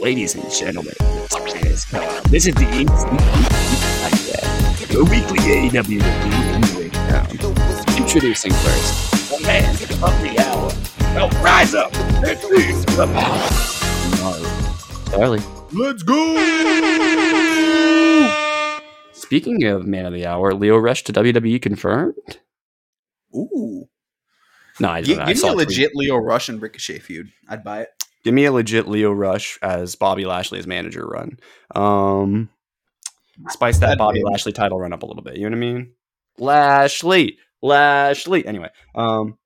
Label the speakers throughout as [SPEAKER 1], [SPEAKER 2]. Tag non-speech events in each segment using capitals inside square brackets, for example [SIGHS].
[SPEAKER 1] Ladies and gentlemen, this is the Podcast, your weekly AEW review breakdown. Introducing first, the man of the hour. Now rise up and please the power. Charlie.
[SPEAKER 2] Let's go!
[SPEAKER 1] Speaking of man of the hour, Leo Rush to WWE confirmed.
[SPEAKER 2] Ooh.
[SPEAKER 1] No, I,
[SPEAKER 2] Gi-
[SPEAKER 1] I
[SPEAKER 2] give me
[SPEAKER 1] saw
[SPEAKER 2] a
[SPEAKER 1] tweet.
[SPEAKER 2] legit Leo Rush and Ricochet feud. I'd buy it.
[SPEAKER 1] Give me a legit Leo Rush as Bobby Lashley's manager run. Um, spice that Bobby Lashley title run up a little bit. You know what I mean? Lashley, Lashley. Anyway, um,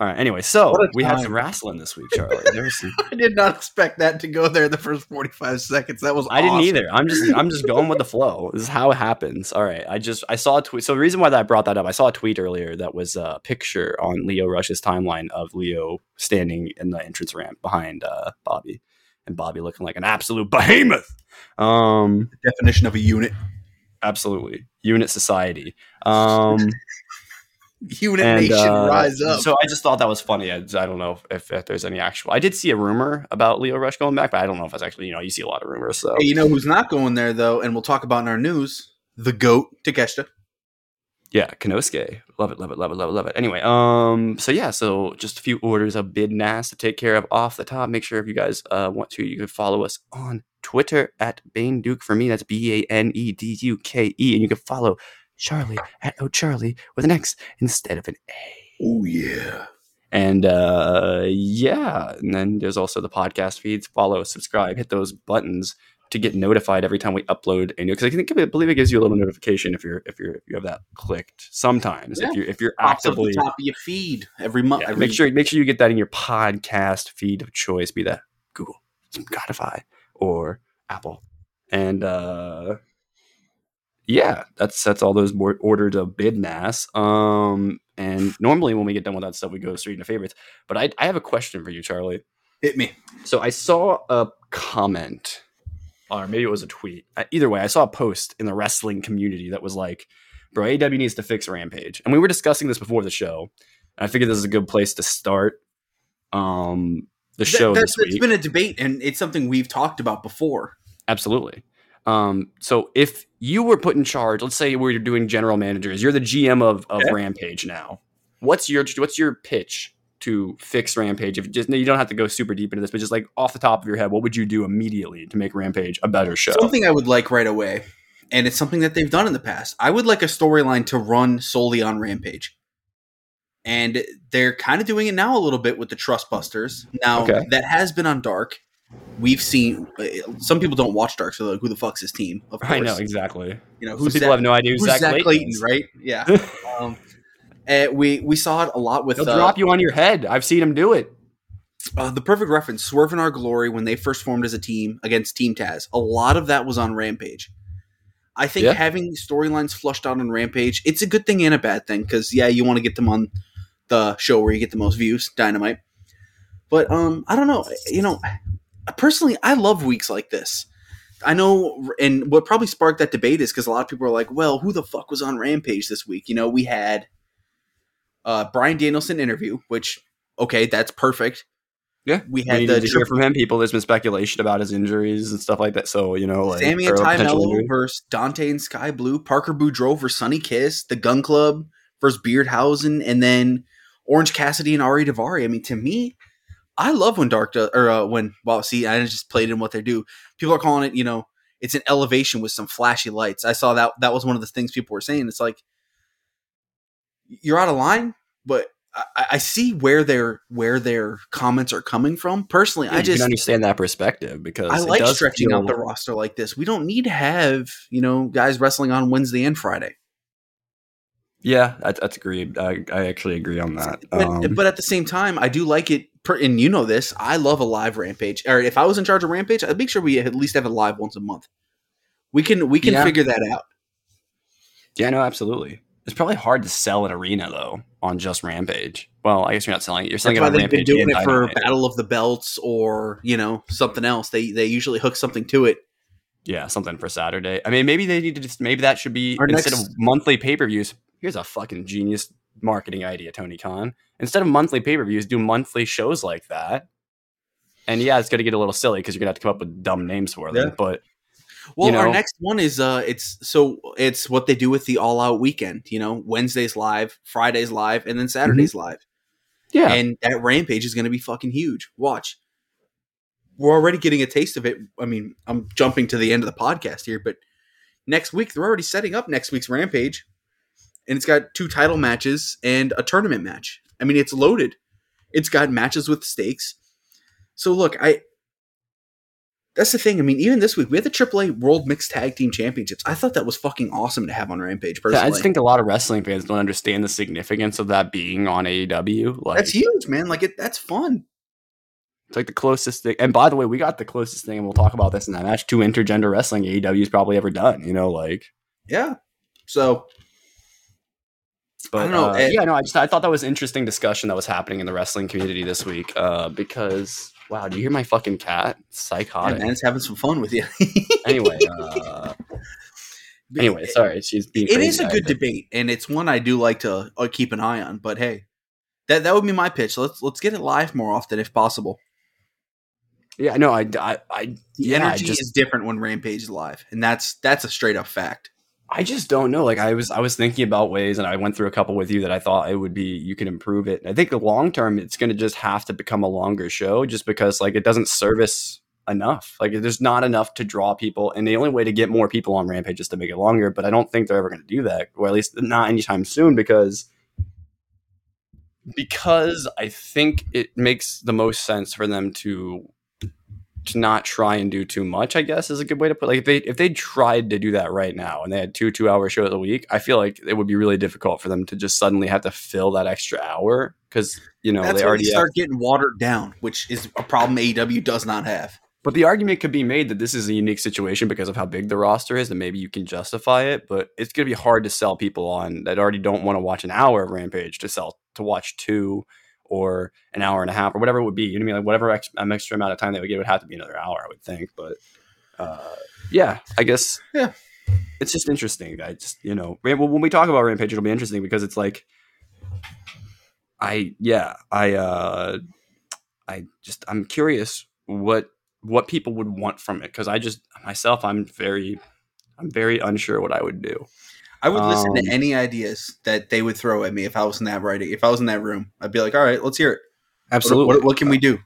[SPEAKER 1] all right. Anyway, so we had some wrestling this week, Charlie. Some, [LAUGHS]
[SPEAKER 2] I did not expect that to go there the first 45 seconds. That was
[SPEAKER 1] I didn't either. I'm just I'm just going with the flow. This is how it happens. All right. I just I saw a tweet. So the reason why that I brought that up, I saw a tweet earlier that was a picture on Leo Rush's timeline of Leo standing in the entrance ramp behind uh, Bobby, and Bobby looking like an absolute behemoth. Um,
[SPEAKER 2] Definition of a unit.
[SPEAKER 1] absolutely unit society. Um,
[SPEAKER 2] Unit
[SPEAKER 1] and
[SPEAKER 2] nation
[SPEAKER 1] uh,
[SPEAKER 2] rise up.
[SPEAKER 1] So I just thought that was funny. I, I don't know if, if there's any actual. I did see a rumor about Leo Rush going back, but I don't know if that's actually. You know, you see a lot of rumors. So
[SPEAKER 2] hey, you know who's not going there though, and we'll talk about in our news? The goat Takeshita.
[SPEAKER 1] Yeah, Konosuke. Love it, love it, love it, love it, love it. Anyway, um, so yeah, so just a few orders of bid nas to take care of off the top. Make sure if you guys uh want to, you can follow us on Twitter at Bane Duke. For me, that's B A N E D U K E, and you can follow Charlie at O Charlie with an X instead of an A.
[SPEAKER 2] Oh yeah.
[SPEAKER 1] And uh yeah, and then there's also the podcast feeds. Follow, subscribe, hit those buttons to get notified every time we upload a new. Because I think I believe it gives you a little notification if you're if you're if you have that clicked. Sometimes
[SPEAKER 2] Yeah.
[SPEAKER 1] if you're if you're
[SPEAKER 2] Pops the
[SPEAKER 1] actively
[SPEAKER 2] top of your feed every month.
[SPEAKER 1] yeah,
[SPEAKER 2] every,
[SPEAKER 1] make sure make sure you get that in your podcast feed of choice. Be that Google, Spotify, or Apple. And uh yeah, that's that's all those orders of bid nas. Um and normally when we get done with that stuff, we go straight into favorites. But I I have a question for you, Charlie.
[SPEAKER 2] hit me.
[SPEAKER 1] So I saw a comment, or maybe it was a tweet. Uh, Either way, I saw a post in the wrestling community that was like, "Bro, AW needs to fix Rampage." And we were discussing this before the show. And I figured this is a good place to start um, the
[SPEAKER 2] That-
[SPEAKER 1] show
[SPEAKER 2] that's,
[SPEAKER 1] this it's
[SPEAKER 2] been a debate, and it's something we've talked about before.
[SPEAKER 1] Absolutely. Um, so if you were put in charge, let's say we're doing general managers, you're the GM of, of. Rampage now. What's your what's your pitch to fix Rampage? If you just you don't have to go super deep into this, but just like off the top of your head, what would you do immediately to make Rampage a better show?
[SPEAKER 2] Something I would like right away, and it's something that they've done in the past. I would like a storyline to run solely on Rampage. And they're kind of doing it now a little bit with the Trustbusters. Now,
[SPEAKER 1] Okay.
[SPEAKER 2] that has been on Dark. We've seen uh, some people don't watch Dark, so like, who the fuck's his team? Of course.
[SPEAKER 1] I know exactly.
[SPEAKER 2] You know,
[SPEAKER 1] Some people
[SPEAKER 2] Zach,
[SPEAKER 1] have no idea who
[SPEAKER 2] who's
[SPEAKER 1] Zach,
[SPEAKER 2] Zach
[SPEAKER 1] Clayton,
[SPEAKER 2] right? Yeah. [LAUGHS] um, and we we saw it a lot with
[SPEAKER 1] He'll
[SPEAKER 2] uh,
[SPEAKER 1] drop you on your head. I've seen him do it.
[SPEAKER 2] uh, the perfect reference, Swerve in Our Glory, when they first formed as a team against Team Taz. A lot of that was on Rampage. I think
[SPEAKER 1] Yeah.
[SPEAKER 2] having storylines flushed out on Rampage, it's a good thing and a bad thing because yeah, you want to get them on the show where you get the most views, Dynamite. But um, I don't know. You know, personally, I love weeks like this. I know, and what probably sparked that debate is because a lot of people are like, "Well, who the fuck was on Rampage this week?" You know, we had uh, Bryan Danielson interview, which okay, that's perfect.
[SPEAKER 1] Yeah,
[SPEAKER 2] we
[SPEAKER 1] We
[SPEAKER 2] had
[SPEAKER 1] needed
[SPEAKER 2] the
[SPEAKER 1] to hear from him. People, there's been speculation about his injuries and stuff like that. So you know, like
[SPEAKER 2] Sammy and Tay
[SPEAKER 1] Melo
[SPEAKER 2] versus Dante and Skye Blue, Parker Boudreaux versus Sonny Kiss, the Gunn Club versus Beardhausen, and then Orange Cassidy and Ari Daivari. I mean, to me, I love when Dark does, or uh, when well, see, I just played in what they do. People are calling it, you know, it's an elevation with some flashy lights. I saw that that was one of the things people were saying. It's like you're out of line, but I, I see where their where their comments are coming from. Personally,
[SPEAKER 1] Yeah,
[SPEAKER 2] I just
[SPEAKER 1] understand that perspective because
[SPEAKER 2] I like stretching out the roster like this. We don't need to have you know guys wrestling on Wednesday and Friday.
[SPEAKER 1] Yeah, that, that's agreed. I, I actually agree on that.
[SPEAKER 2] But,
[SPEAKER 1] Um,
[SPEAKER 2] but at the same time, I do like it. Per, and you know this, I love a live rampage. Or if I was in charge of rampage, I'd make sure we at least have it live once a month. We can we can
[SPEAKER 1] Yeah.
[SPEAKER 2] figure that out.
[SPEAKER 1] yeah, no, absolutely. It's probably hard to sell an arena though on just Rampage. Well, I guess you're not selling it. You're selling
[SPEAKER 2] That's
[SPEAKER 1] it
[SPEAKER 2] why
[SPEAKER 1] on
[SPEAKER 2] they've been doing it for
[SPEAKER 1] Dynamite.
[SPEAKER 2] Battle of the Belts or you know something else. They they usually hook something to it.
[SPEAKER 1] Yeah, something for Saturday. I mean, maybe they need to just maybe that should be
[SPEAKER 2] Our
[SPEAKER 1] instead
[SPEAKER 2] next-
[SPEAKER 1] of monthly pay per views. Here's a fucking genius marketing idea, Tony Khan. Instead of monthly pay per views, do monthly shows like that. and yeah, it's going to get a little silly because you're going to have to come up with dumb names for them.
[SPEAKER 2] Yeah.
[SPEAKER 1] But
[SPEAKER 2] Well,
[SPEAKER 1] You
[SPEAKER 2] our next one is uh it's so it's what they do with the all out weekend, you know, Wednesdays live, Fridays live, and then Saturdays live.
[SPEAKER 1] yeah,
[SPEAKER 2] And that rampage is gonna be fucking huge. Watch. We're already getting a taste of it. I mean, I'm jumping to the end of the podcast here, but next week they're already setting up next week's rampage. And it's got two title matches and a tournament match. I mean, it's loaded. It's got matches with stakes. So look, I that's the thing. I mean, even this week we had the AAA World Mixed Tag Team Championships. I thought that was fucking awesome to have on Rampage.
[SPEAKER 1] Yeah,
[SPEAKER 2] Personally,
[SPEAKER 1] I just think a lot of wrestling fans don't understand the significance of that being on AEW. Like
[SPEAKER 2] that's huge, man. Like it, that's fun.
[SPEAKER 1] it's like the closest thing. And by the way, we got the closest thing, and we'll talk about this in that match to intergender wrestling AEW's probably ever done. You know, like.
[SPEAKER 2] Yeah. So
[SPEAKER 1] But
[SPEAKER 2] don't know,
[SPEAKER 1] uh,
[SPEAKER 2] it-
[SPEAKER 1] yeah, no, I just I thought that was interesting discussion that was happening in the wrestling community this week. Uh, because wow, do you hear my fucking cat? It's
[SPEAKER 2] yeah,
[SPEAKER 1] psychotic.
[SPEAKER 2] man, it's having some fun with you. [LAUGHS]
[SPEAKER 1] anyway, uh, anyway, sorry, she's being.
[SPEAKER 2] it is a
[SPEAKER 1] I-
[SPEAKER 2] good debate, and it's one I do like to uh, keep an eye on. But hey, that that would be my pitch. Let's let's get it live more often if possible.
[SPEAKER 1] Yeah, no, I, I, I,
[SPEAKER 2] The
[SPEAKER 1] yeah, I
[SPEAKER 2] energy
[SPEAKER 1] just,
[SPEAKER 2] is different when Rampage is live, and that's that's a straight up fact.
[SPEAKER 1] I just don't know. Like I was, I was thinking about ways, and I went through a couple with you that I thought it would be you can improve it. I think the long term, it's going to just have to become a longer show, just because like it doesn't service enough. Like there's not enough to draw people, and the only way to get more people on Rampage is to make it longer. But I don't think they're ever going to do that, or at least not anytime soon, because because I think it makes the most sense for them to to not try and do too much. I guess is a good way to put. It. Like if they if they tried to do that right now and they had two two hour shows a week, I feel like it would be really difficult for them to just suddenly have to fill that extra hour because you know
[SPEAKER 2] that's
[SPEAKER 1] they already
[SPEAKER 2] they
[SPEAKER 1] have
[SPEAKER 2] start getting watered down, which is a problem AEW does not have.
[SPEAKER 1] But the argument could be made that this is a unique situation because of how big the roster is, and maybe you can justify it. But it's going to be hard to sell people on that already don't want to watch an hour of Rampage to sell to watch two or an hour and a half or whatever it would be. You know what I mean? Like whatever ex- um, extra amount of time they would get would have to be another hour, I would think. But uh, yeah, I guess
[SPEAKER 2] Yeah.
[SPEAKER 1] it's just interesting. I just you know when we talk about Rampage, it'll be interesting because it's like I yeah I uh I just I'm curious what what people would want from it because I just myself I'm very I'm very unsure what I would do.
[SPEAKER 2] I would listen
[SPEAKER 1] Um,
[SPEAKER 2] to any ideas that they would throw at me if I was in that writing. If I was in that room, I'd be like, "All right, let's hear it. What- What, what can we do?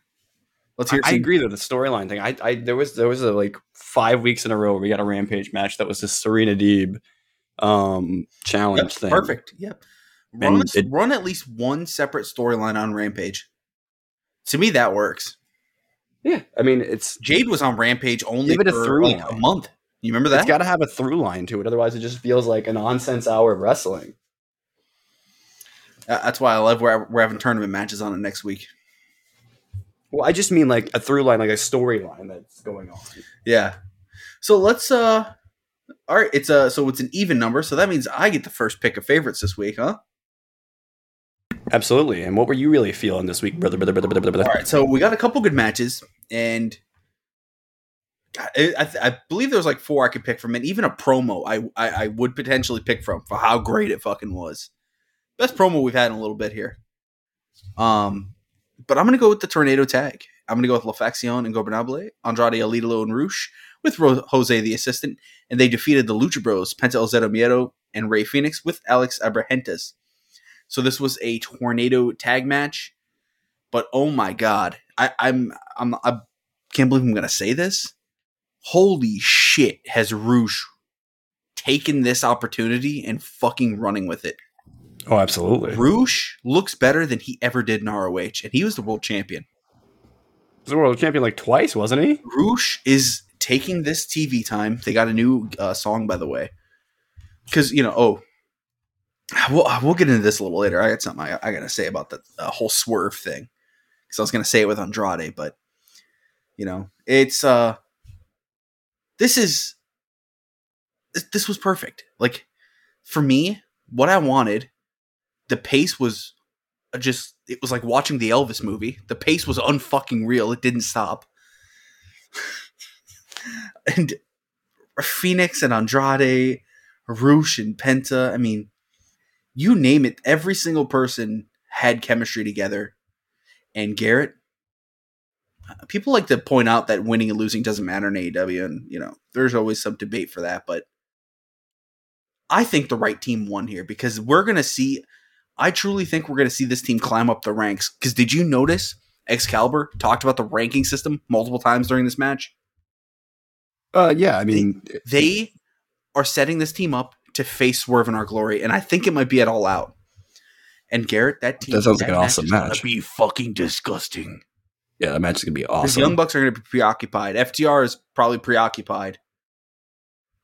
[SPEAKER 2] Let's hear."
[SPEAKER 1] I, I agree though the storyline thing. I, I there was there was a like five weeks in a row where we got a rampage match that was the Serena Deeb um challenge
[SPEAKER 2] Yep,
[SPEAKER 1] thing.
[SPEAKER 2] Perfect. Yep. Run,
[SPEAKER 1] it-
[SPEAKER 2] run at least one separate storyline on Rampage. To me, that works.
[SPEAKER 1] Yeah, I mean it's
[SPEAKER 2] Jade was on Rampage only
[SPEAKER 1] it a
[SPEAKER 2] for like a month. You remember that?
[SPEAKER 1] it's got to have a through line to it. Otherwise, it just feels like a nonsense hour of wrestling.
[SPEAKER 2] Uh, That's why I love we're, we're having tournament matches on it next week.
[SPEAKER 1] Well, I just mean like a through line, like a storyline that's going on.
[SPEAKER 2] Yeah. So let's uh all right, it's a so it's an even number, so that means I get the first pick of favorites this week, huh?
[SPEAKER 1] Absolutely. And what were you really feeling this week, brother, brother, brother, brother, brother?
[SPEAKER 2] All right, so we got a couple good matches, and I, I, believe there was like four I could pick from, and even a promo I, I I would potentially pick from for how great it fucking was. Best promo we've had in a little bit here. Um, but I'm gonna go with the tornado tag. I'm gonna go with La Facción Ingobernable, Andrade El Idolo and Rush with Ro- Jose the assistant, and they defeated the Lucha Bros, Penta El Zero Miedo and Rey Fenix with Alex Abrahantes. So this was a tornado tag match but oh my god, I, I'm I'm I can't believe I'm gonna say this. Holy shit, has Rush taken this opportunity and fucking running with it?
[SPEAKER 1] Oh, absolutely.
[SPEAKER 2] Rush looks better than he ever did in ROH, and he was the world champion.
[SPEAKER 1] He was a world champion like twice, wasn't he?
[SPEAKER 2] Rush is taking this TV time. They got a new uh, song, by the way, because you know. Oh, we'll we'll get into this a little later. I got something I, I gotta say about the uh, whole swerve thing, because I was gonna say it with Andrade, but you know, it's uh, this is this, was perfect. Like for me, what I wanted, the pace was just it was like watching the Elvis movie. The pace was unfucking real. It didn't stop. [LAUGHS] and Fenix and Andrade, Rush and Penta. I mean, you name it. Every single person had chemistry together. And Garrett, people like to point out that winning and losing doesn't matter in AEW, and you know, there's always some debate for that. But I think the right team won here because we're gonna see. I truly think we're gonna see this team climb up the ranks. Because did you notice Excalibur talked about the ranking system multiple times during this match?
[SPEAKER 1] Uh, yeah, I mean,
[SPEAKER 2] They are setting this team up to face Swerve in our glory, and I think it might be at all out. And Garrett, that team
[SPEAKER 1] That sounds like an awesome match.
[SPEAKER 2] Be fucking disgusting.
[SPEAKER 1] Yeah, the match is gonna be
[SPEAKER 2] Because
[SPEAKER 1] awesome.
[SPEAKER 2] Young Bucks are going to be preoccupied. FTR is probably preoccupied.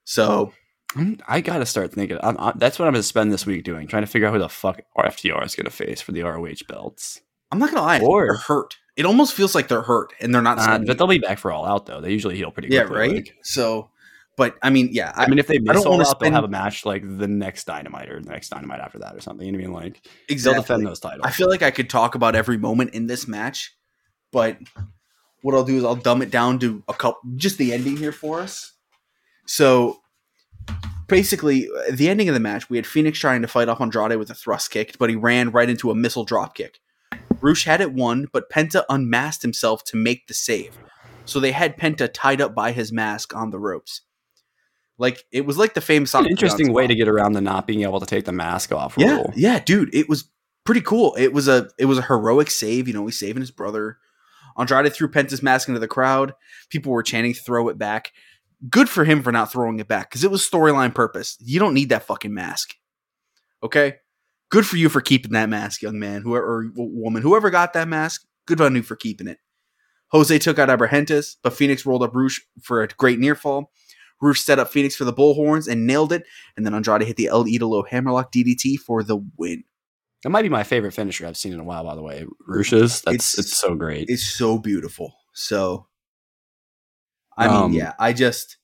[SPEAKER 2] So
[SPEAKER 1] I'm- I gotta start thinking. I'm, I, that's what I'm gonna spend this week doing, trying to figure out who the fuck FTR is gonna face for the ROH belts.
[SPEAKER 2] I'm not going to lie,
[SPEAKER 1] Or-
[SPEAKER 2] they're hurt. It almost feels like they're hurt, and they're not.
[SPEAKER 1] Uh, but they'll be back for all out though. They usually heal pretty
[SPEAKER 2] yeah,
[SPEAKER 1] quickly.
[SPEAKER 2] right.
[SPEAKER 1] like-
[SPEAKER 2] So, but I mean, yeah, I,
[SPEAKER 1] I mean, if they
[SPEAKER 2] don't
[SPEAKER 1] miss all
[SPEAKER 2] wanna
[SPEAKER 1] out, they'll have a match like the next Dynamite or the next Dynamite after that or something. You know what I mean? Like
[SPEAKER 2] exactly.
[SPEAKER 1] they'll defend those titles.
[SPEAKER 2] I feel like I could talk about every moment in this match, but what I'll do is I'll dumb it down to a couple, just the ending here for us. So basically, uh, the ending of the match, we had Fenix trying to fight off Andrade with a thrust kick, but he ran right into a missile drop kick. Rush had it won, but Penta unmasked himself to make the save. So they had Penta tied up by his mask on the ropes. Like it was like the famous
[SPEAKER 1] an interesting way to get around the not being able to take the mask off
[SPEAKER 2] yeah,
[SPEAKER 1] rule.
[SPEAKER 2] yeah, dude, it was pretty cool. It was a it was a heroic save. You know, he's saving his brother. Andrade threw Penta's mask into the crowd. People were chanting, "Throw it back." Good for him for not throwing it back because it was storyline purpose. You don't need that fucking mask. Okay, good for you for keeping that mask, young man, whoever or woman, whoever got that mask. Good on you for keeping it. Jose took out Abrahantes, but Fenix rolled up Rush for a great near fall. Rush set up Fenix for the bullhorns and nailed it, and then Andrade hit the El Idolo hammerlock DDT for the win.
[SPEAKER 1] That might be my favorite finisher I've seen in a while. By the way, Rush's. That's
[SPEAKER 2] It's-
[SPEAKER 1] it's, so great.
[SPEAKER 2] It's so beautiful. So, I mean,
[SPEAKER 1] Um,
[SPEAKER 2] yeah, I just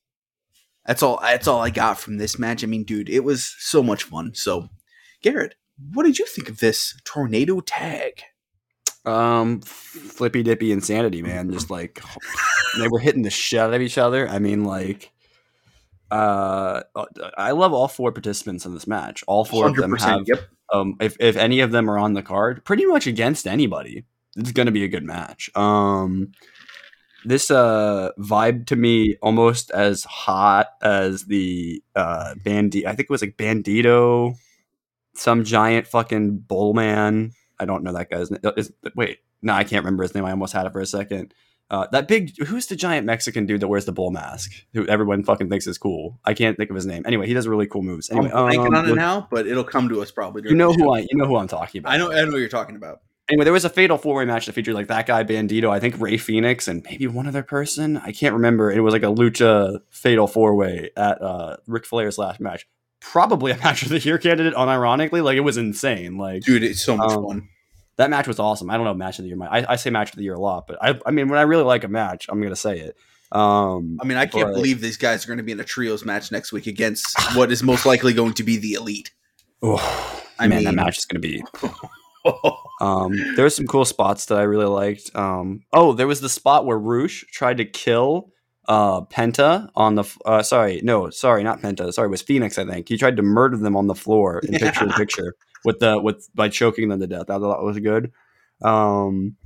[SPEAKER 2] that's all. That's all I got from this match. I mean, dude, it was so much fun. So, Garrett, what did you think of this tornado tag?
[SPEAKER 1] Um, flippy dippy insanity, man. Just like they were hitting the shit out of each other. I mean, like, uh, I love all four participants in this match. All four of them have.
[SPEAKER 2] Yep.
[SPEAKER 1] Um, if if any of them are on the card, pretty much against anybody, it's going to be a good match. Um, this uh vibe to me almost as hot as the uh bandit. I think it was like Bandito, some giant fucking bull man. I don't know that guy's name. Is, wait, no, I can't remember his name. I almost had it for a second. Uh, that big, who's the giant Mexican dude that wears the bull mask? Who everyone fucking thinks is cool. I can't think of his name. Anyway, he does really cool moves. Anyway,
[SPEAKER 2] I'm blanking
[SPEAKER 1] um,
[SPEAKER 2] on it now, but it'll come to us probably.
[SPEAKER 1] you know who. I, you know who I'm talking about.
[SPEAKER 2] I know. I know what you're talking about.
[SPEAKER 1] Anyway, there was a fatal four way match that featured like that guy Bandito, I think Rey Fenix, and maybe one other person. I can't remember. It was like a lucha fatal four way at uh, Ric Flair's last match. Probably a match of the year candidate. Unironically, like it was insane. Like
[SPEAKER 2] Dude, it's so much
[SPEAKER 1] Um,
[SPEAKER 2] fun.
[SPEAKER 1] That match was awesome. I don't know match of the year. I, I say match of the year a lot, but I, I mean when I really like a match, I'm gonna say it. Um,
[SPEAKER 2] I mean, I can't
[SPEAKER 1] but-
[SPEAKER 2] believe these guys are going to be in a trios match next week against what is most likely going to be the elite. [SIGHS]
[SPEAKER 1] oh,
[SPEAKER 2] I
[SPEAKER 1] man, that match is gonna be [LAUGHS] Um, there were some cool spots that I really liked. Um, oh, there was the spot where Rush tried to kill uh, Penta on the. f- Uh, sorry, no, sorry, not Penta. Sorry, it was Fenix. I think he tried to murder them on the floor in picture in picture with the with by choking them to death. I thought that was good. Um,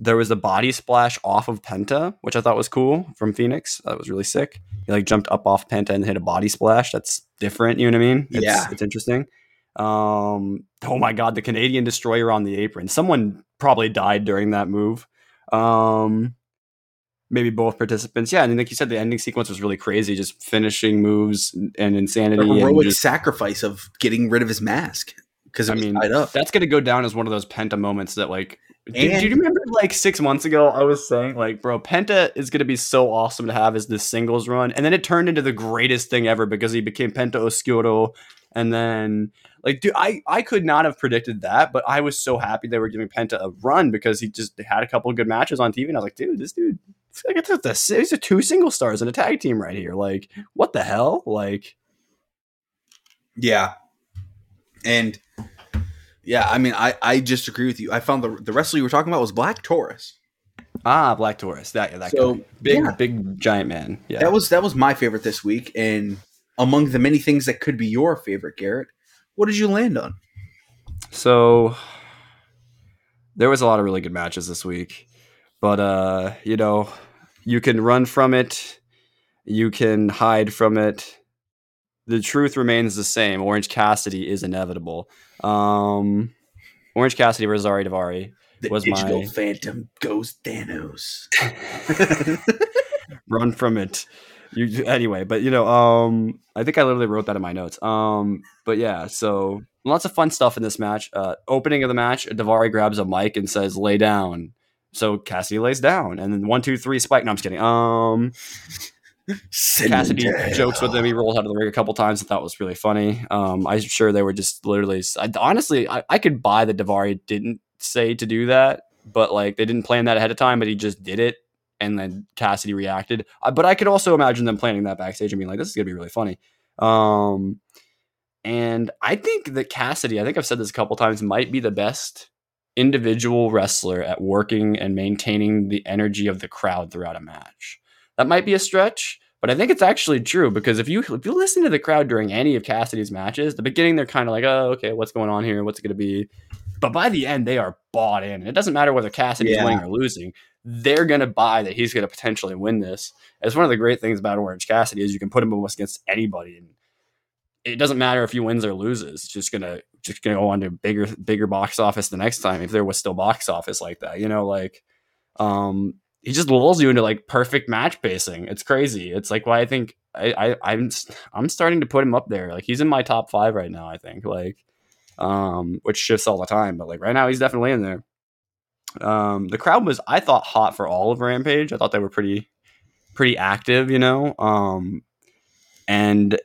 [SPEAKER 1] there was a body splash off of Penta, which I thought was cool from Fenix. That was really sick. He like jumped up off Penta and hit a body splash. That's different. You know what I mean? It's,
[SPEAKER 2] Yeah.
[SPEAKER 1] it's interesting. Um, oh my god, the Canadian destroyer on the apron. Someone probably died during that move. Um, maybe both participants. Yeah, and like you said, the ending sequence was really crazy, just finishing moves and insanity.
[SPEAKER 2] The
[SPEAKER 1] and
[SPEAKER 2] heroic
[SPEAKER 1] just-
[SPEAKER 2] sacrifice of getting rid of his mask because
[SPEAKER 1] I mean,
[SPEAKER 2] tied up.
[SPEAKER 1] that's gonna go down as one of those Penta moments that like. Do,
[SPEAKER 2] And-
[SPEAKER 1] do you remember like six months ago? I was saying like, bro, Penta is gonna be so awesome to have as this singles run, and then it turned into the greatest thing ever because he became Penta Oscuro, and then like, dude, I I could not have predicted that, but I was so happy they were giving Penta a run because he just had a couple of good matches on TV, and I was like, dude, this dude, like, it's the, these are two single stars in a tag team right here. Like, what the hell? Like,
[SPEAKER 2] Yeah. And yeah, I mean, I, I just agree with you. I found the the wrestler you were talking about was Black Taurus.
[SPEAKER 1] ah, Black Taurus, that yeah, that
[SPEAKER 2] So,
[SPEAKER 1] guy. big
[SPEAKER 2] yeah.
[SPEAKER 1] big giant man. Yeah,
[SPEAKER 2] That was that was my favorite this week, and among the many things that could be your favorite, Garrett, what did you land on?
[SPEAKER 1] So there was a lot of really good matches this week, but uh, you know, you can run from it, you can hide from it. The truth remains the same. Orange Cassidy is inevitable. Um, Orange Cassidy versus Ari Daivari
[SPEAKER 2] The
[SPEAKER 1] was
[SPEAKER 2] digital
[SPEAKER 1] my-
[SPEAKER 2] phantom goes Thanos. [LAUGHS]
[SPEAKER 1] run from it. You anyway, but you know, um, I think I literally wrote that in my notes. Um, but yeah, so lots of fun stuff in this match. Uh, opening of the match, Daivari grabs a mic and says, "Lay down." So Cassidy lays down, and then one, two, three, spike. No, I'm just kidding. Um, Cassidy jokes with him. He rolls out of the ring a couple times. I thought was really funny. Um, I'm sure they were just literally. I, honestly, I, I could buy that Daivari didn't say to do that, but like they didn't plan that ahead of time, but he just did it, and then Cassidy reacted. Uh, but I could also imagine them planning that backstage and being like, "This is gonna be really funny." Um, and I think that Cassidy, I think I've said this a couple times, might be the best individual wrestler at working and maintaining the energy of the crowd throughout a match. That might be a stretch, but I think it's actually true because if you if you listen to the crowd during any of Cassidy's matches, the beginning they're kind of like, "Oh, okay, what's going on here? What's it going to be?" But by the end, they are bought in. And it doesn't matter whether Cassidy's
[SPEAKER 2] Yeah.
[SPEAKER 1] winning or losing; they're going to buy that he's going to potentially win this. It's one of the great things about Orange Cassidy is you can put him almost against anybody, and it doesn't matter if he wins or loses. It's just gonna just gonna go on to bigger bigger box office the next time if there was still box office like that. You know, like um he just lulls you into like perfect match pacing. It's crazy. It's like why I think I, I I'm I'm starting to put him up there. Like he's in my top five right now. I think like um which shifts all the time, but like right now he's definitely in there. Um the crowd was I thought hot for all of Rampage. I thought they were pretty pretty active, you know. Um and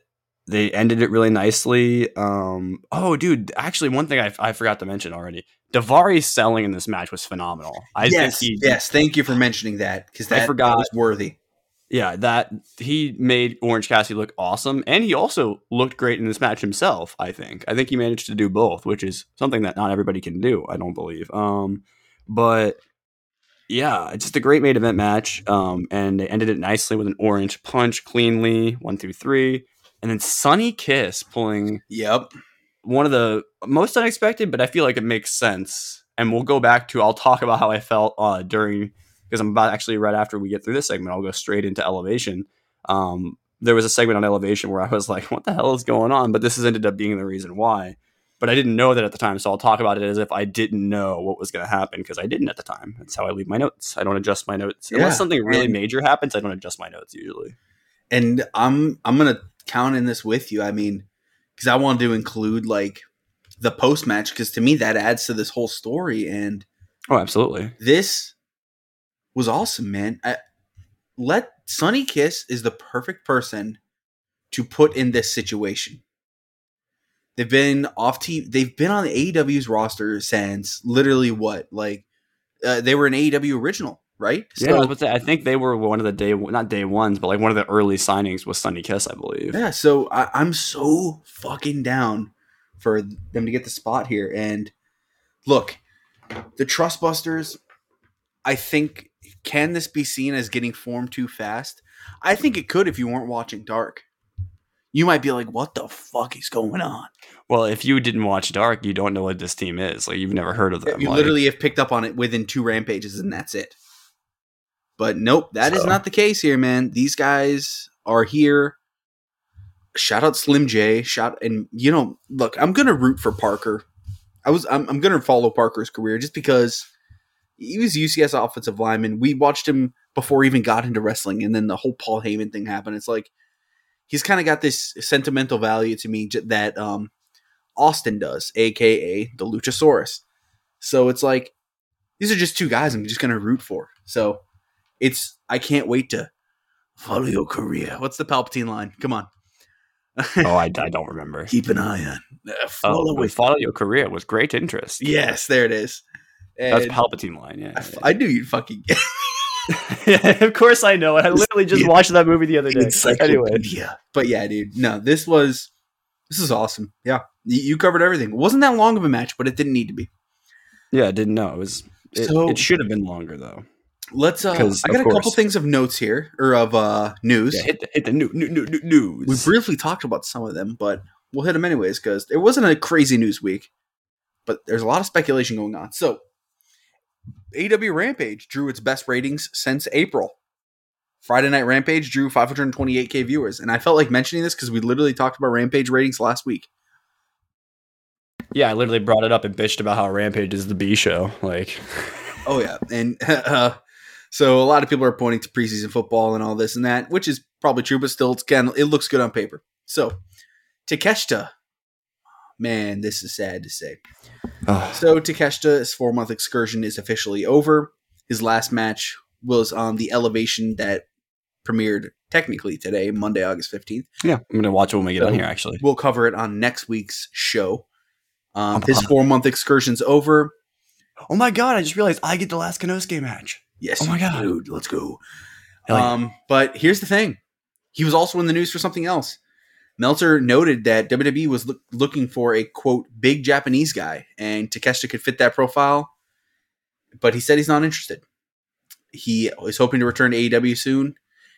[SPEAKER 1] they ended it really nicely. Um, oh, dude, actually, one thing I, I forgot to mention already: Daivari's selling in this match was phenomenal. I
[SPEAKER 2] yes,
[SPEAKER 1] think he,
[SPEAKER 2] yes. Thank you for mentioning that because
[SPEAKER 1] I forgot.
[SPEAKER 2] that was worthy.
[SPEAKER 1] yeah, that he made Orange Cassidy look awesome, and he also looked great in this match himself. I think. I think he managed to do both, which is something that not everybody can do. I don't believe. Um, but yeah, it's just a great main event match. Um, and they ended it nicely with an orange punch, cleanly one through three, and then Sonny Kiss pulling
[SPEAKER 2] Yep.
[SPEAKER 1] one of the most unexpected, but I feel like it makes sense. And we'll go back to I'll talk about how I felt uh, during because I'm about actually right after we get through this segment, I'll go straight into elevation. Um, there was a segment on elevation where I was like, "What the hell is going on?" But this has ended up being the reason why. But I didn't know that at the time, so I'll talk about it as if I didn't know what was going to happen because I didn't at the time. That's how I leave my notes. I don't adjust my notes
[SPEAKER 2] Yeah,
[SPEAKER 1] unless something really
[SPEAKER 2] and-
[SPEAKER 1] major happens. I don't adjust my notes usually.
[SPEAKER 2] And I'm I'm gonna count in this with you. I mean, because I wanted to include like the post match because to me that adds to this whole story. And
[SPEAKER 1] Oh, absolutely.
[SPEAKER 2] this was awesome, man. I, let Sonny Kiss is the perfect person to put in this situation. They've been off TV. They've been on the AEW's roster since literally what, like uh, they were an AEW original, right?
[SPEAKER 1] Yeah, I, was say, I think they were one of the day not day ones, but like one of the early signings was Sonny Kiss, I believe.
[SPEAKER 2] Yeah, so I, I'm so fucking down for them to get the spot here. And look, the Trustbusters, I think, can this be seen as getting formed too fast? I think it could if you weren't watching Dark. You might be like, what the fuck is going on?
[SPEAKER 1] Well, if you didn't watch Dark, you don't know what this team is. Like you've never heard of them.
[SPEAKER 2] you
[SPEAKER 1] like-
[SPEAKER 2] literally have picked up on it within two rampages, and that's it. But nope, that is
[SPEAKER 1] So-
[SPEAKER 2] not the case here, man. These guys are here. Shout out Slim J. Shout and you know, look, I'm gonna root for Parker. I was I'm, I'm gonna follow Parker's career just because he was UCS offensive lineman. We watched him before he even got into wrestling, and then the whole Paul Heyman thing happened. It's like he's kind of got this sentimental value to me j- that um, Austin does, aka the Luchasaurus. So it's like these are just two guys I'm just gonna root for. So it's I can't wait to follow your career. What's the Palpatine line? Come on. [LAUGHS]
[SPEAKER 1] oh, I, I don't remember.
[SPEAKER 2] Keep an eye on. Uh,
[SPEAKER 1] Oh,
[SPEAKER 2] follow
[SPEAKER 1] we
[SPEAKER 2] with.
[SPEAKER 1] follow your career with great interest.
[SPEAKER 2] Yes, there it is.
[SPEAKER 1] that's Palpatine line. Yeah,
[SPEAKER 2] I knew you'd fucking get
[SPEAKER 1] yeah. [LAUGHS] [LAUGHS] of course I know. I literally just
[SPEAKER 2] Yeah.
[SPEAKER 1] watched that movie the other day. Anyway,
[SPEAKER 2] encyclopedia. But yeah, dude. No, this was this is awesome. Yeah, you, you covered everything. It wasn't that long of a match, but it didn't need to be.
[SPEAKER 1] yeah, I didn't know it was. It,
[SPEAKER 2] So-
[SPEAKER 1] it should have been longer though.
[SPEAKER 2] Let's. uh I got a couple things of notes here or of uh news.
[SPEAKER 1] Yeah, hit the, hit the new, new, new, new news.
[SPEAKER 2] We briefly talked about some of them, but we'll hit them anyways because it wasn't a crazy news week, but there's a lot of speculation going on. So, AW Rampage drew its best ratings since April. Friday Night Rampage drew 528k viewers, and I felt like mentioning this because we literally talked about Rampage ratings last week.
[SPEAKER 1] Yeah, I literally brought it up and bitched about how Rampage is the B show. Like,
[SPEAKER 2] Oh yeah, and [LAUGHS] uh, so a lot of people are pointing to preseason football and all this and that, which is probably true, but still, it's kind of, it looks good on paper. So Takeshita, man, this is sad to say.
[SPEAKER 1] oh,
[SPEAKER 2] So Takeshita's four month excursion is officially over. His last match was on the elevation that premiered technically today, Monday, August 15th.
[SPEAKER 1] yeah, I'm gonna watch it when we get
[SPEAKER 2] So-
[SPEAKER 1] on here. Actually,
[SPEAKER 2] We'll cover it on next week's show. Um, his four month excursion's over.
[SPEAKER 1] oh my god, I just realized I get the last Konosuke match.
[SPEAKER 2] Yes,
[SPEAKER 1] Oh my God.
[SPEAKER 2] dude, let's go.
[SPEAKER 1] Yeah.
[SPEAKER 2] Um, but here's the thing: he was also in the news for something else. Meltzer noted that WWE was loo- looking for a quote big Japanese guy, and Takeshita could fit that profile. But he said he's not interested. He is hoping to return to AEW soon,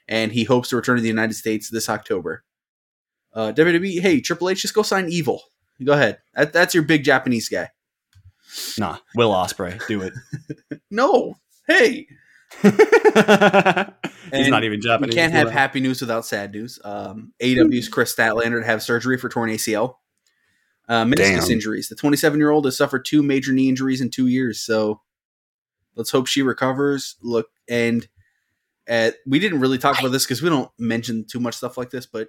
[SPEAKER 2] and he hopes to return to the United States this October. Uh, WWE, hey Triple H, just go sign Evil. Go ahead. That, that's your big Japanese guy.
[SPEAKER 1] Nah, Will Ospreay, do it. [LAUGHS]
[SPEAKER 2] No, hey, [LAUGHS]
[SPEAKER 1] He's not even Japanese.
[SPEAKER 2] We can't have happy news without sad news. Um, AW's Kris Statlander to have surgery for torn ACL. Uh, meniscus
[SPEAKER 1] Damn.
[SPEAKER 2] injuries. The 27 year old has suffered two major knee injuries in two years. So let's hope she recovers. Look, and uh, we didn't really talk about this because we don't mention too much stuff like this, but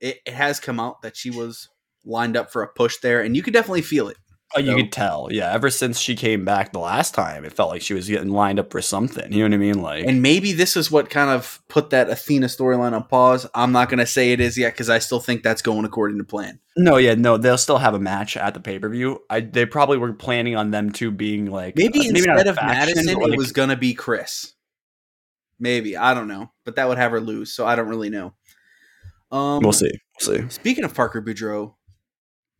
[SPEAKER 2] it, it has come out that she was lined up for a push there, and you could definitely feel it.
[SPEAKER 1] Oh, you
[SPEAKER 2] So-
[SPEAKER 1] could tell. Yeah, ever since she came back the last time, it felt like she was getting lined up for something. You know what I mean? Like,
[SPEAKER 2] And maybe this is what kind of put that Athena storyline on pause. I'm not going to say it is yet because I still think that's going according to plan.
[SPEAKER 1] no, yeah, no, they'll still have a match at the pay per view. I they probably were planning on them two being like
[SPEAKER 2] Maybe
[SPEAKER 1] uh, not
[SPEAKER 2] instead of
[SPEAKER 1] faction,
[SPEAKER 2] Madison,
[SPEAKER 1] but,
[SPEAKER 2] it was gonna be Kris. Maybe I don't know, but that would have her lose, so I don't really know. Um,
[SPEAKER 1] We'll see. We'll see.
[SPEAKER 2] Speaking of Parker Boudreaux,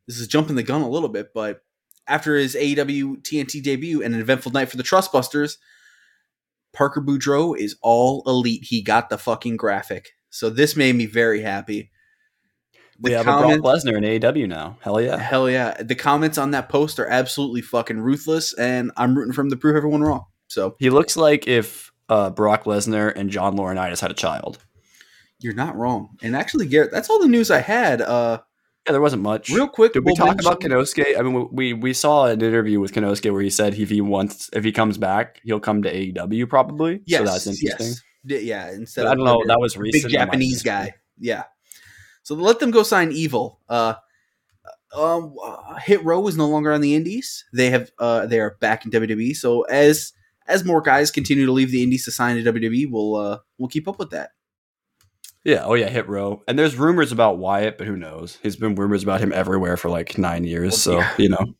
[SPEAKER 2] this is jumping the gun a little bit, but after his AEW TNT debut and an eventful night for the Trustbusters, Parker Boudreaux is all elite. He got the fucking graphic, so this made me very happy.
[SPEAKER 1] We
[SPEAKER 2] The
[SPEAKER 1] have a Brock Lesnar in AEW now. Hell yeah.
[SPEAKER 2] Hell yeah. The comments on that post are absolutely fucking ruthless, and I'm rooting for him to prove everyone wrong. So
[SPEAKER 1] He looks like if uh, Brock Lesnar and John Laurinaitis had a child.
[SPEAKER 2] you're not wrong. And actually, Garrett, that's all the news I had. Uh,
[SPEAKER 1] Yeah, there wasn't much.
[SPEAKER 2] real quick,
[SPEAKER 1] Did we
[SPEAKER 2] we'll
[SPEAKER 1] talk
[SPEAKER 2] mention-
[SPEAKER 1] about Konosuke? I mean, we we saw an interview with Konosuke where he said if he wants, if he comes back, he'll come to AEW probably.
[SPEAKER 2] Yes,
[SPEAKER 1] so that's interesting.
[SPEAKER 2] yes. Yeah, instead
[SPEAKER 1] I don't know. That was recent. Big
[SPEAKER 2] Japanese guy. Yeah. So let them go sign Evil. Uh, um, uh, Hit Row is no longer on the Indies. They have uh, they are back in WWE. So as as more guys continue to leave the Indies to sign to WWE, we'll uh, we'll keep up with that.
[SPEAKER 1] Yeah. Oh yeah. Hit row. And there's rumors about Wyatt, but who knows? He's been rumors about him everywhere for like nine years. So
[SPEAKER 2] Yeah.
[SPEAKER 1] you know.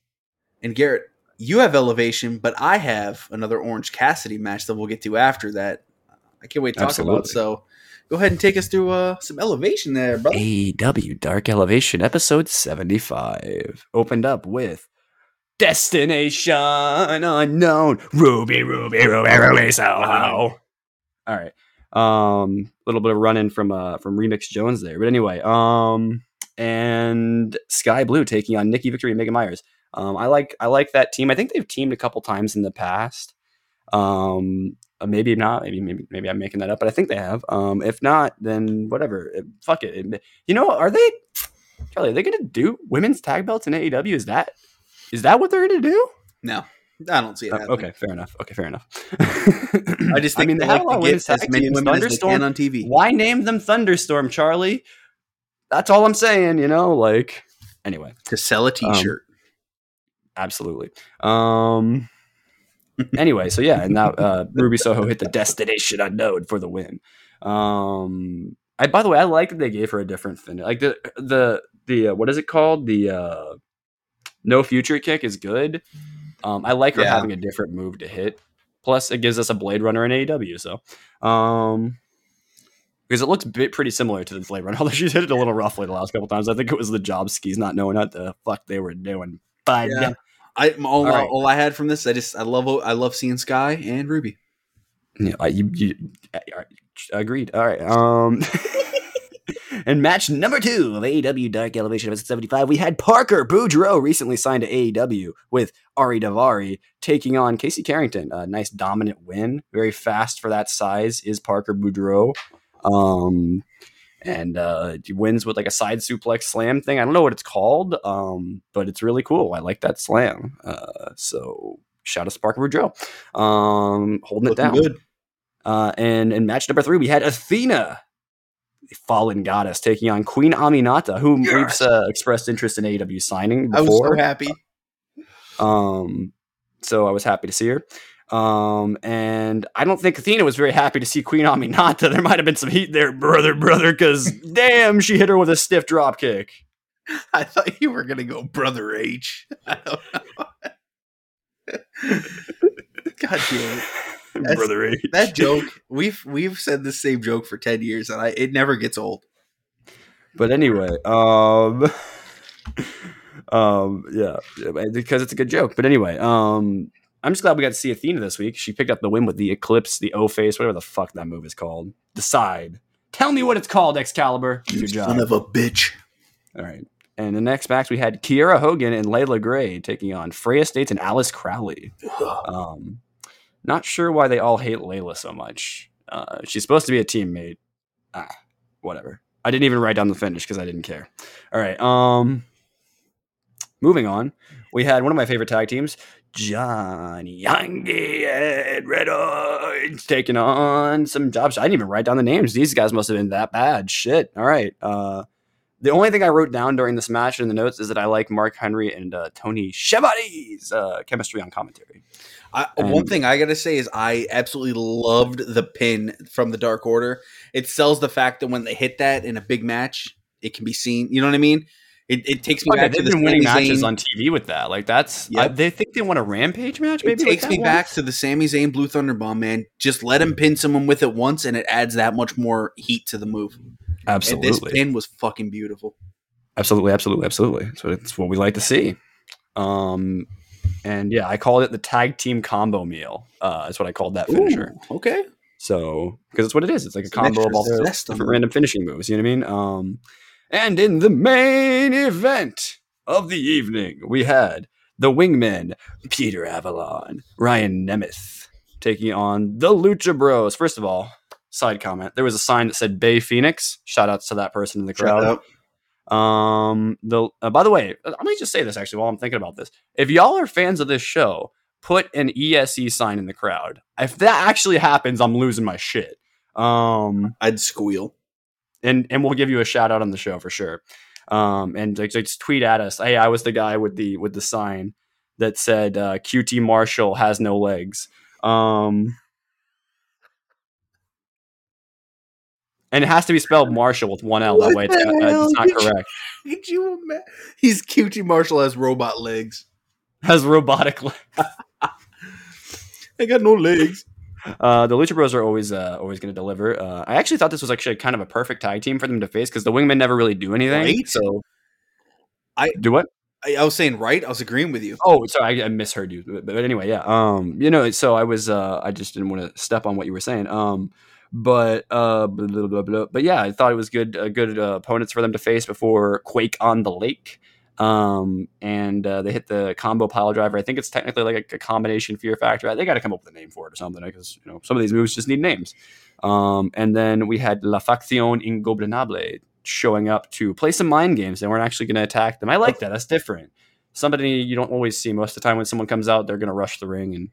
[SPEAKER 2] And Garrett, you have Elevation, but I have another Orange Cassidy match that we'll get to after that. I can't wait to talk about.
[SPEAKER 1] Absolutely.
[SPEAKER 2] So go ahead and take us through uh, some Elevation there, brother.
[SPEAKER 1] AEW Dark Elevation episode 75 opened up with Destination Unknown Ruby Ruby Ruby Ruby Soho. All right. Um a little bit of run in from uh from Remix Jones there. But anyway, um and Skye Blue taking on Nikki Victory and Megan Myers. Um I like I like that team. I think they've teamed a couple times in the past. Um uh, maybe not, maybe maybe maybe I'm making that up, but I think they have. Um if not, then whatever. It- fuck it. You know, are they Charlie, are they gonna do women's tag belts in AEW? Is that is that what they're gonna do?
[SPEAKER 2] No, I don't see it.
[SPEAKER 1] Uh, okay, fair enough. Okay, fair enough.
[SPEAKER 2] I just [LAUGHS] think
[SPEAKER 1] I mean,
[SPEAKER 2] they
[SPEAKER 1] they have
[SPEAKER 2] like
[SPEAKER 1] lot
[SPEAKER 2] to
[SPEAKER 1] of
[SPEAKER 2] get as many women as they
[SPEAKER 1] Thunderstorm.
[SPEAKER 2] can on TV.
[SPEAKER 1] Why name them Thunderstorm, Charlie? That's all I'm saying. You know, like anyway,
[SPEAKER 2] To sell a T-shirt.
[SPEAKER 1] absolutely. Um. [LAUGHS] anyway, so yeah, and now uh, Ruby Soho hit the destination unknown for the win. Um. I by the way, I like that they gave her a different finish. Like the the the uh, what is it called? The uh, no future kick is good. Um, I like her
[SPEAKER 2] Yeah.
[SPEAKER 1] having a different move to hit. Plus, it gives us a Blade Runner in AEW. So, um, because it looks bit pretty similar to the Blade Runner, [LAUGHS] although she's hit it a little roughly the last couple times. I think it was the job skis not knowing what the fuck they were doing. But
[SPEAKER 2] Yeah. I all,
[SPEAKER 1] All right.
[SPEAKER 2] all I had from this, I just I love I love seeing Skye and Ruby.
[SPEAKER 1] Yeah, I- you, you, agreed. All right. Um, [LAUGHS] [LAUGHS] and match number two of AEW Dark Elevation of 75, we had Parker Boudreaux recently signed to AEW with Ari Daivari taking on Casey Carrington. A nice dominant win, very fast for that size. Is Parker Boudreaux? Um, and uh, he wins with like a side suplex slam thing. I don't know what it's called, um, but it's really cool. I like that slam. Uh, so shout out to Parker Boudreaux, um, holding
[SPEAKER 2] Looking
[SPEAKER 1] it down.
[SPEAKER 2] good.
[SPEAKER 1] Uh, and in match number three, we had Athena, the fallen goddess, taking on Queen Aminata, whom
[SPEAKER 2] Yes.
[SPEAKER 1] we've uh, expressed interest in AEW signing
[SPEAKER 2] I was so happy.
[SPEAKER 1] Um, so I was happy to see her. Um, and I don't think Athena was very happy to see Queen Aminata. [LAUGHS] There might have been some heat there, brother, brother, because [LAUGHS] damn, she hit her with a stiff drop kick.
[SPEAKER 2] I thought you were gonna go brother H. [LAUGHS] I don't know. God damn it. [LAUGHS]
[SPEAKER 1] Brother H.
[SPEAKER 2] That joke, we've we've said the same joke for ten years, and I it never gets old.
[SPEAKER 1] But anyway, um, [LAUGHS] um, yeah, because it's a good joke. But anyway, um, I'm just glad we got to see Athena this week. She picked up the win with the Eclipse, the O face, whatever the fuck that move is called. Decide. Tell me what it's called, Excalibur. Good job.
[SPEAKER 2] Son of a bitch.
[SPEAKER 1] All right. And the next match we had Kiera Hogan and Leila Grey taking on Freya States and Alice Crowley. Um, not sure why they all hate Leila so much. Uh, she's supposed to be a teammate. Ah, whatever. I didn't even write down the finish because I didn't care. All right. Um, moving on, we had one of my favorite tag teams, Johnny Yangi and Red Orange, taking on some jobs. I didn't even write down the names. These guys must have been that bad. Shit. All right. Uh, the only thing I wrote down during this match in the notes is that I like Mark Henry and uh, Tony Schiavone's uh, chemistry on commentary.
[SPEAKER 2] I,
[SPEAKER 1] And-
[SPEAKER 2] one thing I gotta say is I absolutely loved the pin from the Dark Order. It sells the fact that when they hit that in a big match, it can be seen. You know what I mean? It, it takes me
[SPEAKER 1] Oh, yeah,
[SPEAKER 2] back to
[SPEAKER 1] they've
[SPEAKER 2] the
[SPEAKER 1] been winning
[SPEAKER 2] Sami
[SPEAKER 1] matches
[SPEAKER 2] Zayn-
[SPEAKER 1] on TV with that. Like that's,
[SPEAKER 2] Yep.
[SPEAKER 1] I, they think they want a Rampage match. Maybe with
[SPEAKER 2] takes
[SPEAKER 1] that
[SPEAKER 2] me
[SPEAKER 1] one?
[SPEAKER 2] back to the Sami Zayn Blue Thunder Bomb, man. Just let him pin someone with it once, and it adds that much more heat to the move. And this pin was fucking beautiful.
[SPEAKER 1] absolutely, absolutely, absolutely. So it's what we like to see. Um, and yeah, I called it the tag team combo meal. Uh, that's what I called that finisher.
[SPEAKER 2] Ooh, okay.
[SPEAKER 1] So because it's what it is. It's like a combo of all the different random finishing moves. You know what I mean? Um, and in the main event of the evening, we had the Wingmen, Peter Avalon, Ryan Nemeth, taking on the Lucha Bros. First of all, side comment: there was a sign that said Bay Phoenix. Shout outs to that person in the
[SPEAKER 2] Shout
[SPEAKER 1] crowd. Um, the uh, by the way, uh, let me just say this actually while I'm thinking about this. If y'all are fans of this show, put an ESE sign in the crowd. If that actually happens, I'm losing my shit. Um,
[SPEAKER 2] I'd squeal.
[SPEAKER 1] and and we'll give you a shout out on the show for sure. Um, and like, just tweet at us. Hey, I was the guy with the with the sign that said uh, QT Marshall has no legs. Um, and it has to be spelled Marshall with one L. That way, it's, uh, it's not
[SPEAKER 2] you-
[SPEAKER 1] correct.
[SPEAKER 2] Could you imagine? He's QT Marshall has robot legs.
[SPEAKER 1] Has robotic legs.
[SPEAKER 2] I got no legs.
[SPEAKER 1] Uh, the Lucha Bros are always uh, always going to deliver. Uh, I actually thought this was actually kind of a perfect tag team for them to face because the Wingmen never really do anything.
[SPEAKER 2] Right?
[SPEAKER 1] So
[SPEAKER 2] I-
[SPEAKER 1] do what?
[SPEAKER 2] I, I was saying right. I was agreeing with you.
[SPEAKER 1] Oh, sorry, I, I misheard you. But, but anyway, yeah. Um, you know, so I was uh, I just didn't want to step on what you were saying. Um, but uh, blah, blah, blah, blah. but yeah, I thought it was good, uh, good uh, opponents for them to face before Quake on the Lake. Um, and uh, they hit the combo pile driver. I think it's technically like a, a combination fear factor. They got to come up with a name for it or something because you know some of these moves just need names. Um, and then we had La Facción Ingobernable showing up to play some mind games. They weren't actually going to attack them. I like that. That's different. Somebody you don't always see most of the time when someone comes out, they're going to rush the ring and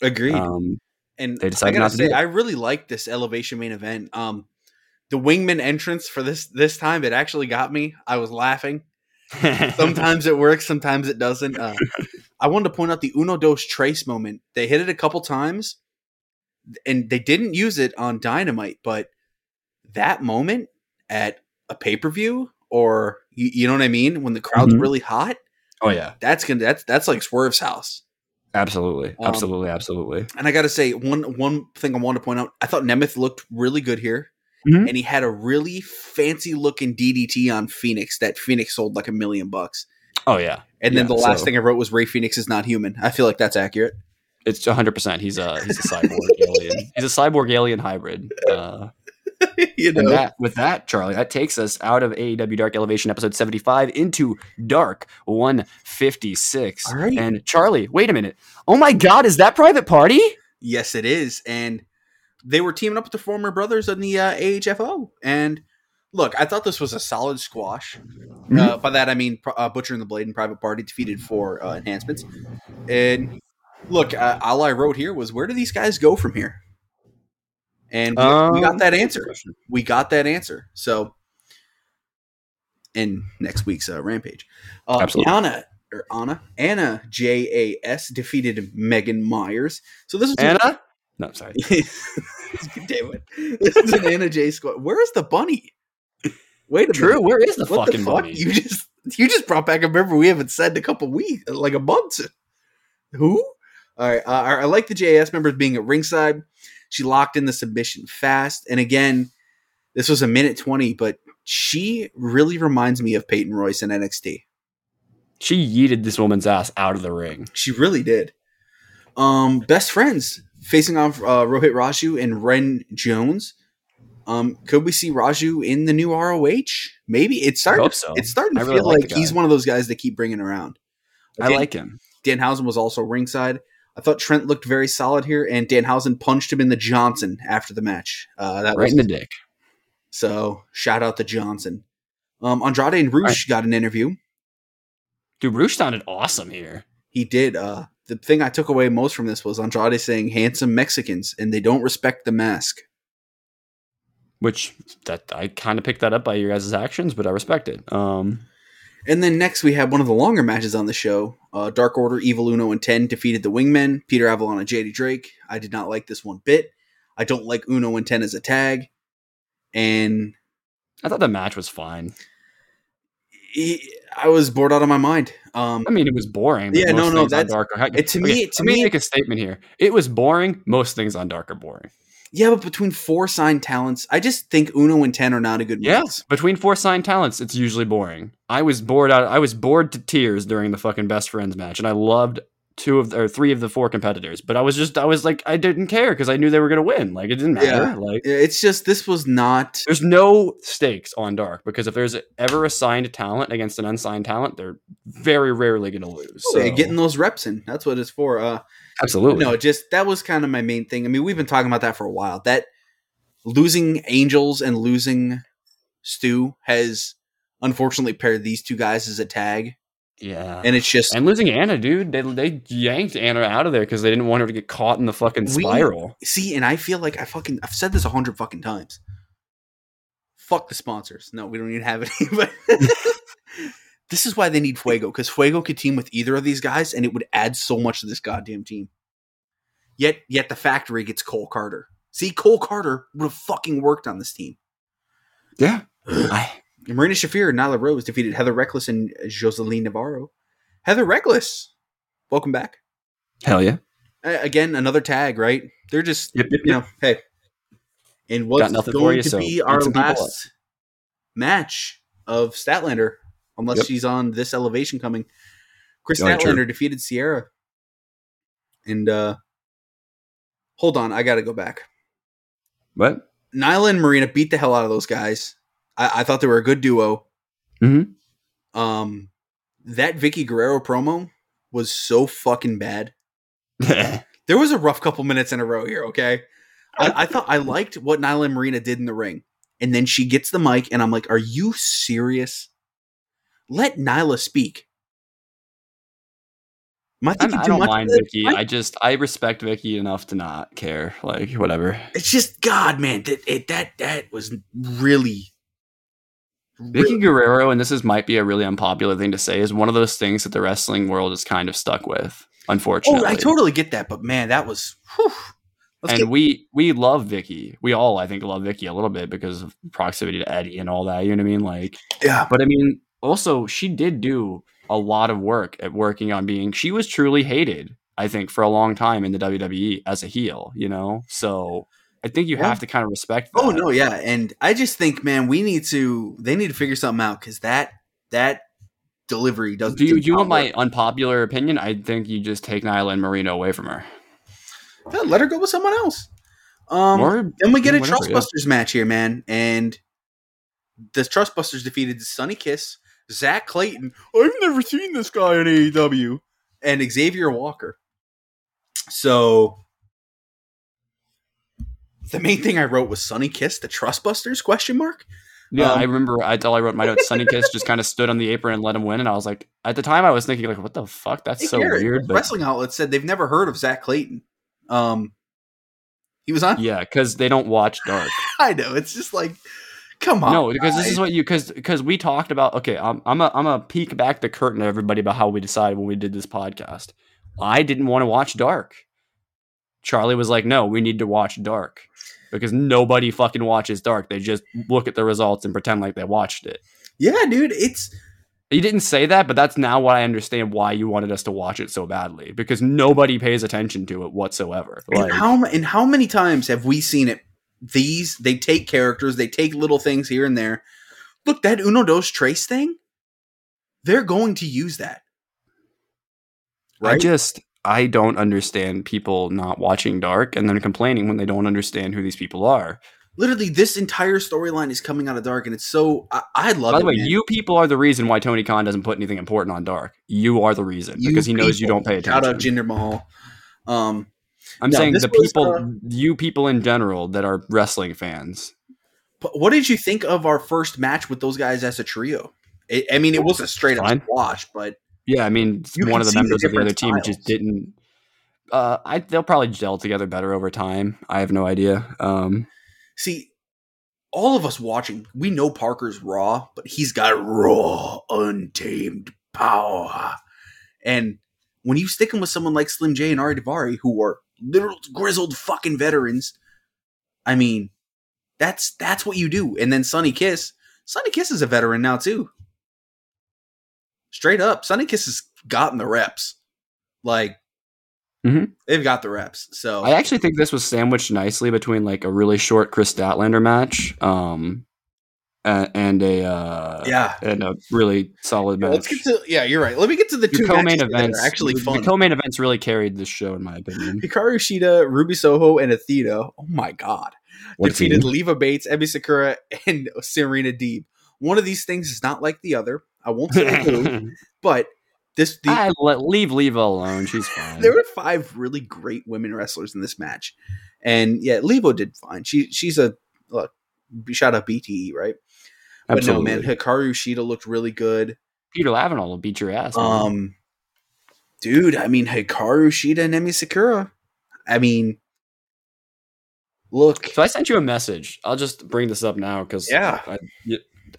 [SPEAKER 2] Agreed.
[SPEAKER 1] um,
[SPEAKER 2] and
[SPEAKER 1] they
[SPEAKER 2] I gotta say. I really like this elevation main event. Um, the wingman entrance for this this time it actually got me. I was laughing. [LAUGHS] Sometimes it works, sometimes it doesn't. Uh, I wanted to point out the Uno Dos Tres moment. They hit it a couple times, and they didn't use it on Dynamite, but that moment at a pay per view, or you, you know what I mean, when the crowd's
[SPEAKER 1] Mhm.
[SPEAKER 2] really hot,
[SPEAKER 1] oh yeah,
[SPEAKER 2] that's gonna that's that's like Swerve's house.
[SPEAKER 1] Absolutely,
[SPEAKER 2] Um,
[SPEAKER 1] absolutely, absolutely.
[SPEAKER 2] And I got to say, one one thing I want to point out, I thought Nemeth looked really good here,
[SPEAKER 1] Mhm.
[SPEAKER 2] and he had a really fancy looking DDT on Fenix that Fenix sold like a million bucks.
[SPEAKER 1] Oh yeah,
[SPEAKER 2] And then
[SPEAKER 1] Yeah,
[SPEAKER 2] the last
[SPEAKER 1] so-
[SPEAKER 2] thing I wrote was Rey Fenix is not human. I feel like that's accurate.
[SPEAKER 1] it's 100. percent He's a he's a cyborg alien. [LAUGHS] He's a cyborg alien hybrid. Uh, [LAUGHS]
[SPEAKER 2] you know,
[SPEAKER 1] that, with that, Charlie, that takes us out of AEW Dark Elevation episode 75 into Dark 156.
[SPEAKER 2] All right.
[SPEAKER 1] And Charlie, wait a minute. Oh my God, is that Private Party?
[SPEAKER 2] yes, it is, and they were teaming up with the former brothers in the uh, AHFO. And look, I thought this was a solid squash. Uh, by that I mean uh, Butcher and the Blade and Private Party defeated for uh, enhancements. And look, uh, all I wrote here was where do these guys go from here? And we, we got
[SPEAKER 1] Um,
[SPEAKER 2] that answer. we got that answer. So, in next week's uh, Rampage, uh,
[SPEAKER 1] Absolutely.
[SPEAKER 2] Anna or Anna Anna Jay A S defeated Megan Myers. So this is
[SPEAKER 1] Anna? No, sorry. [LAUGHS]
[SPEAKER 2] Damn it! This is an Anna Jay squad. Where is the bunny? Wait a
[SPEAKER 1] True.
[SPEAKER 2] minute.
[SPEAKER 1] Where is the
[SPEAKER 2] What
[SPEAKER 1] fucking
[SPEAKER 2] the fuck?
[SPEAKER 1] bunny?
[SPEAKER 2] You just you just brought back a member we haven't said in a couple weeks, like a month. Who? All right. Uh, I I like the JS members being at ringside. She locked in the submission fast, and again, this was a minute twenty, but she really reminds me of Peyton Royce in NXT.
[SPEAKER 1] She yeeted this woman's ass out of the ring.
[SPEAKER 2] She really did. Um, best friends facing off uh, Rohit Raju and Ren Jones. Um, could we see Raju in the new ROH? Maybe it's starting.
[SPEAKER 1] hope so.
[SPEAKER 2] It's starting to
[SPEAKER 1] really
[SPEAKER 2] feel
[SPEAKER 1] like
[SPEAKER 2] like, he's one of those guys that keep bringing around.
[SPEAKER 1] I
[SPEAKER 2] Dan-
[SPEAKER 1] like him.
[SPEAKER 2] Dan Danhausen was also ringside. I thought Trent looked very solid here, and Danhausen punched him in the Johnson after the match. Uh, that
[SPEAKER 1] Right
[SPEAKER 2] was
[SPEAKER 1] in the dick.
[SPEAKER 2] so. Shout out to Johnson. Um, Andrade and Rush got an interview.
[SPEAKER 1] Dude, Rush sounded awesome here.
[SPEAKER 2] He did. Uh, the thing I took away most from this was Andrade saying "handsome Mexicans" and they don't respect the mask.
[SPEAKER 1] Which that I kind of picked that up by your guys' actions, but I respect it. Um,
[SPEAKER 2] And then next we had one of the longer matches on the show. Uh, Dark Order, Evil Uno, and Ten defeated the Wingmen, Peter Avalon and JD Drake. I did not like this one bit. I don't like Uno and Ten as a tag, and
[SPEAKER 1] I thought the match was fine.
[SPEAKER 2] he, I was bored out of my mind. Um,
[SPEAKER 1] I mean, it was boring.
[SPEAKER 2] Yeah, no, no, that's-
[SPEAKER 1] Dark
[SPEAKER 2] it- to me- to
[SPEAKER 1] me- make a statement here. It was boring. Most things on Dark are boring.
[SPEAKER 2] Yeah, but between four signed talents, I just think Uno and Ten are not a good
[SPEAKER 1] Yeah, between four signed talents, it's usually boring. I was bored out. I was bored to tears during the fucking best friends match, and I loved two of the, or three of the four competitors. But I was just, I was like, I didn't care because I knew they were gonna win. Like it didn't matter.
[SPEAKER 2] Yeah.
[SPEAKER 1] Like
[SPEAKER 2] It's just this was not.
[SPEAKER 1] there's no stakes on Dark because if there's ever a signed talent against an unsigned talent, they're very rarely gonna lose.
[SPEAKER 2] Oh, yeah,
[SPEAKER 1] So-
[SPEAKER 2] getting those reps in. That's what it's for. Uh,
[SPEAKER 1] absolutely.
[SPEAKER 2] No, just that was kind of my main thing. I mean, we've been talking about that for a while. That losing Angels and losing Stu has unfortunately paired these two guys as a tag,
[SPEAKER 1] Yeah.
[SPEAKER 2] and it's just
[SPEAKER 1] And losing Anna, dude, they, they yanked Anna out of there because they didn't want her to get caught in the fucking
[SPEAKER 2] We-
[SPEAKER 1] spiral.
[SPEAKER 2] see. And I feel like I fucking I've said this a hundred fucking times. Fuck the sponsors. No, we don't even have any. But [LAUGHS] [LAUGHS] this is why they need Fuego because Fuego could team with either of these guys, and it would add so much to this goddamn team. Yet, yet the factory gets Cole Carter. See, Cole Carter would have fucking worked on this team.
[SPEAKER 1] Yeah. [SIGHS] I,
[SPEAKER 2] Marina Shafir and Nyla Rose defeated Heather Reckless and Joseline Navarro. Heather Reckless, welcome back.
[SPEAKER 1] hell yeah.
[SPEAKER 2] Uh, again, another tag, right? They're just,
[SPEAKER 1] Yep, yep,
[SPEAKER 2] you know, hey. And what's
[SPEAKER 1] Got nothing for
[SPEAKER 2] going
[SPEAKER 1] you,
[SPEAKER 2] to
[SPEAKER 1] so
[SPEAKER 2] be our last match of Statlander, unless
[SPEAKER 1] Yep.
[SPEAKER 2] she's on this elevation coming.
[SPEAKER 1] Kris true.
[SPEAKER 2] Statlander defeated Sierra. And, uh, hold on, I got to go back.
[SPEAKER 1] What?
[SPEAKER 2] Nyla and Marina beat the hell out of those guys. I, I thought they were a good duo.
[SPEAKER 1] Mhm.
[SPEAKER 2] Um, that Vickie Guerrero promo was so fucking bad. [LAUGHS] There was a rough couple minutes in a row here. Okay, I, I thought I liked what Nyla and Marina did in the ring, and then she gets the mic, and I'm like, "Are you serious? Let Nyla speak." Am I
[SPEAKER 1] I,
[SPEAKER 2] thinking
[SPEAKER 1] I
[SPEAKER 2] too
[SPEAKER 1] don't
[SPEAKER 2] much?
[SPEAKER 1] mind? Vickie.
[SPEAKER 2] I-
[SPEAKER 1] I just I respect Vickie enough to not care. Like whatever.
[SPEAKER 2] it's just God, man. That it, that that was really.
[SPEAKER 1] Vickie Guerrero, and this is might be a really unpopular thing to say, is one of those things that the wrestling world is kind of stuck with. unfortunately.
[SPEAKER 2] Oh, I totally get that, but man, that was. Whew. Let's
[SPEAKER 1] and
[SPEAKER 2] get-
[SPEAKER 1] we we love Vickie. We all I think love Vickie a little bit because of proximity to Eddie and all that. You know what I mean? Like,
[SPEAKER 2] yeah,
[SPEAKER 1] but I mean, also she did do a lot of work at working on being. She was truly hated, I think, for a long time in the WWE as a heel. You know, so I think you
[SPEAKER 2] Yeah.
[SPEAKER 1] have to kind of respect. That.
[SPEAKER 2] Oh no, yeah, and I just think, man, we need to. They need to figure something out because that that delivery doesn't.
[SPEAKER 1] Do you, do you want my unpopular opinion? I think you just take Nyla and Marina away from her.
[SPEAKER 2] Yeah, let her go with someone else. Um,
[SPEAKER 1] Or
[SPEAKER 2] then we get a
[SPEAKER 1] whatever, yeah.
[SPEAKER 2] Trustbusters match here, man, and the Trustbusters defeated Sonny Kiss, Zach Clayton. I've never seen this guy in AEW, and Xavier Walker. So the main thing I wrote was Sonny Kiss, the Trustbusters? Question mark.
[SPEAKER 1] Yeah,
[SPEAKER 2] Um,
[SPEAKER 1] I remember. I all I wrote my notes. Sonny Kiss just kind of stood on the apron and let him win, and I was like, at the time, I was thinking like, what the fuck? That's so
[SPEAKER 2] Garrett,
[SPEAKER 1] weird. But
[SPEAKER 2] Wrestling outlets said they've never heard of Zach Clayton. Um, he was on.
[SPEAKER 1] yeah, because they don't watch Dark. [LAUGHS]
[SPEAKER 2] I know. It's just like, come on.
[SPEAKER 1] no, because this is what you because because we talked about. Okay, I'm I'm a I'm a peek back the curtain to everybody about how we decided when we did this podcast. I didn't want to watch Dark. Charlie was like, "No, we need to watch Dark." Because nobody fucking watches Dark. They just look at the results and pretend like they watched it.
[SPEAKER 2] Yeah, dude. It's
[SPEAKER 1] You didn't say that, but that's now what I understand why you wanted us to watch it so badly. Because nobody pays attention to it whatsoever. Like,
[SPEAKER 2] and how and how many times have we seen it? These they take characters, they take little things here and there. Look, that Uno Dos Tres thing. They're going to use that,
[SPEAKER 1] I just I don't understand people not watching Dark and then complaining when they don't understand who these people are.
[SPEAKER 2] Literally, this entire storyline is coming out of Dark, and it's so I, I love
[SPEAKER 1] By
[SPEAKER 2] it.
[SPEAKER 1] the way,
[SPEAKER 2] man.
[SPEAKER 1] you people are the reason why Tony Khan doesn't put anything important on Dark. You are the reason
[SPEAKER 2] You
[SPEAKER 1] because he knows you don't pay
[SPEAKER 2] Shout out
[SPEAKER 1] attention.
[SPEAKER 2] Jinder Mahal. Um,
[SPEAKER 1] I'm
[SPEAKER 2] No,
[SPEAKER 1] saying the
[SPEAKER 2] was,
[SPEAKER 1] people,
[SPEAKER 2] uh,
[SPEAKER 1] you people in general that are wrestling fans.
[SPEAKER 2] what did you think of our first match with those guys as a trio? It, I mean, it was a straight up squash, but
[SPEAKER 1] Yeah, I mean, one of the
[SPEAKER 2] see the
[SPEAKER 1] members of the other
[SPEAKER 2] different
[SPEAKER 1] team just didn't. Uh, I they'll probably gel together better over time. I have no idea. Um,
[SPEAKER 2] see, all of us watching, we know Parker's raw, but he's got raw, untamed power. And when you stick him with someone like Slim J and Ari Daivari, who are literal grizzled fucking veterans, I mean, that's that's what you do. And then Sonny Kiss, Sonny Kiss is a veteran now too. Straight up, Sonny Kiss has gotten the reps. Like
[SPEAKER 1] Mhm.
[SPEAKER 2] they've got the reps. So
[SPEAKER 1] I actually think this was sandwiched nicely between like a really short Kris Statlander match, um, a- and a uh,
[SPEAKER 2] yeah.
[SPEAKER 1] and a really solid
[SPEAKER 2] Yeah,
[SPEAKER 1] match.
[SPEAKER 2] let's get to yeah, you're right. Let me get to the two
[SPEAKER 1] co-main events
[SPEAKER 2] are actually
[SPEAKER 1] the-
[SPEAKER 2] fun.
[SPEAKER 1] The co-main events really carried this show, in my opinion.
[SPEAKER 2] Hikaru Shida, Ruby Soho, and Athena. Oh my god!
[SPEAKER 1] What
[SPEAKER 2] defeated? Leva Bates, Emi Sakura, and Serena Deeb. One of these things is not like the other. I won't say who, [LAUGHS] but this the,
[SPEAKER 1] I let leave Leva alone. She's [LAUGHS] fine.
[SPEAKER 2] there were five really great women wrestlers in this match, and yeah, Leva did fine. She she's a look. Shout out BTE, right? But no, man, Hikaru Shida looked really good.
[SPEAKER 1] Peter Avalon will beat your ass. man.
[SPEAKER 2] Um, dude, I mean Hikaru Shida and Emi Sakura. I mean, look,
[SPEAKER 1] So I sent you a message. I'll just bring this up now because
[SPEAKER 2] Yeah.
[SPEAKER 1] I,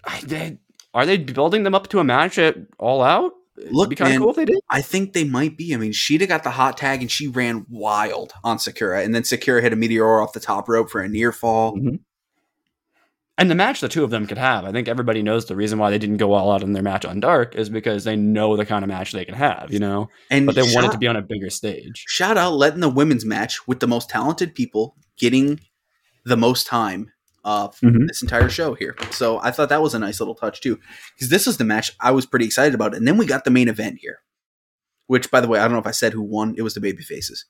[SPEAKER 1] I- they- are they building them up to a match at All Out?
[SPEAKER 2] Look,
[SPEAKER 1] It'd be kind
[SPEAKER 2] man,
[SPEAKER 1] of cool if they did.
[SPEAKER 2] I think they might be. I mean, Shida got the hot tag and she ran wild on Sakura, and then Sakura hit a meteor off the top rope for a near fall.
[SPEAKER 1] Mhm. And the match the two of them could have, I think everybody knows the reason why they didn't go all out in their match on Dark is because they know the kind of match they can have, you know.
[SPEAKER 2] And
[SPEAKER 1] But they want it to be on a bigger stage.
[SPEAKER 2] shout out letting the women's match with the most talented people getting the most time of
[SPEAKER 1] Mhm.
[SPEAKER 2] this entire show here. So I thought that was a nice little touch too, because this is the match I was pretty excited about. And then we got the main event here, which, by the way, I don't know if I said who won. It was the baby faces.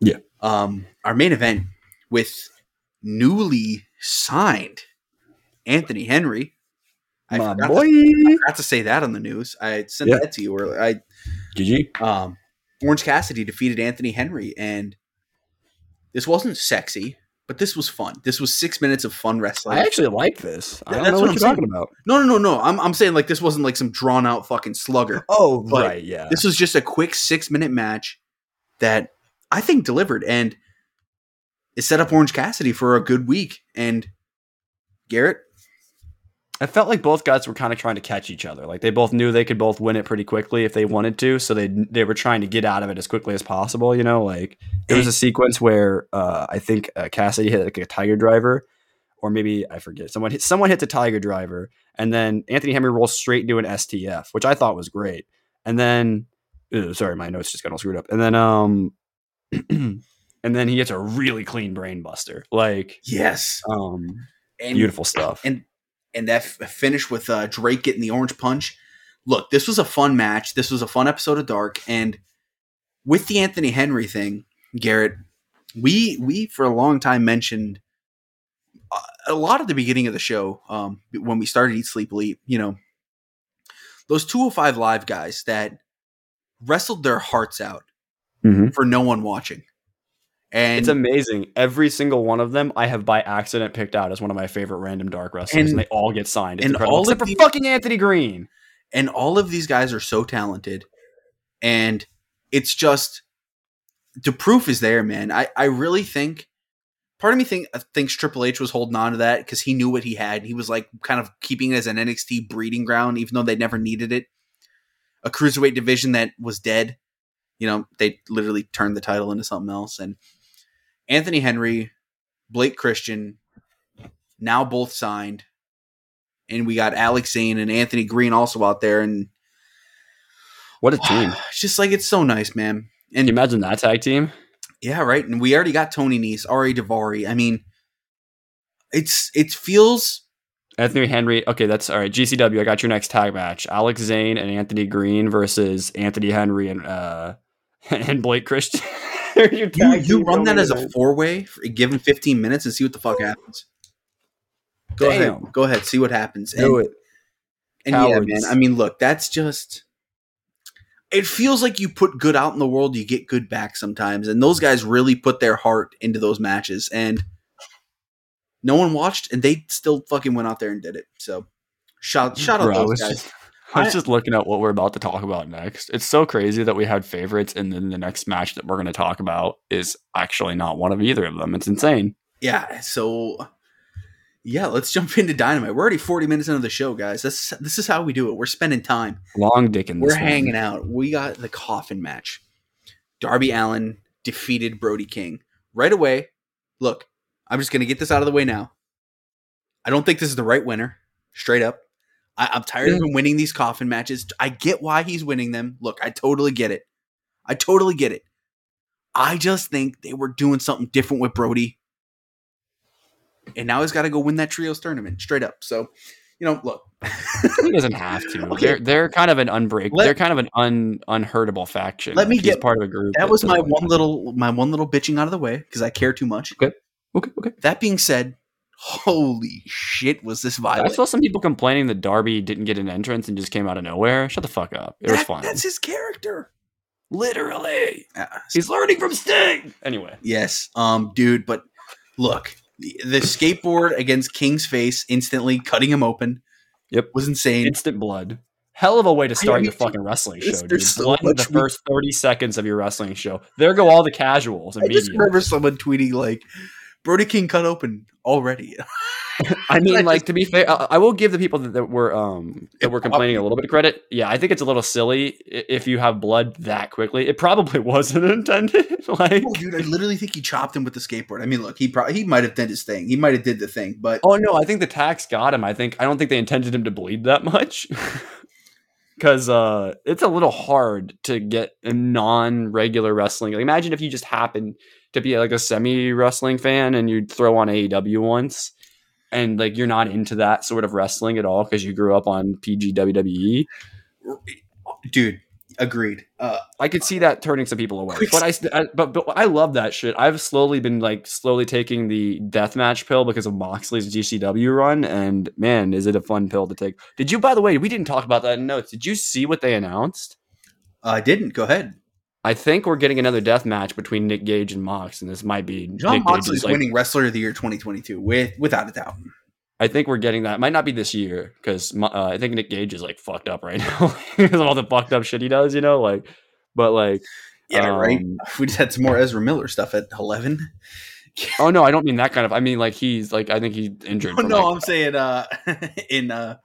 [SPEAKER 1] Yeah.
[SPEAKER 2] Um, our main event with newly signed Anthony Henry. I
[SPEAKER 1] My
[SPEAKER 2] forgot,
[SPEAKER 1] boy,
[SPEAKER 2] To, forgot to say that on the news. I sent
[SPEAKER 1] Yeah.
[SPEAKER 2] that to you. Or I
[SPEAKER 1] GG.
[SPEAKER 2] um, Orange Cassidy defeated Anthony Henry, and this wasn't sexy, but this was fun. This was six minutes of fun wrestling.
[SPEAKER 1] I actually like this. I don't
[SPEAKER 2] that's
[SPEAKER 1] know
[SPEAKER 2] what
[SPEAKER 1] what,
[SPEAKER 2] I'm
[SPEAKER 1] talking about.
[SPEAKER 2] no, no, no, no. I'm, I'm saying like this wasn't like some drawn out fucking slugger.
[SPEAKER 1] Oh, right, yeah.
[SPEAKER 2] This was just a quick six minute match that I think delivered, and it set up Orange Cassidy for a good week. And Garrett,
[SPEAKER 1] It felt like both guys were kind of trying to catch each other. Like they both knew they could both win it pretty quickly if they wanted to, so they they were trying to get out of it as quickly as possible. You know, like there was a sequence where uh, I think uh, Cassidy hit like a Tiger Driver, or maybe I forget someone hit someone hit the Tiger Driver, and then Anthony Henry rolls straight into an STF, which I thought was great. And then, ew, sorry, my notes just got all screwed up. And then um, [CLEARS THROAT] and then he gets a really clean brain buster, like
[SPEAKER 2] yes,
[SPEAKER 1] um,
[SPEAKER 2] and
[SPEAKER 1] beautiful stuff.
[SPEAKER 2] and and that f- finish with uh, Drake getting the orange punch. Look, this was a fun match. This was a fun episode of Dark, and with the Anthony Henry thing, Garrett, we we for a long time mentioned uh, a lot at the beginning of the show um, when we started Eat Sleep Elite. You know, those 205 live guys that wrestled their hearts out
[SPEAKER 1] Mhm.
[SPEAKER 2] for no one watching. And
[SPEAKER 1] It's amazing. Every single one of them I have by accident picked out as one of my favorite random dark wrestlers, and,
[SPEAKER 2] And-
[SPEAKER 1] they all get signed. It's
[SPEAKER 2] and
[SPEAKER 1] incredible.
[SPEAKER 2] all
[SPEAKER 1] Except
[SPEAKER 2] of
[SPEAKER 1] for
[SPEAKER 2] the-
[SPEAKER 1] fucking Anthony Green.
[SPEAKER 2] and all of these guys are so talented and it's just the proof is there man i, I really think part of me think uh, thinks triple h was holding on to that because he knew what he had he was like kind of keeping it as an nxt breeding ground even though they never needed it a cruiserweight division that was dead you know they literally turned the title into something else and anthony henry blake christian now both signed and we got alex zayne and anthony green also out there and
[SPEAKER 1] What a team. [SIGHS]
[SPEAKER 2] it's just like it's so nice, man.
[SPEAKER 1] Can
[SPEAKER 2] And
[SPEAKER 1] you imagine that tag team?
[SPEAKER 2] yeah, right. And we already got Tony Nese, Ari Daivari. I mean, it's it feels
[SPEAKER 1] Anthony Henry. Okay, that's all right. GCW, I got your next tag match. Alex Zayne and Anthony Green versus Anthony Henry and uh [LAUGHS] and Blake Christian. [LAUGHS]
[SPEAKER 2] You, you run that as a four way, given fifteen minutes, and see what the fuck happens. Go
[SPEAKER 1] Damn.
[SPEAKER 2] ahead, go ahead, see what happens.
[SPEAKER 1] Do
[SPEAKER 2] and,
[SPEAKER 1] it.
[SPEAKER 2] And yeah, man. I mean, look, that's just. It feels like you put good out in the world, you get good back sometimes, and those guys really put their heart into those matches, and no one watched, and they still fucking went out there and did it. So, shout shout out
[SPEAKER 1] Bro,
[SPEAKER 2] those guys.
[SPEAKER 1] just I was just looking at what we're about to talk about next. It's so crazy that we had favorites, and then the next match that we're going to talk about is actually not one of either of them. It's insane.
[SPEAKER 2] Yeah, so yeah, let's jump into Dynamite. We're already 40 minutes into the show, guys. This this is how we do it. We're spending time.
[SPEAKER 1] Long dick in this.
[SPEAKER 2] We're
[SPEAKER 1] one.
[SPEAKER 2] hanging out. We got the coffin match. Darby Allin defeated Brody King. Right away, look, I'm just gonna get this out of the way now. I don't think this is the right winner. Straight up. I, I'm tired of him winning these coffin matches. I get why he's winning them. Look, I totally get it. I totally get it. I just think they were doing something different with Brody. And now he's got to go win that trios tournament straight up. So, you know, look,
[SPEAKER 1] He doesn't [LAUGHS] have to.
[SPEAKER 2] Okay.
[SPEAKER 1] They're they're kind of an unbreak.
[SPEAKER 2] Let-
[SPEAKER 1] they're kind of an un unhurtable faction.
[SPEAKER 2] Let me
[SPEAKER 1] Like,
[SPEAKER 2] get-
[SPEAKER 1] part of a group.
[SPEAKER 2] that was my one little my one little bitching out of the way because I care too much.
[SPEAKER 1] Okay. Okay, okay.
[SPEAKER 2] That being said, holy shit, was this violent.
[SPEAKER 1] I saw some people complaining that Darby didn't get an entrance and just came out of nowhere. Shut the fuck up. It was
[SPEAKER 2] That-
[SPEAKER 1] fine.
[SPEAKER 2] That's his character.
[SPEAKER 1] Literally,
[SPEAKER 2] Ah,
[SPEAKER 1] he's learning from Sting. Anyway,
[SPEAKER 2] yes, um, dude. But look, the, the skateboard against King's face instantly cutting him open.
[SPEAKER 1] Yep.
[SPEAKER 2] was insane.
[SPEAKER 1] instant blood. Hell of a way to start your fucking wrestling show, dude.
[SPEAKER 2] so
[SPEAKER 1] blood in the first thirty seconds of your wrestling show. There go all the casuals
[SPEAKER 2] I just remember someone tweeting like, "Brody King cut open already." [LAUGHS] [LAUGHS]
[SPEAKER 1] I mean,
[SPEAKER 2] I
[SPEAKER 1] like
[SPEAKER 2] just-
[SPEAKER 1] to be fair, I, I will give the people that, that were um that were complaining a little bit of credit. Yeah, I think it's a little silly if you have blood that quickly. It probably [LAUGHS] wasn't intended. like,
[SPEAKER 2] oh, dude, I literally think he chopped him with the skateboard. I mean, look, he probably he might have did his thing. He might have did the thing, but
[SPEAKER 1] oh no, I think the tacks got him. I think I don't think they intended him to bleed that much. Because uh, it's a little hard to get a non-regular wrestling. Like, imagine if you just happened to be like a semi wrestling fan and you'd throw on AEW once, and like you're not into that sort of wrestling at all because you grew up on PG WWE.
[SPEAKER 2] dude, agreed. Uh,
[SPEAKER 1] I could see that turning some people away, but I, I but but I love that shit. I've slowly been like slowly taking the deathmatch pill because of Moxley's GCW run, and man, is it a fun pill to take. Did you, by the way, we didn't talk about that in notes. Did you see what they announced?
[SPEAKER 2] I didn't. Go ahead.
[SPEAKER 1] I think we're getting another death match between Nick Gage and Mox, and this might be
[SPEAKER 2] Jon
[SPEAKER 1] Nick
[SPEAKER 2] Moxley's
[SPEAKER 1] Gage's like.
[SPEAKER 2] winning Wrestler of the Year 2022 with without a doubt.
[SPEAKER 1] I think we're getting that. It might not be this year because uh, I think Nick Gage is like fucked up right [LAUGHS] now because of all the fucked up shit he does. You know, like, but like.
[SPEAKER 2] Yeah, right.
[SPEAKER 1] um, [LAUGHS]
[SPEAKER 2] We just had some more Ezra Miller stuff at 11. [LAUGHS]
[SPEAKER 1] Oh no, I don't mean that kind of. I mean like he's like I think he's injured.
[SPEAKER 2] Oh, no,
[SPEAKER 1] like-
[SPEAKER 2] I'm saying uh in uh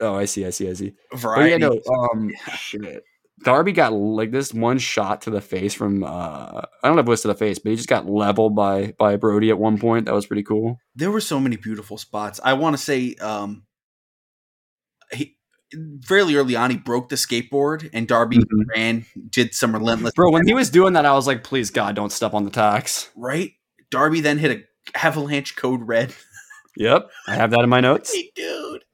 [SPEAKER 1] oh, I see, I see, I see. But
[SPEAKER 2] variety.
[SPEAKER 1] yeah, no, um, shit. Darby got like this one shot to the face from. uh I don't know if it was to the face, but he just got leveled by by Brody at one point. That was pretty cool.
[SPEAKER 2] There were so many beautiful spots. I want to say um he fairly early on he broke the skateboard and Darby
[SPEAKER 1] Mhm.
[SPEAKER 2] ran did some relentless
[SPEAKER 1] Bro, when he was doing that, I was like, please God, don't step on the tacks.
[SPEAKER 2] right? Darby then hit a avalanche code red.
[SPEAKER 1] Yep, I have that in my [LAUGHS] notes.
[SPEAKER 2] Hey, dude.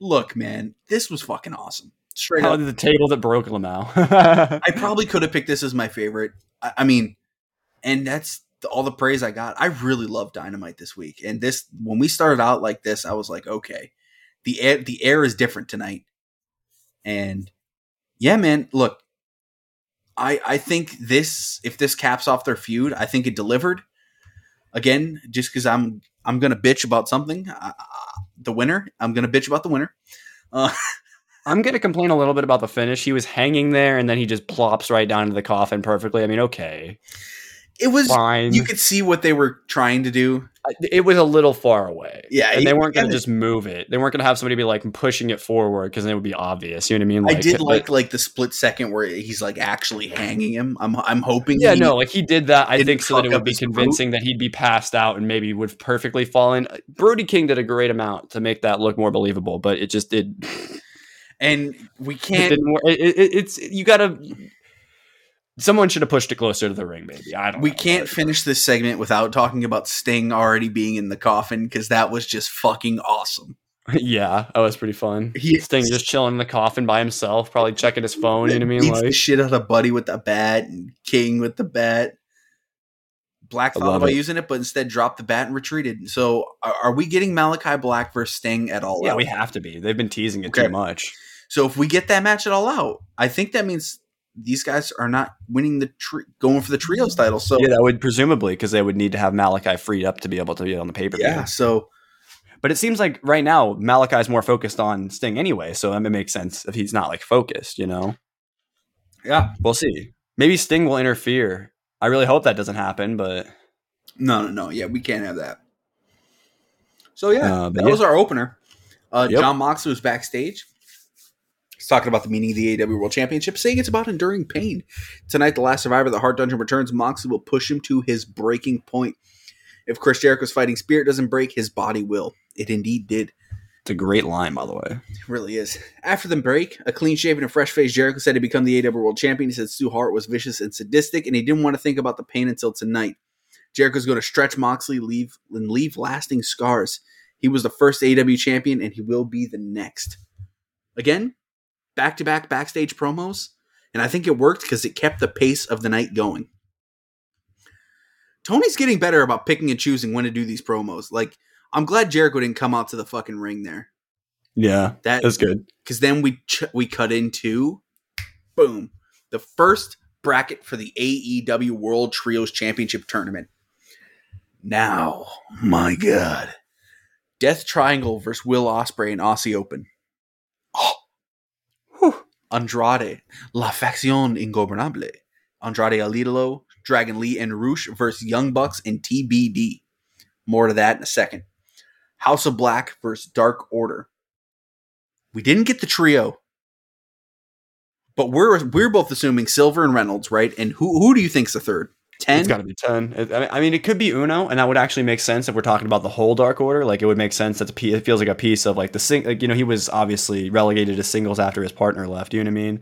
[SPEAKER 2] Look, man, this was fucking awesome. Straight
[SPEAKER 1] How
[SPEAKER 2] up.
[SPEAKER 1] the table that broke Lamau? [LAUGHS]
[SPEAKER 2] I probably could have picked this as my favorite. I, I mean, and that's the, all the praise I got. I really love Dynamite this week, and this when we started out like this, I was like, okay, the air the air is different tonight, and yeah, man, look, I I think this if this caps off their feud, I think it delivered. Again, just because I'm I'm gonna bitch about something, uh, the winner. I'm gonna bitch about the winner. Uh, [LAUGHS]
[SPEAKER 1] I'm going to complain a little bit about the finish. He was hanging there and then he just plops right down into the coffin perfectly. I mean, okay.
[SPEAKER 2] it was
[SPEAKER 1] Fine.
[SPEAKER 2] you could see what they were trying to do.
[SPEAKER 1] it was a little far away.
[SPEAKER 2] Yeah,
[SPEAKER 1] And they weren't going to just move it. They weren't going to have somebody be like pushing it forward because then it would be obvious. You know what I mean?
[SPEAKER 2] I did
[SPEAKER 1] but-
[SPEAKER 2] like like the split second where he's like actually hanging him. I'm I'm hoping.
[SPEAKER 1] Yeah, no, like he did that. I think so that it would be convincing that he'd be passed out and maybe would perfectly fall in. Brody King did a great amount to make that look more believable, but it just did.
[SPEAKER 2] And we can't.
[SPEAKER 1] didn't. It, it, it's you gotta. Someone should have pushed it closer to the ring, maybe. I don't.
[SPEAKER 2] We
[SPEAKER 1] know,
[SPEAKER 2] can't
[SPEAKER 1] but-
[SPEAKER 2] finish this segment without talking about Sting already being in the coffin because that was just fucking awesome. [LAUGHS]
[SPEAKER 1] yeah, that was pretty fun.
[SPEAKER 2] He-
[SPEAKER 1] Sting just chilling in the coffin by himself, probably checking his phone. You know what I mean? Like,
[SPEAKER 2] shit out of Buddy with the bat and King with the bat. Black thought about
[SPEAKER 1] it.
[SPEAKER 2] using it, but instead dropped the bat and retreated. So, are, are we getting Malachi Black versus Sting at all?
[SPEAKER 1] yeah,
[SPEAKER 2] out?
[SPEAKER 1] we have to be. They've been teasing it
[SPEAKER 2] Okay.
[SPEAKER 1] too much.
[SPEAKER 2] So if we get that match at all out, I think that means these guys are not winning the tri- going for the trios title. So
[SPEAKER 1] Yeah, that would presumably because they would need to have Malachi freed up to be able to be on the pay per view.
[SPEAKER 2] yeah, so
[SPEAKER 1] But it seems like right now Malachi's more focused on Sting anyway, so it makes sense if he's not like focused, you know.
[SPEAKER 2] yeah,
[SPEAKER 1] We'll see. Maybe Sting will interfere. I really hope that doesn't happen, but
[SPEAKER 2] no, no, no, yeah, we can't have that. So yeah,
[SPEAKER 1] Uh,
[SPEAKER 2] that
[SPEAKER 1] yeah.
[SPEAKER 2] was our opener. Uh,
[SPEAKER 1] Yep.
[SPEAKER 2] Jon Moxley was backstage. He's talking about the meaning of the AEW World Championship, saying it's about enduring pain. Tonight, the last survivor of the Hart Dungeon returns. Moxley will push him to his breaking point. If Chris Jericho's fighting spirit doesn't break, his body will. It indeed did.
[SPEAKER 1] It's a great line, by the way.
[SPEAKER 2] It really is. After the break, a clean shaven and a fresh faced Jericho said he'd become the AEW World Champion. He said Stu Hart was vicious and sadistic, and he didn't want to think about the pain until tonight. Jericho's going to stretch Moxley, leave and leave lasting scars. He was the first AEW champion, and he will be the next. Again, back to back backstage promos, and I think it worked because it kept the pace of the night going. Tony's getting better about picking and choosing when to do these promos. Like, I'm glad Jericho didn't come out to the fucking ring there.
[SPEAKER 1] Yeah,
[SPEAKER 2] That
[SPEAKER 1] that's good.
[SPEAKER 2] because then we ch- we cut into boom the first bracket for the AEW World Trios Championship tournament. Now, my God, Death Triangle versus Will Ospreay and Aussie Open. Oh, [GASPS]
[SPEAKER 1] Whew.
[SPEAKER 2] Andrade, La Facción Ingobernable, Andrade El Idolo, Dragon Lee, and Rush versus Young Bucks and TBD. More to that in a second. House of Black versus Dark Order. We didn't get the trio, but we're we're both assuming Silver and Reynolds, right? And who who do you think's the third? Ten.
[SPEAKER 1] It's got to be ten. It- I mean- it could be Uno, and that would actually make sense if we're talking about the whole Dark Order. Like, it would make sense. that. It feels like a piece of like the sing. Like, you know, he was obviously relegated to singles after his partner left. You know what I mean?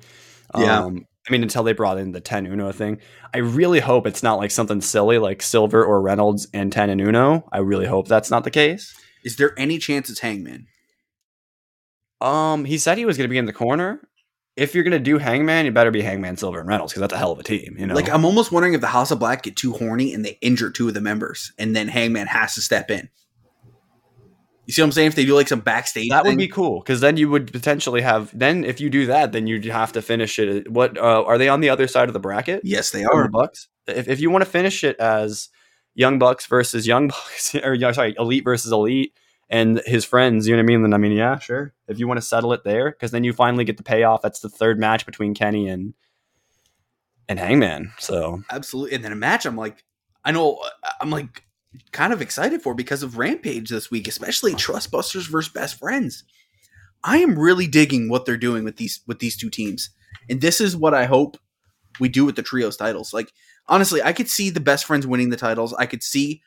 [SPEAKER 2] Yeah.
[SPEAKER 1] Um, I mean, until they brought in the ten Uno thing. I really hope it's not like something silly like Silver or Reynolds and ten and Uno. I really hope that's not the case.
[SPEAKER 2] Is there any chance it's Hangman?
[SPEAKER 1] Um, he said he was going to be in the corner. If you're going to do Hangman, you better be Hangman, Silver, and Reynolds because that's a hell of a team. You know,
[SPEAKER 2] Like I'm almost wondering if the House of Black get too horny and they injure two of the members, and then Hangman has to step in. You see what I'm saying? If they do like some backstage,
[SPEAKER 1] That would be cool because then you would potentially have. Then if you do that, then you'd have to finish it. What uh, are they on the other side of the bracket?
[SPEAKER 2] Yes, they
[SPEAKER 1] Are
[SPEAKER 2] are.
[SPEAKER 1] the Bucks? If if you want to finish it as Young Bucks versus Young Bucks, [LAUGHS] or sorry, Elite versus Elite, and his friends, you know what I mean? Then I mean, yeah, sure. If you want to settle it there, because then you finally get the payoff. That's the third match between Kenny and and Hangman. So
[SPEAKER 2] Absolutely. And then a match, I'm like, I know, uh, I'm like, kind of excited for because of Rampage this week, especially Trustbusters versus Best Friends. I am really digging what they're doing with these with these two teams, and this is what I hope we do with the trios titles. Like honestly, I could see the Best Friends winning the titles. I could see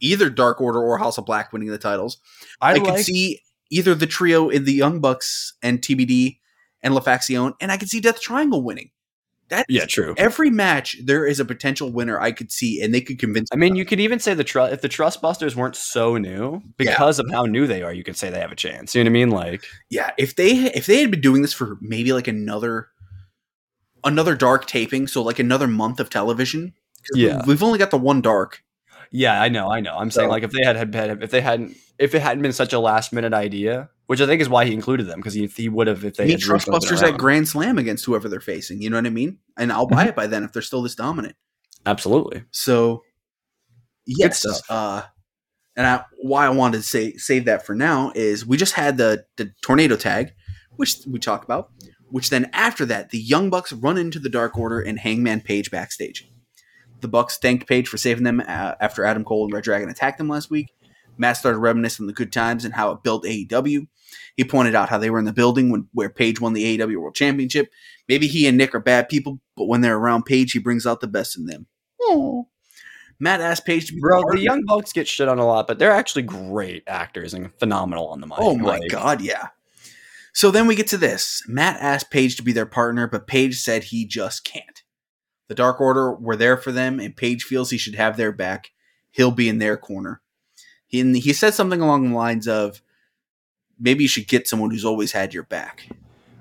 [SPEAKER 2] either Dark Order or House of Black winning the titles. I, could see either the trio in the Young Bucks and TBD and La Facción, and I could see Death Triangle winning. That
[SPEAKER 1] Yeah, true.
[SPEAKER 2] every match there is a potential winner I could see, and they could convince.
[SPEAKER 1] I mean, you could even say the trust if the Trust Busters weren't so new because of how new they are. You could say they have a chance. You know what I mean? Like,
[SPEAKER 2] yeah, if they if they had been doing this for maybe like another another dark taping, so like another month of television.
[SPEAKER 1] Yeah.
[SPEAKER 2] we've only got the one dark.
[SPEAKER 1] Yeah, I know, I know. I'm saying like if they had, had if they hadn't if it hadn't been such a last minute idea, which I think is why he included them because he he would have if they
[SPEAKER 2] Meet Trustbusters at. Grand Slam against whoever they're facing. You know what I mean? And I'll
[SPEAKER 1] Mm-hmm.
[SPEAKER 2] buy it by then if they're still this dominant.
[SPEAKER 1] Absolutely.
[SPEAKER 2] So, yes. Uh, and I, why I wanted to say save that for now is we just had the the tornado tag, which we talked about. Which then after that, the Young Bucks run into the Dark Order and Hangman Page backstage. The Bucks thanked Page for saving them uh, after Adam Cole and Red Dragon attacked them last week. Matt started reminiscing on the good times and how it built AEW. He pointed out how they were in the building when where Page won the AEW World Championship. Maybe he and Nick are bad people, but when they're around Page, he brings out the best in them. Oh. Matt asked Page to be
[SPEAKER 1] Bro, the young bucks get shit on a lot, but they're actually great actors and phenomenal on the mic.
[SPEAKER 2] Oh my
[SPEAKER 1] Like,
[SPEAKER 2] god, yeah. So then we get to this. Matt asked Page to be their partner, but Page said he just can't. The Dark Order were there for them, and Page feels he should have their back. He'll be in their corner. He, and he said something along the lines of, maybe you should get someone who's always had your back.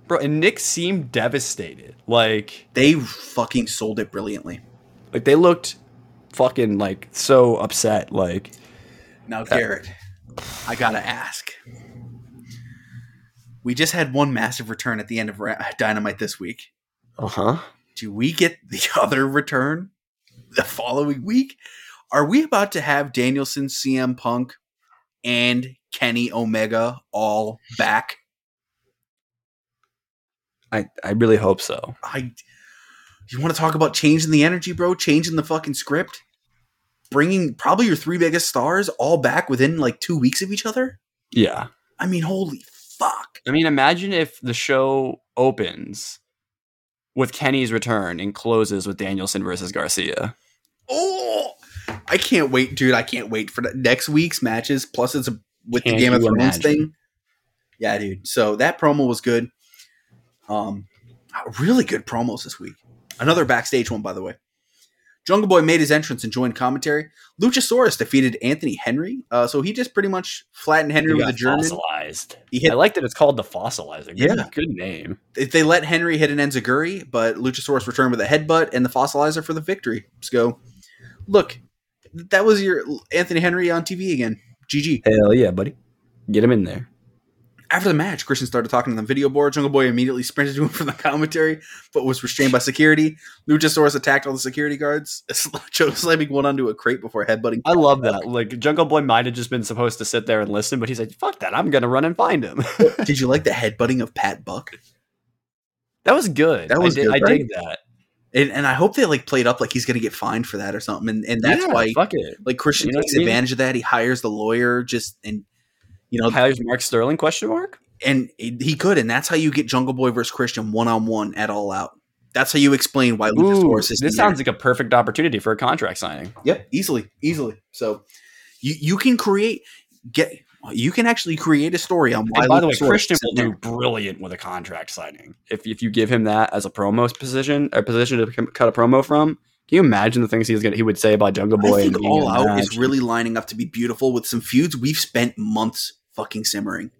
[SPEAKER 1] Bro, and Nick seemed devastated. Like,
[SPEAKER 2] They fucking sold it brilliantly.
[SPEAKER 1] like they looked fucking like so upset. Like,
[SPEAKER 2] Now, Garrett, I gotta ask. We just had one massive return at the end of Dynamite this week.
[SPEAKER 1] uh huh.
[SPEAKER 2] do we get the [LAUGHS] other return the following week? Are we about to have Danielson, CM Punk, and Kenny Omega all back?
[SPEAKER 1] I I really hope so.
[SPEAKER 2] I you want to talk about changing the energy, bro? Changing the fucking script? Bringing probably your three biggest stars all back within like two weeks of each other?
[SPEAKER 1] Yeah.
[SPEAKER 2] I mean, holy fuck.
[SPEAKER 1] I mean, imagine if the show opens with Kenny's return and closes with Danielson versus Garcia.
[SPEAKER 2] Oh, I can't wait, dude. I can't wait for the next week's matches. Plus, it's a, with
[SPEAKER 1] Can't
[SPEAKER 2] the Game of Thrones
[SPEAKER 1] imagine?
[SPEAKER 2] thing. Yeah, dude. So that promo was good. Um, really good promos this week. Another backstage one, by the way. Jungle Boy made his entrance and joined commentary. Luchasaurus defeated Anthony Henry. Uh, so he just pretty much flattened Henry
[SPEAKER 1] He
[SPEAKER 2] with a German.
[SPEAKER 1] fossilized.
[SPEAKER 2] He hit
[SPEAKER 1] I like that it's called the fossilizer. Good,
[SPEAKER 2] Yeah.
[SPEAKER 1] good name.
[SPEAKER 2] if they let Henry hit an Enziguri, but Luchasaurus returned with a headbutt and the fossilizer for the victory. Let's go. Look, that was your Anthony Henry on TV again. GG.
[SPEAKER 1] Hell yeah, buddy. Get him in there.
[SPEAKER 2] After the match, Christian started talking to the video board. Jungle Boy immediately sprinted to him from the commentary, but was restrained by security. Luchasaurus attacked all the security guards, [LAUGHS] slamming one onto a crate before headbutting.
[SPEAKER 1] I love that. Like Jungle Boy might have just been supposed to sit there and listen, but he's like, "Fuck that! I'm gonna run and find him." [LAUGHS]
[SPEAKER 2] Did you like the headbutting of Pat Buck?
[SPEAKER 1] that was good.
[SPEAKER 2] That was
[SPEAKER 1] I, did,
[SPEAKER 2] good,
[SPEAKER 1] I
[SPEAKER 2] right?
[SPEAKER 1] dig that.
[SPEAKER 2] And, and I hope they like played up like he's going to get fined for that or something. And, and that's
[SPEAKER 1] Yeah,
[SPEAKER 2] why like Christian
[SPEAKER 1] You know
[SPEAKER 2] takes
[SPEAKER 1] I mean?
[SPEAKER 2] advantage of that. He hires the lawyer just and you know
[SPEAKER 1] Hires Mark Sterling? Question mark.
[SPEAKER 2] and he could, and that's how you get Jungle Boy versus Christian one on one at All Out. That's how you explain why
[SPEAKER 1] Ooh,
[SPEAKER 2] Luchasaurus is.
[SPEAKER 1] this
[SPEAKER 2] there.
[SPEAKER 1] sounds like a perfect opportunity for a contract signing.
[SPEAKER 2] Yep, easily, easily. So you you can create get you can actually create a story on why.
[SPEAKER 1] And by the way, Christian will do brilliant with a contract signing. If if you give him that as a promo position, a position to cut a promo from, can you imagine the things he's gonna he would say about Jungle Boy?
[SPEAKER 2] I think All Out is really lining up to be beautiful with some feuds we've spent months fucking simmering.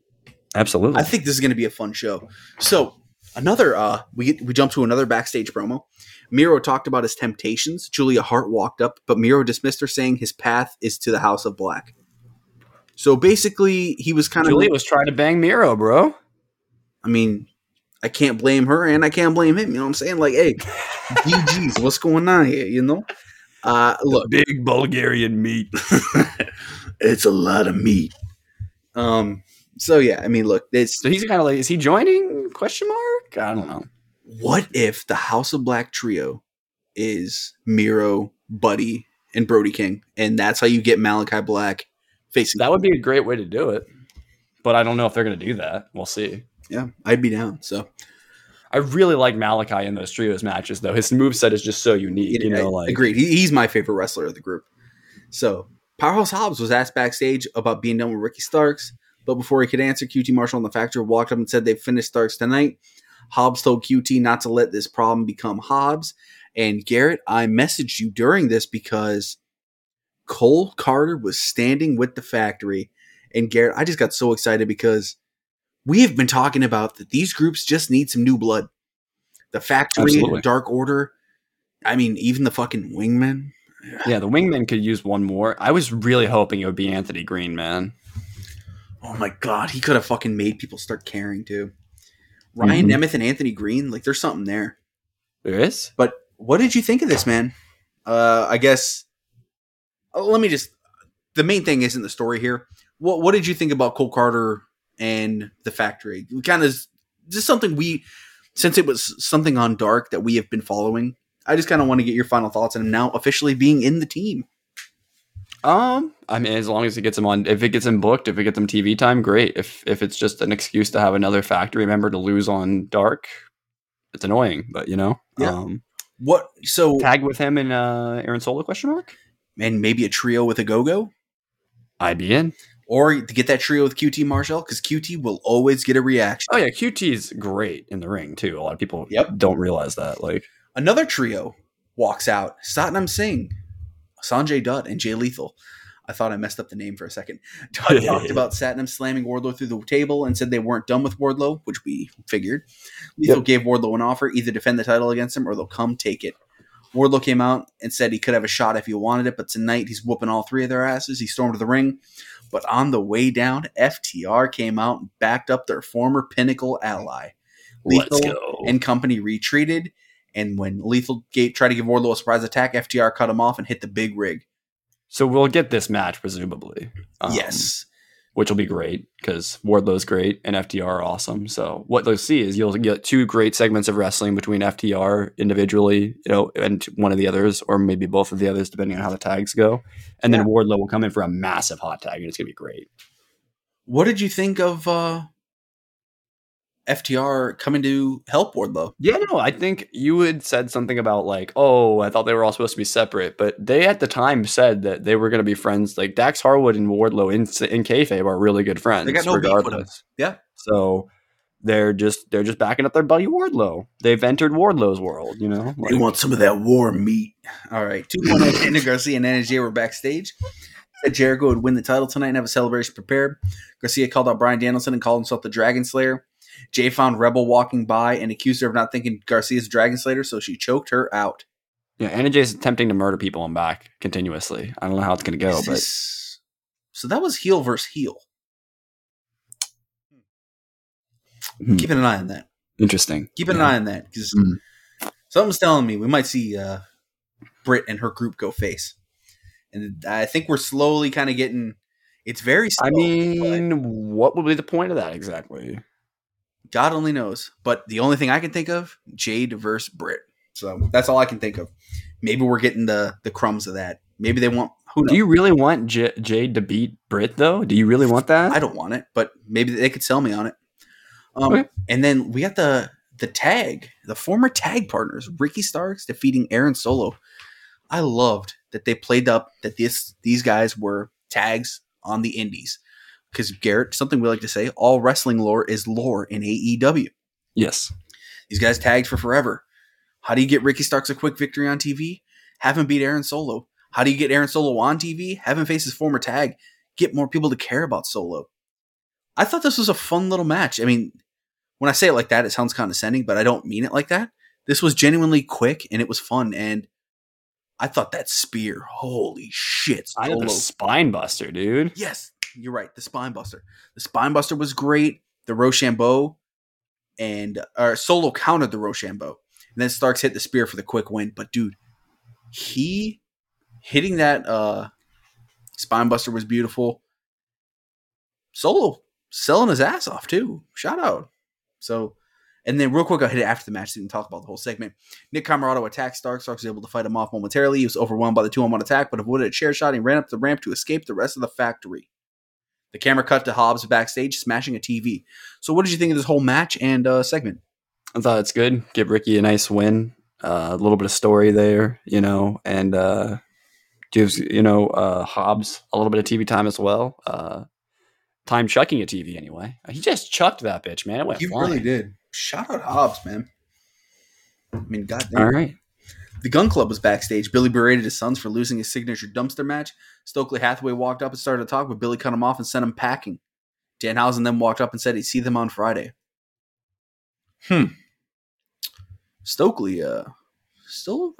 [SPEAKER 1] absolutely.
[SPEAKER 2] I think this is going to be a fun show. So another uh we we jump to another backstage promo. Miro talked about his temptations. Julia Hart walked up, but Miro dismissed her, saying his path is to the House of Black. So basically, he was kind of.
[SPEAKER 1] Julia was trying to bang Miro, bro.
[SPEAKER 2] I mean, I can't blame her, and I can't blame him. You know what I'm saying? Like, hey, [LAUGHS] GG's, what's going on here? You know? Uh, look,
[SPEAKER 1] big Bulgarian meat. [LAUGHS]
[SPEAKER 2] it's a lot of meat. Um. So yeah, I mean, look, it's
[SPEAKER 1] So he's kind of like, is he joining? Question mark. I don't know.
[SPEAKER 2] what if the House of Black trio is Miro, Buddy, and Brody King, and that's how you get Malachi Black facing
[SPEAKER 1] That would be a great way to do it, but I don't know if they're gonna do that. We'll see.
[SPEAKER 2] Yeah, I'd be down. So
[SPEAKER 1] I really like Malachi in those trios matches, though. His moveset is just so unique. You know,
[SPEAKER 2] I-
[SPEAKER 1] like
[SPEAKER 2] agreed. He, he's my favorite wrestler of the group. So Powerhouse Hobbs was asked backstage about being done with Ricky Starks, but before he could answer, QT Marshall and the Factor walked up and said they finished Starks tonight. Hobbs told QT not to let this problem become Hobbs. And Garrett, I messaged you during this because Cole Carter was standing with the factory. And Garrett, I just got so excited because we have been talking about that these groups just need some new blood. The factory,
[SPEAKER 1] Absolutely.
[SPEAKER 2] Dark Order, I mean, even the fucking wingmen.
[SPEAKER 1] Yeah, the wingman could use one more. I was really hoping it would be Anthony Green, man.
[SPEAKER 2] Oh my god, he could have fucking made people start caring too. Ryan
[SPEAKER 1] Mhm.
[SPEAKER 2] Nemeth and Anthony Green, like there's something there.
[SPEAKER 1] There is.
[SPEAKER 2] But what did you think of this, man? Uh, I guess. oh, let me just. The main thing isn't the story here. What What did you think about Cole Carter and the factory? We kind of just something we, since it was something on Dark that we have been following. I just kind of want to get your final thoughts on him now officially being in the team.
[SPEAKER 1] Um, I mean, as long as it gets him on, if it gets him booked, if it gets him TV time, great. If if it's just an excuse to have another factory member to lose on Dark, it's annoying. But you know,
[SPEAKER 2] Yeah.
[SPEAKER 1] um,
[SPEAKER 2] What so
[SPEAKER 1] tag with him and uh, Aaron Solo question mark.
[SPEAKER 2] and maybe a trio with a go go,
[SPEAKER 1] I'd be in.
[SPEAKER 2] or to get that trio with QT Marshall because QT will always get a reaction.
[SPEAKER 1] Oh yeah, QT's great in the ring too. A lot of people
[SPEAKER 2] Yep.
[SPEAKER 1] don't realize that. Like,
[SPEAKER 2] Another trio walks out. Satnam Singh, Sanjay Dutt, and Jay Lethal. I thought I messed up the name for a second. [LAUGHS] Dutt talked [LAUGHS] about Satnam slamming Wardlow through the table and said they weren't done with Wardlow, which we figured. Lethal
[SPEAKER 1] Yep.
[SPEAKER 2] gave Wardlow an offer either defend the title against him or they'll come take it. Wardlow came out and said he could have a shot if he wanted it, but tonight he's whooping all three of their asses. He stormed the ring. But on the way down, FTR came out and backed up their former pinnacle ally.
[SPEAKER 1] let's
[SPEAKER 2] Lethal
[SPEAKER 1] go.
[SPEAKER 2] and company retreated. And when Lethal Gate tried to give Wardlow a surprise attack, FTR cut him off and hit the big rig.
[SPEAKER 1] so we'll get this match presumably. Um,
[SPEAKER 2] yes.
[SPEAKER 1] which will be great because Wardlow's great and FTR are awesome. So what you'll see is you'll get two great segments of wrestling between FTR individually, you know, and one of the others, or maybe both of the others, depending on how the tags go. And
[SPEAKER 2] Yeah.
[SPEAKER 1] then Wardlow will come in for a massive hot tag, and it's gonna be great.
[SPEAKER 2] What did you think of uh, FTR coming to help Wardlow?
[SPEAKER 1] Yeah, no, I think you had said something about like, oh, I thought they were all supposed to be separate, but they at the time said that they were going to be friends. Like Dax Harwood and Wardlow in in kayfabe are really good friends.
[SPEAKER 2] They got no beef with
[SPEAKER 1] regardless.
[SPEAKER 2] Yeah.
[SPEAKER 1] So they're just they're just backing up their buddy Wardlow. They've entered Wardlow's world, you know.
[SPEAKER 2] They want some of that war meat. All right. 2.0 Daniel Garcia and NJ were backstage. Said Jericho would win the title tonight and have a celebration prepared. Garcia called out Bryan Danielson and called himself the Dragon Slayer. Jay found Rebel walking by and accused her of not thinking Garcia's Dragon Slayer, so she choked her out.
[SPEAKER 1] yeah, Anna Jay's attempting to murder people in back continuously. I don't know how it's going to go,
[SPEAKER 2] Is
[SPEAKER 1] but
[SPEAKER 2] this- so that was heel versus heel.
[SPEAKER 1] Hmm.
[SPEAKER 2] Keeping an eye on that.
[SPEAKER 1] interesting.
[SPEAKER 2] Keeping
[SPEAKER 1] Yeah.
[SPEAKER 2] an eye on that because
[SPEAKER 1] Mm.
[SPEAKER 2] something's telling me we might see uh, Britt and her group go face, and I think we're slowly kind of getting. It's very. Slow,
[SPEAKER 1] I mean, what would be the point of that exactly?
[SPEAKER 2] God only knows. But the only thing I can think of, Jade versus Britt. So that's all I can think of. Maybe we're getting the the crumbs of that. Maybe they want. Who knows?
[SPEAKER 1] Do you really want J- Jade to beat Britt though? Do you really want that?
[SPEAKER 2] I don't want it, but maybe they could sell me on it. Um,
[SPEAKER 1] Okay.
[SPEAKER 2] and then we got the the tag, the former tag partners, Ricky Starks defeating Aaron Solo. I loved that they played up that this these guys were tags on the indies. Because Garrett, something we like to say, all wrestling lore is lore in AEW.
[SPEAKER 1] yes.
[SPEAKER 2] These guys tagged for forever. How do you get Ricky Starks a quick victory on TV? Have him beat Aaron Solo. How do you get Aaron Solo on TV? Have him face his former tag. Get more people to care about Solo. I thought this was a fun little match. I mean, when I say it like that, it sounds condescending, but I don't mean it like that. This was genuinely quick and it was fun. And I thought that spear, holy shit,
[SPEAKER 1] I know
[SPEAKER 2] Solo.
[SPEAKER 1] the spine buster, dude.
[SPEAKER 2] Yes, you're right. The spine buster. The spine buster was great. The Roshambo and Solo countered the Roshambo. And then Starks hit the spear for the quick win. But dude, he hitting that uh spine buster was beautiful. Solo selling his ass off too. Shout out. So and then real quick, I'll hit it after the match so we can talk about the whole segment. Nick Comoroto attacks Stark. Stark was able to fight him off momentarily. He was overwhelmed by the two on one attack, but avoided a chair shot and ran up the ramp to escape the rest of the factory. The camera cut to Hobbs backstage smashing a TV. So, what did you think of this whole match and uh, segment?
[SPEAKER 1] I thought it's good. Give Ricky a nice win. Uh, a little bit of story there, you know, and uh, gives you know uh, Hobbs a little bit of TV time as well. Uh, time chucking a TV anyway. He just chucked that bitch, man. It went He flying.
[SPEAKER 2] Really did. Shout out Hobbs, man. I mean, goddamn.
[SPEAKER 1] All right.
[SPEAKER 2] The Gunn Club was backstage. Billy berated his sons for losing his signature dumpster match. Stokely Hathaway walked up and started to talk, but Billy cut him off and sent him packing. Danhausen then walked up and said he'd see them on Friday. Hmm. Stokely, uh, still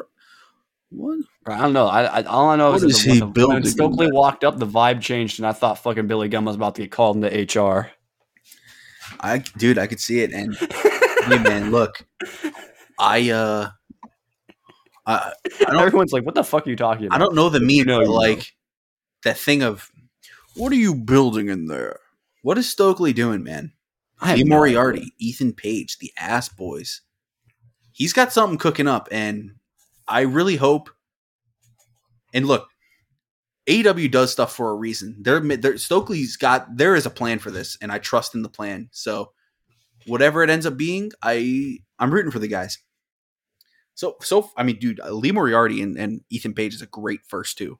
[SPEAKER 2] What?
[SPEAKER 1] I don't know. I, I all I know
[SPEAKER 2] What
[SPEAKER 1] is,
[SPEAKER 2] is
[SPEAKER 1] that
[SPEAKER 2] he
[SPEAKER 1] when,
[SPEAKER 2] building
[SPEAKER 1] when Stokely
[SPEAKER 2] there?
[SPEAKER 1] walked up, the vibe changed, and I thought fucking Billy Gunn was about to get called into HR.
[SPEAKER 2] I dude, I could see it. And hey, man, look, I uh, I, don't-
[SPEAKER 1] Everyone's like, "What the fuck are you talking about?"
[SPEAKER 2] I don't know the meme,
[SPEAKER 1] know
[SPEAKER 2] but
[SPEAKER 1] you know.
[SPEAKER 2] like that thing of what are you building in there? What is Stokely doing, man?
[SPEAKER 1] I have
[SPEAKER 2] Lee
[SPEAKER 1] idea.
[SPEAKER 2] Moriarty, Ethan Page, the ass boys. He's got something cooking up, and I really hope. And look, AEW does stuff for a reason. They're, they're Stokely's got there is a plan for this, and I trust in the plan. So, whatever it ends up being, I I'm rooting for the guys. So so I mean, dude, uh, Lee Moriarty and, and Ethan Page is a great first two.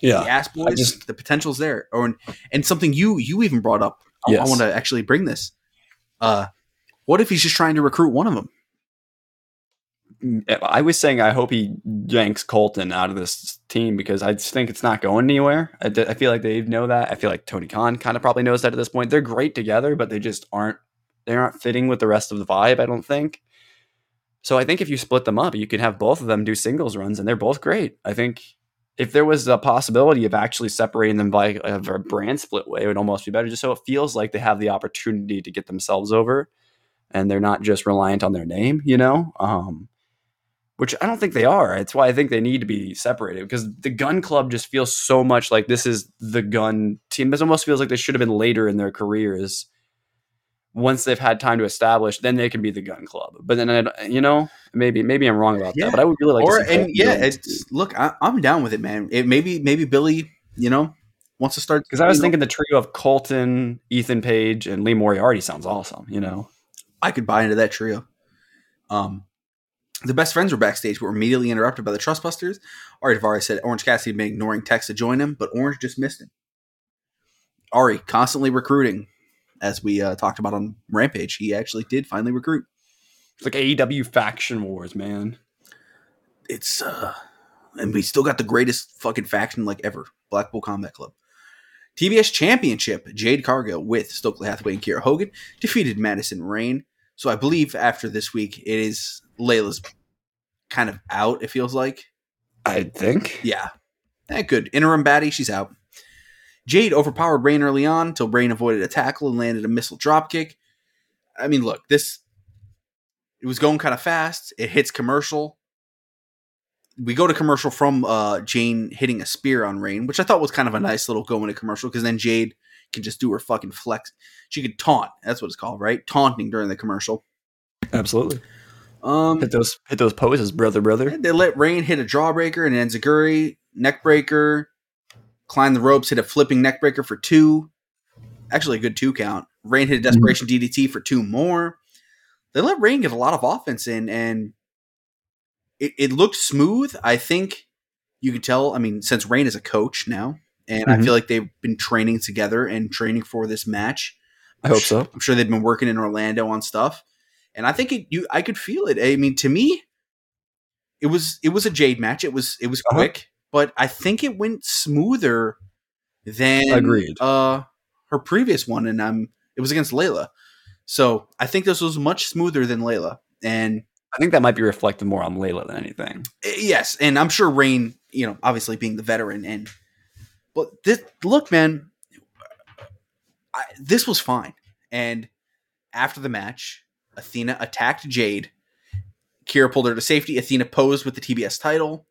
[SPEAKER 1] Yeah, The
[SPEAKER 2] ass boys,
[SPEAKER 1] just-
[SPEAKER 2] the potential's there. Or and, and something you you even brought up. I,
[SPEAKER 1] Yes.
[SPEAKER 2] want to actually bring this. Uh, what if he's just trying to recruit one of them?
[SPEAKER 1] Mm, eh, I was saying I hope he yanks Colton out of this team because I just think it's not going anywhere. I, d- I feel like they know that. I feel like Tony Khan kind of probably knows that at this point. They're great together, but they just aren't. They aren't fitting with the rest of the vibe. I don't think. So I think if you split them up, you can have both of them do singles runs, and they're both great. I think if there was a possibility of actually separating them by a, a brand split way, it would almost be better, just so it feels like they have the opportunity to get themselves over, and they're not just reliant on their name. You know. Um, which I don't think they are. It's why I think they need to be separated because the gun club just feels so much like this is the gun team. This almost feels like they should have been later in their careers. Once they've had time to establish, then they can be the gun club. But then, I, you know, maybe maybe I'm wrong about
[SPEAKER 2] Yeah.
[SPEAKER 1] that. But I would really like
[SPEAKER 2] or
[SPEAKER 1] to see
[SPEAKER 2] and yeah, it's look, I, I'm down with it, man. It maybe maybe Billy, you know, wants to start
[SPEAKER 1] because I was
[SPEAKER 2] know,
[SPEAKER 1] thinking the trio of Colton, Ethan Page, and Lee Moriarty sounds awesome. You know,
[SPEAKER 2] I could buy into that trio. Um, the best friends were backstage, but were immediately interrupted by the Trustbusters. Ari Daivari said Orange Cassidy had been ignoring texts to join him, but Orange just missed him. Ari constantly recruiting, as we uh, talked about on Rampage. He actually did finally recruit.
[SPEAKER 1] it's like AEW faction wars, man.
[SPEAKER 2] It's uh, and we still got the greatest fucking faction like ever, Blackpool Combat Club. TBS Championship, Jade Cargill with Stokely Hathaway and Kiera Hogan defeated Madison Rayne. So I believe after this week, it is Leila's kind of out. It feels like,
[SPEAKER 1] I think.
[SPEAKER 2] yeah, eh, good interim baddie. She's out. Jade overpowered Rayne early on until Rayne avoided a tackle and landed a missile dropkick. I mean, look, this it was going kind of fast. It hits commercial. We go to commercial from uh, Jane hitting a spear on Rayne, which I thought was kind of a nice little go into commercial because then Jade can just do her fucking flex. She could taunt. That's what it's called, right? Taunting during the commercial.
[SPEAKER 1] Absolutely.
[SPEAKER 2] Um,
[SPEAKER 1] Hit those hit those poses, brother, brother.
[SPEAKER 2] they let Rayne hit a drawbreaker and an Enziguri neckbreaker. Climb the ropes, hit a flipping neckbreaker for two. Actually, a good two count. Rayne hit a desperation DDT for two more. They let Rayne get a lot of offense in, and it, it looked smooth. I think you could tell. I mean, since Rayne is a coach now, and I
[SPEAKER 1] Mhm.
[SPEAKER 2] feel like they've been training together and training for this match.
[SPEAKER 1] I hope so.
[SPEAKER 2] I'm sure they've been working in Orlando on stuff, and I think it. You, I could feel it. I mean, to me, it was it was a Jade match. It was it was
[SPEAKER 1] Uh-huh.
[SPEAKER 2] quick, but I think it went smoother than
[SPEAKER 1] Agreed.
[SPEAKER 2] Uh, her previous one, and um, it was against Leila. So I think this was much smoother than Leila, and
[SPEAKER 1] I think that might be reflected more on Leila than anything.
[SPEAKER 2] eh, yes, and I'm sure Rayne, you know, obviously being the veteran, and but this look, man, I, this was fine. And after the match, Athena attacked Jade. Kiera pulled her to safety. Athena posed with the TBS title.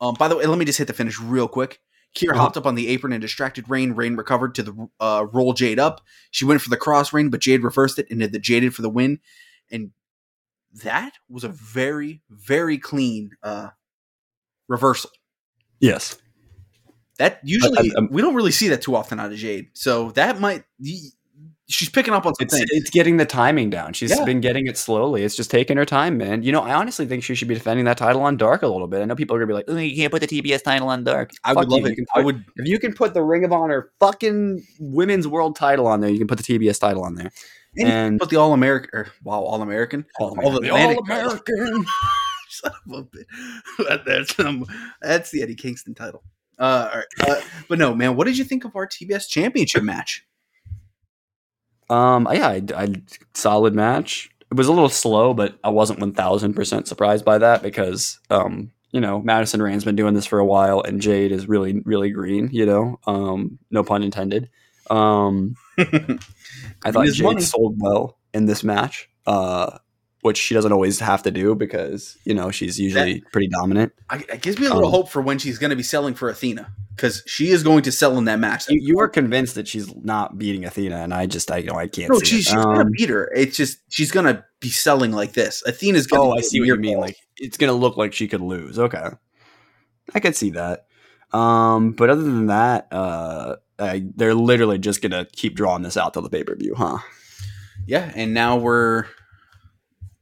[SPEAKER 2] Um, by the way, let me just hit the finish real quick. Kiera
[SPEAKER 1] Uh-huh.
[SPEAKER 2] hopped up on the apron and distracted Rayne. Rayne recovered to the uh, roll Jade up. She went for the cross Rayne, but Jade reversed it and did the Jaded for the win. And that was a very, very clean uh, reversal.
[SPEAKER 1] Yes.
[SPEAKER 2] That usually
[SPEAKER 1] I-
[SPEAKER 2] we don't really see that too often out of Jade. So that might she's picking up on
[SPEAKER 1] It's
[SPEAKER 2] something.
[SPEAKER 1] it's getting the timing down. She's
[SPEAKER 2] Yeah.
[SPEAKER 1] been getting it slowly. It's just taking her time, man. You know, I honestly think she should be defending that title on Dark a little bit. I know people are gonna be like, "Oh, you can't put the TBS title on Dark."
[SPEAKER 2] I would love
[SPEAKER 1] you.
[SPEAKER 2] it.
[SPEAKER 1] You can
[SPEAKER 2] I would.
[SPEAKER 1] if you can put the Ring of Honor fucking women's world title on there, you can put the TBS title on there.
[SPEAKER 2] And
[SPEAKER 1] And
[SPEAKER 2] put the All American. Wow, All American.
[SPEAKER 1] All
[SPEAKER 2] All
[SPEAKER 1] American. [LAUGHS]
[SPEAKER 2] Son of a. [LAUGHS] That's um, that's the Eddie Kingston title. Uh, all right. uh, but no, man. What did you think of our TBS Championship match?
[SPEAKER 1] Um, yeah, I, I solid match. It was a little slow, but I wasn't one thousand percent surprised by that because um, you know, Madison Rayne's been doing this for a while, and Jade is really, really green. You know, um, no pun intended. Um, [LAUGHS] I thought Jade
[SPEAKER 2] money.
[SPEAKER 1] sold well in this match, uh, which she doesn't always have to do because you know she's usually pretty dominant.
[SPEAKER 2] I, it gives me a little
[SPEAKER 1] Um,
[SPEAKER 2] hope for when she's going to be selling for Athena because she is going to sell in that match.
[SPEAKER 1] You, you are convinced that she's not beating Athena, and I just I you know I can't.
[SPEAKER 2] no,
[SPEAKER 1] see
[SPEAKER 2] she's, she's going
[SPEAKER 1] Um,
[SPEAKER 2] to beat her. It's just she's going to be selling like this. Athena's going.
[SPEAKER 1] To Oh, I see what you mean. Like it's gonna look like she could lose. Okay, I could see that. Um, but other than that, uh, I, they're literally just gonna keep drawing this out till the pay per view, huh?
[SPEAKER 2] yeah, and now we're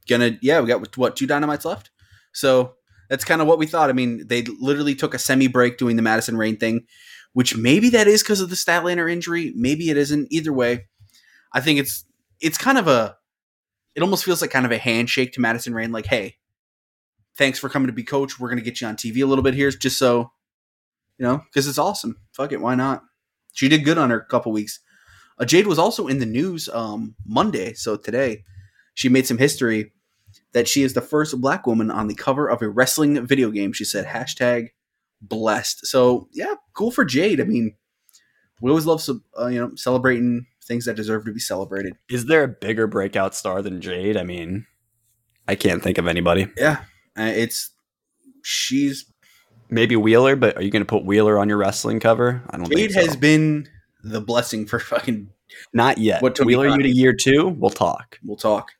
[SPEAKER 2] gonna yeah we got what two dynamites left, so that's kind of what we thought. I mean, they literally took a semi break doing the Madison Rayne thing, which maybe that is because of the Statlander injury, maybe it isn't. Either way, I think it's it's kind of a it almost feels like kind of a handshake to Madison Rayne, like hey. Thanks for coming to be coach. We're gonna get you on TV a little bit here, just so you know, because it's awesome. Fuck it, why not? She did good on her couple weeks. Uh, Jade was also in the news um, Monday, so today she made some history that she is the first black woman on the cover of a wrestling video game. She said hashtag blessed. So yeah, cool for Jade. I mean, we always love uh, you know celebrating things that deserve to be celebrated.
[SPEAKER 1] Is there a bigger breakout star than Jade? I mean, I can't think of anybody.
[SPEAKER 2] Yeah, uh, it's she's
[SPEAKER 1] Maybe Wheeler, but are you gonna put Wheeler on your wrestling cover? I don't
[SPEAKER 2] Jade
[SPEAKER 1] think so.
[SPEAKER 2] has been the blessing for fucking.
[SPEAKER 1] Not yet.
[SPEAKER 2] What
[SPEAKER 1] Wheeler, you to year two? We'll talk.
[SPEAKER 2] We'll talk.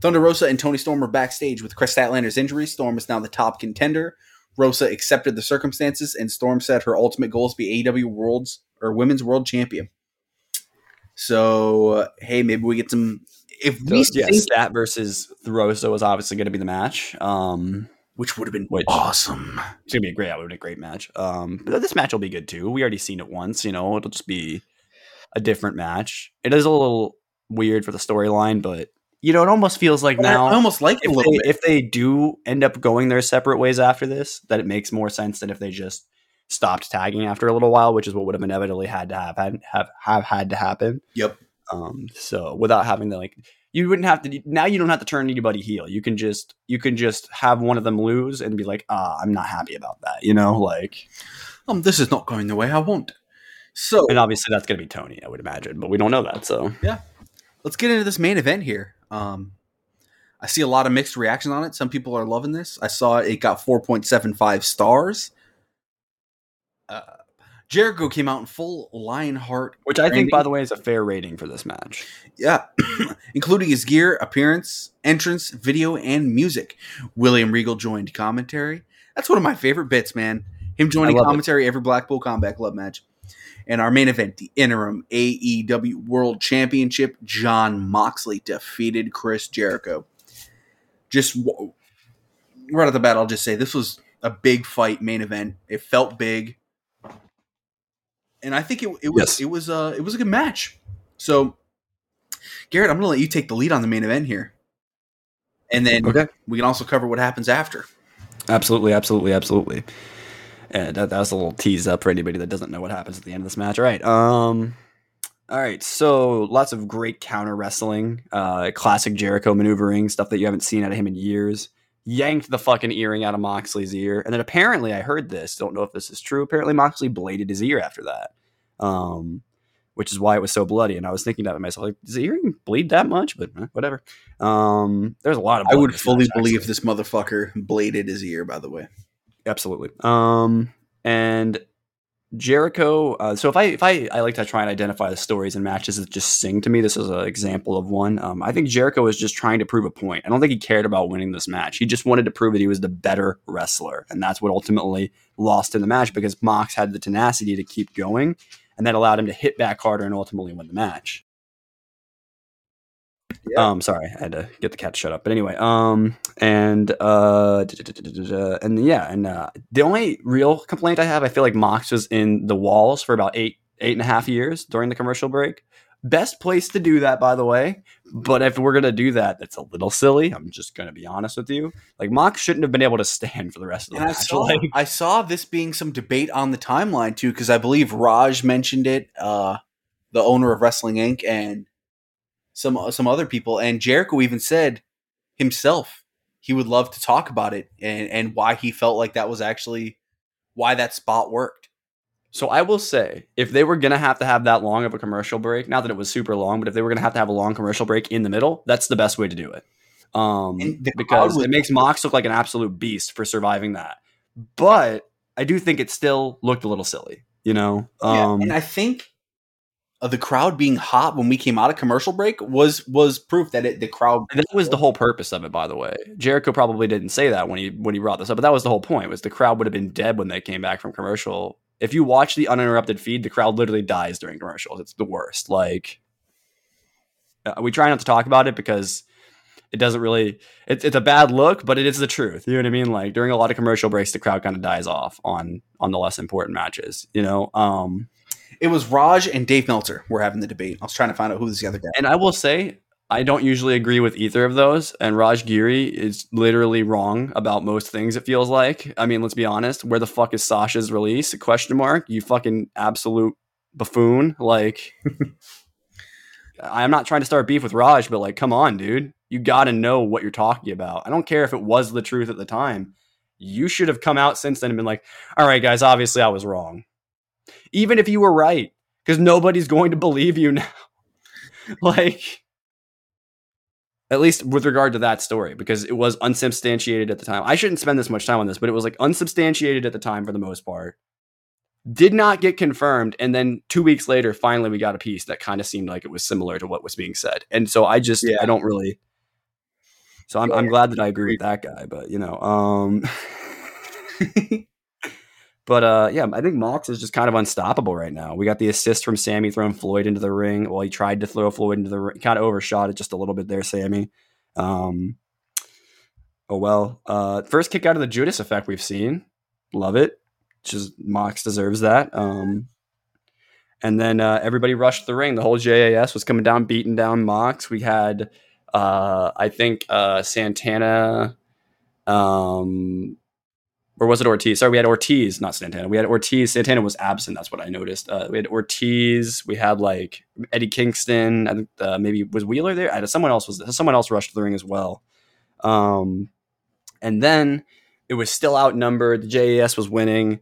[SPEAKER 2] Thunder Rosa and Toni Storm are backstage with Kris Statlander's injury. Storm is now the top contender. Rosa accepted the circumstances, and Storm said her ultimate goal is to be AEW World's or Women's World Champion. So uh, hey, maybe we get some. If
[SPEAKER 1] So,
[SPEAKER 2] we
[SPEAKER 1] yeah,
[SPEAKER 2] think,
[SPEAKER 1] Stat versus Rosa was obviously going to be the match. Um,
[SPEAKER 2] which would have been
[SPEAKER 1] Which-
[SPEAKER 2] awesome.
[SPEAKER 1] it's gonna be a great, it would be a great match. Um, but this match will be good too. We already seen it once, you know. It'll just be a different match. It is a little weird for the storyline, but you know, it almost feels like now
[SPEAKER 2] I almost like it a
[SPEAKER 1] if
[SPEAKER 2] little
[SPEAKER 1] they,
[SPEAKER 2] bit.
[SPEAKER 1] if they do end up going their separate ways after this, that it makes more sense than if they just stopped tagging after a little while, which is what would have inevitably had to have had have, have had to happen.
[SPEAKER 2] Yep.
[SPEAKER 1] Um, so without having to like, you wouldn't have to now. You don't have to turn anybody heel. You can just you can just have one of them lose and be like, ah, I'm not happy about that. You know, like,
[SPEAKER 2] Um, this is not going the way I want. So
[SPEAKER 1] and obviously that's gonna be Toni, I would imagine, but we don't know that. So yeah.
[SPEAKER 2] let's get into this main event here. Um, I see a lot of mixed reaction on it. Some people are loving this. I saw it got 4.75 stars. Uh, Jericho came out in full Lionheart,
[SPEAKER 1] which I think, by the way, is a fair rating for this match.
[SPEAKER 2] yeah, [CLEARS THROAT] including his gear, appearance, entrance, video, and music. William Regal joined commentary. That's one of my favorite bits, man. Him joining
[SPEAKER 1] love it.
[SPEAKER 2] commentary every Blackpool Combat Club match. And our main event, the interim AEW World Championship, Jon Moxley defeated Chris Jericho. Just right at the bat, I'll just say this was a big fight main event. It felt big, and I think it, it was
[SPEAKER 1] Yes.
[SPEAKER 2] it was uh it was a good match. So, Garrett, I'm gonna let you take the lead on the main event here, and then
[SPEAKER 1] Okay.
[SPEAKER 2] we can also cover what happens after.
[SPEAKER 1] Absolutely, absolutely, absolutely. And that, that was a little tease up for anybody that doesn't know what happens at the end of this match. All right. Um all right, so lots of great counter wrestling, uh, classic Jericho maneuvering, stuff that you haven't seen out of him in years. Yanked the fucking earring out of Moxley's ear, and then apparently I heard this. Don't know if this is true. Apparently Moxley bladed his ear after that, um, which is why it was so bloody. And I was thinking that to myself, like, does the earring bleed that much? But eh, whatever. Um, there's a lot of.
[SPEAKER 2] I would fully
[SPEAKER 1] match,
[SPEAKER 2] believe this motherfucker bladed his ear. By the way,
[SPEAKER 1] absolutely. Um and jericho uh, so if i if i i like to try and identify the stories and matches that just sing to me this is an example of one. Um, i think jericho was just trying to prove a point. I don't think he cared about winning this match. He just wanted to prove that he was the better wrestler and that's what ultimately lost in the match because mox had the tenacity to keep going and that allowed him to hit back harder and ultimately win the match
[SPEAKER 2] Yeah.
[SPEAKER 1] um, sorry, I had to get the cat to shut up. But anyway, um, and uh, and yeah, and uh, the only real complaint I have, I feel like Mox was in the walls for about eight, eight and a half years during the commercial break. Best place to do that, by the way. But if we're gonna do that, that's a little silly. I'm just gonna be honest with you. Like Mox shouldn't have been able to stand for the rest of the
[SPEAKER 2] and I
[SPEAKER 1] match.
[SPEAKER 2] saw
[SPEAKER 1] Like,
[SPEAKER 2] I saw this being some debate on the timeline too, because I believe Raj mentioned it, uh, the owner of Wrestling Inc. and some some other people, and Jericho even said himself he would love to talk about it and and why he felt like that was actually why that spot worked.
[SPEAKER 1] So I will say, if they were gonna have to have that long of a commercial break, not that it was super long, but if they were gonna have to have a long commercial break in the middle, that's the best way to do it. Um,
[SPEAKER 2] And the crowd
[SPEAKER 1] because it makes Mox look like an absolute beast for surviving that. But I do think it still looked a little silly, you know.
[SPEAKER 2] Yeah,
[SPEAKER 1] Um,
[SPEAKER 2] and I think uh, the crowd being hot when we came out of commercial break was was proof that it, the crowd
[SPEAKER 1] And that was the whole purpose of it, by the way. Jericho probably didn't say that when he when he brought this up, but that was the whole point. Was the crowd would have been dead when they came back from commercial. If you watch the uninterrupted feed, the crowd literally dies during commercials. It's the worst. Like uh, we try not to talk about it because it doesn't really. It's it's a bad look, but it is the truth. You know what I mean? Like during a lot of commercial breaks, the crowd kind of dies off on on the less important matches. You know. Um,
[SPEAKER 2] It was Raj and Dave Meltzer were having the debate. I was trying to find out who was the other guy.
[SPEAKER 1] And I will say, I don't usually agree with either of those. And Raj Giri is literally wrong about most things. It feels like. I mean, let's be honest. Where the fuck is Sasha's release? Question mark. You fucking absolute buffoon. Like, [LAUGHS] I'm not trying to start beef with Raj, but like, come on, dude. You got to know what you're talking about. I don't care if it was the truth at the time. You should have come out since then and been like, all right, guys, obviously I was wrong. Even if you were right, because nobody's going to believe you [LAUGHS] now. like, at least with regard to that story, because it was unsubstantiated at the time. I shouldn't spend this much time on this, but it was like unsubstantiated at the time for the most part. Did not get confirmed, and then two weeks later, finally we got a piece that kind of seemed like it was similar to what was being said. And so I just
[SPEAKER 2] Yeah.
[SPEAKER 1] I don't really. So I'm, I'm glad that I agree with that guy, but you know, um, [LAUGHS] but uh, yeah, I think Mox is just kind of unstoppable right now. We got the assist from Sammy throwing Floyd into the ring. Well, he tried to throw Floyd into the ring, kind of overshot it just a little bit there, Sammy. Um, oh well. Uh, first kick out of the Judas effect we've seen. Love it. Just Mox deserves that. Um, and then uh, everybody rushed the ring. The whole JAS was coming down, beating down Mox. We had, uh, I think, uh, Santana. Um, or was it Ortiz? Sorry, we had Ortiz, not Santana. We had Ortiz. Santana was absent. That's what I noticed. Uh, we had Ortiz. We had like Eddie Kingston. I think uh, maybe was Wheeler there. I, had, someone else was. Someone else rushed the ring as well. Um, and then it was still outnumbered. The JAS was winning,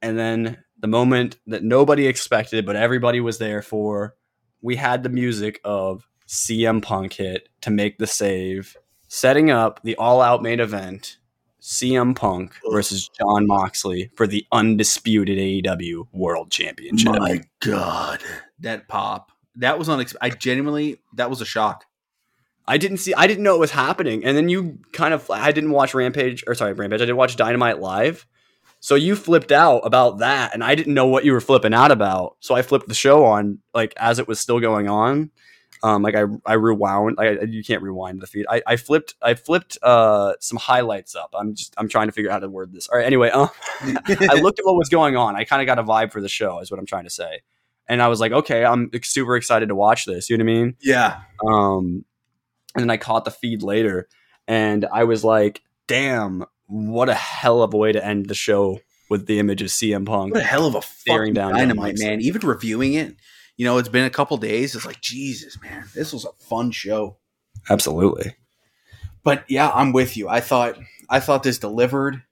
[SPEAKER 1] and then the moment that nobody expected, but everybody was there for, we had the music of CM Punk hit to make the save, setting up the all-out main event. CM Punk versus Jon Moxley for the undisputed AEW World Championship.
[SPEAKER 2] Oh my God, that pop that was unexpected. I genuinely that was a shock.
[SPEAKER 1] I didn't see, I didn't know it was happening, and then you kind of, I didn't watch Rampage or sorry, Rampage. I didn't watch Dynamite live, so you flipped out about that, and I didn't know what you were flipping out about, so I flipped the show on like as it was still going on. Um, like I, I rewound. I, you can't rewind the feed. I, I flipped, I flipped uh, some highlights up. I'm just, I'm trying to figure out how to word this. All right. Anyway, um, [LAUGHS] I looked at what was going on. I kind of got a vibe for the show, is what I'm trying to say. And I was like, okay, I'm super excited to watch this. You know what I mean?
[SPEAKER 2] yeah,
[SPEAKER 1] Um, and then I caught the feed later, and I was like, damn, what a hell of a way to end the show with the image of CM Punk.
[SPEAKER 2] what a hell of a
[SPEAKER 1] Staring
[SPEAKER 2] fucking
[SPEAKER 1] down
[SPEAKER 2] dynamite, man. Even reviewing it, you know, it's been a couple days. It's like Jesus, man, this was a fun show.
[SPEAKER 1] Absolutely.
[SPEAKER 2] But yeah, I'm with you. I thought I thought this delivered.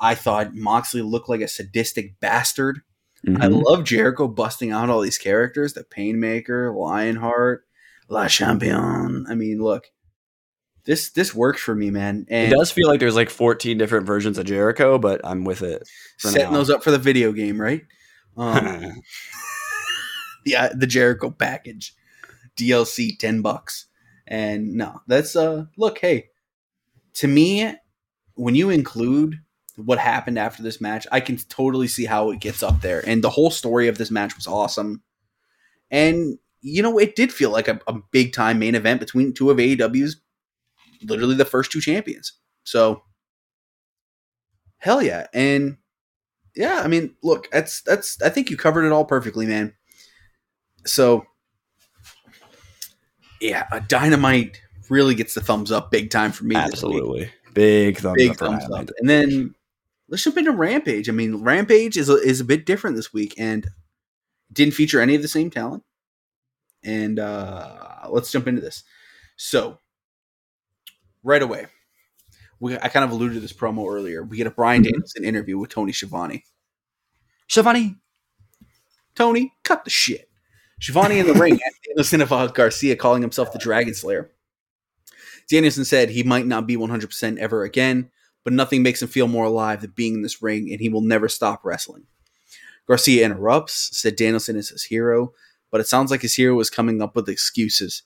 [SPEAKER 2] I thought Moxley looked like a sadistic bastard. I
[SPEAKER 1] Mhm.
[SPEAKER 2] love Jericho busting out all these characters: the Painmaker, Lionheart, Le Champion. I mean, look, this this works for me, man.
[SPEAKER 1] It does feel like there's like 14 different versions of Jericho, but I'm with it.
[SPEAKER 2] setting
[SPEAKER 1] now.
[SPEAKER 2] those up for the video game, right? Um, [LAUGHS] yeah, the Jericho package, DLC, ten bucks, and no, that's uh, look, hey, to me, when you include what happened after this match, I can totally see how it gets up there, and the whole story of this match was awesome, and you know, it did feel like a, a big time main event between two of AEW's literally the first two champions, so hell yeah, and yeah, I mean, look, that's that's I think you covered it all perfectly, man. So yeah, a dynamite really gets the thumbs up big time for me.
[SPEAKER 1] Absolutely. Big thumbs
[SPEAKER 2] Big
[SPEAKER 1] up
[SPEAKER 2] thumbs up. And then let's jump into Rampage. I mean, Rampage is a, is a bit different this week and didn't feature any of the same talent. And uh let's jump into this. So, right away, we, I kind of alluded to this promo earlier. We get a Bryan
[SPEAKER 1] Mhm.
[SPEAKER 2] Danielson interview with Tony Schiavone.
[SPEAKER 1] Shivani.
[SPEAKER 2] Tony, cut the shit. Shivani in the ring at Danielson about Garcia calling himself the Dragon Slayer. Danielson said he might not be 100% ever again, but nothing makes him feel more alive than being in this ring, and he will never stop wrestling. Garcia interrupts, said Danielson is his hero, but it sounds like his hero is coming up with excuses.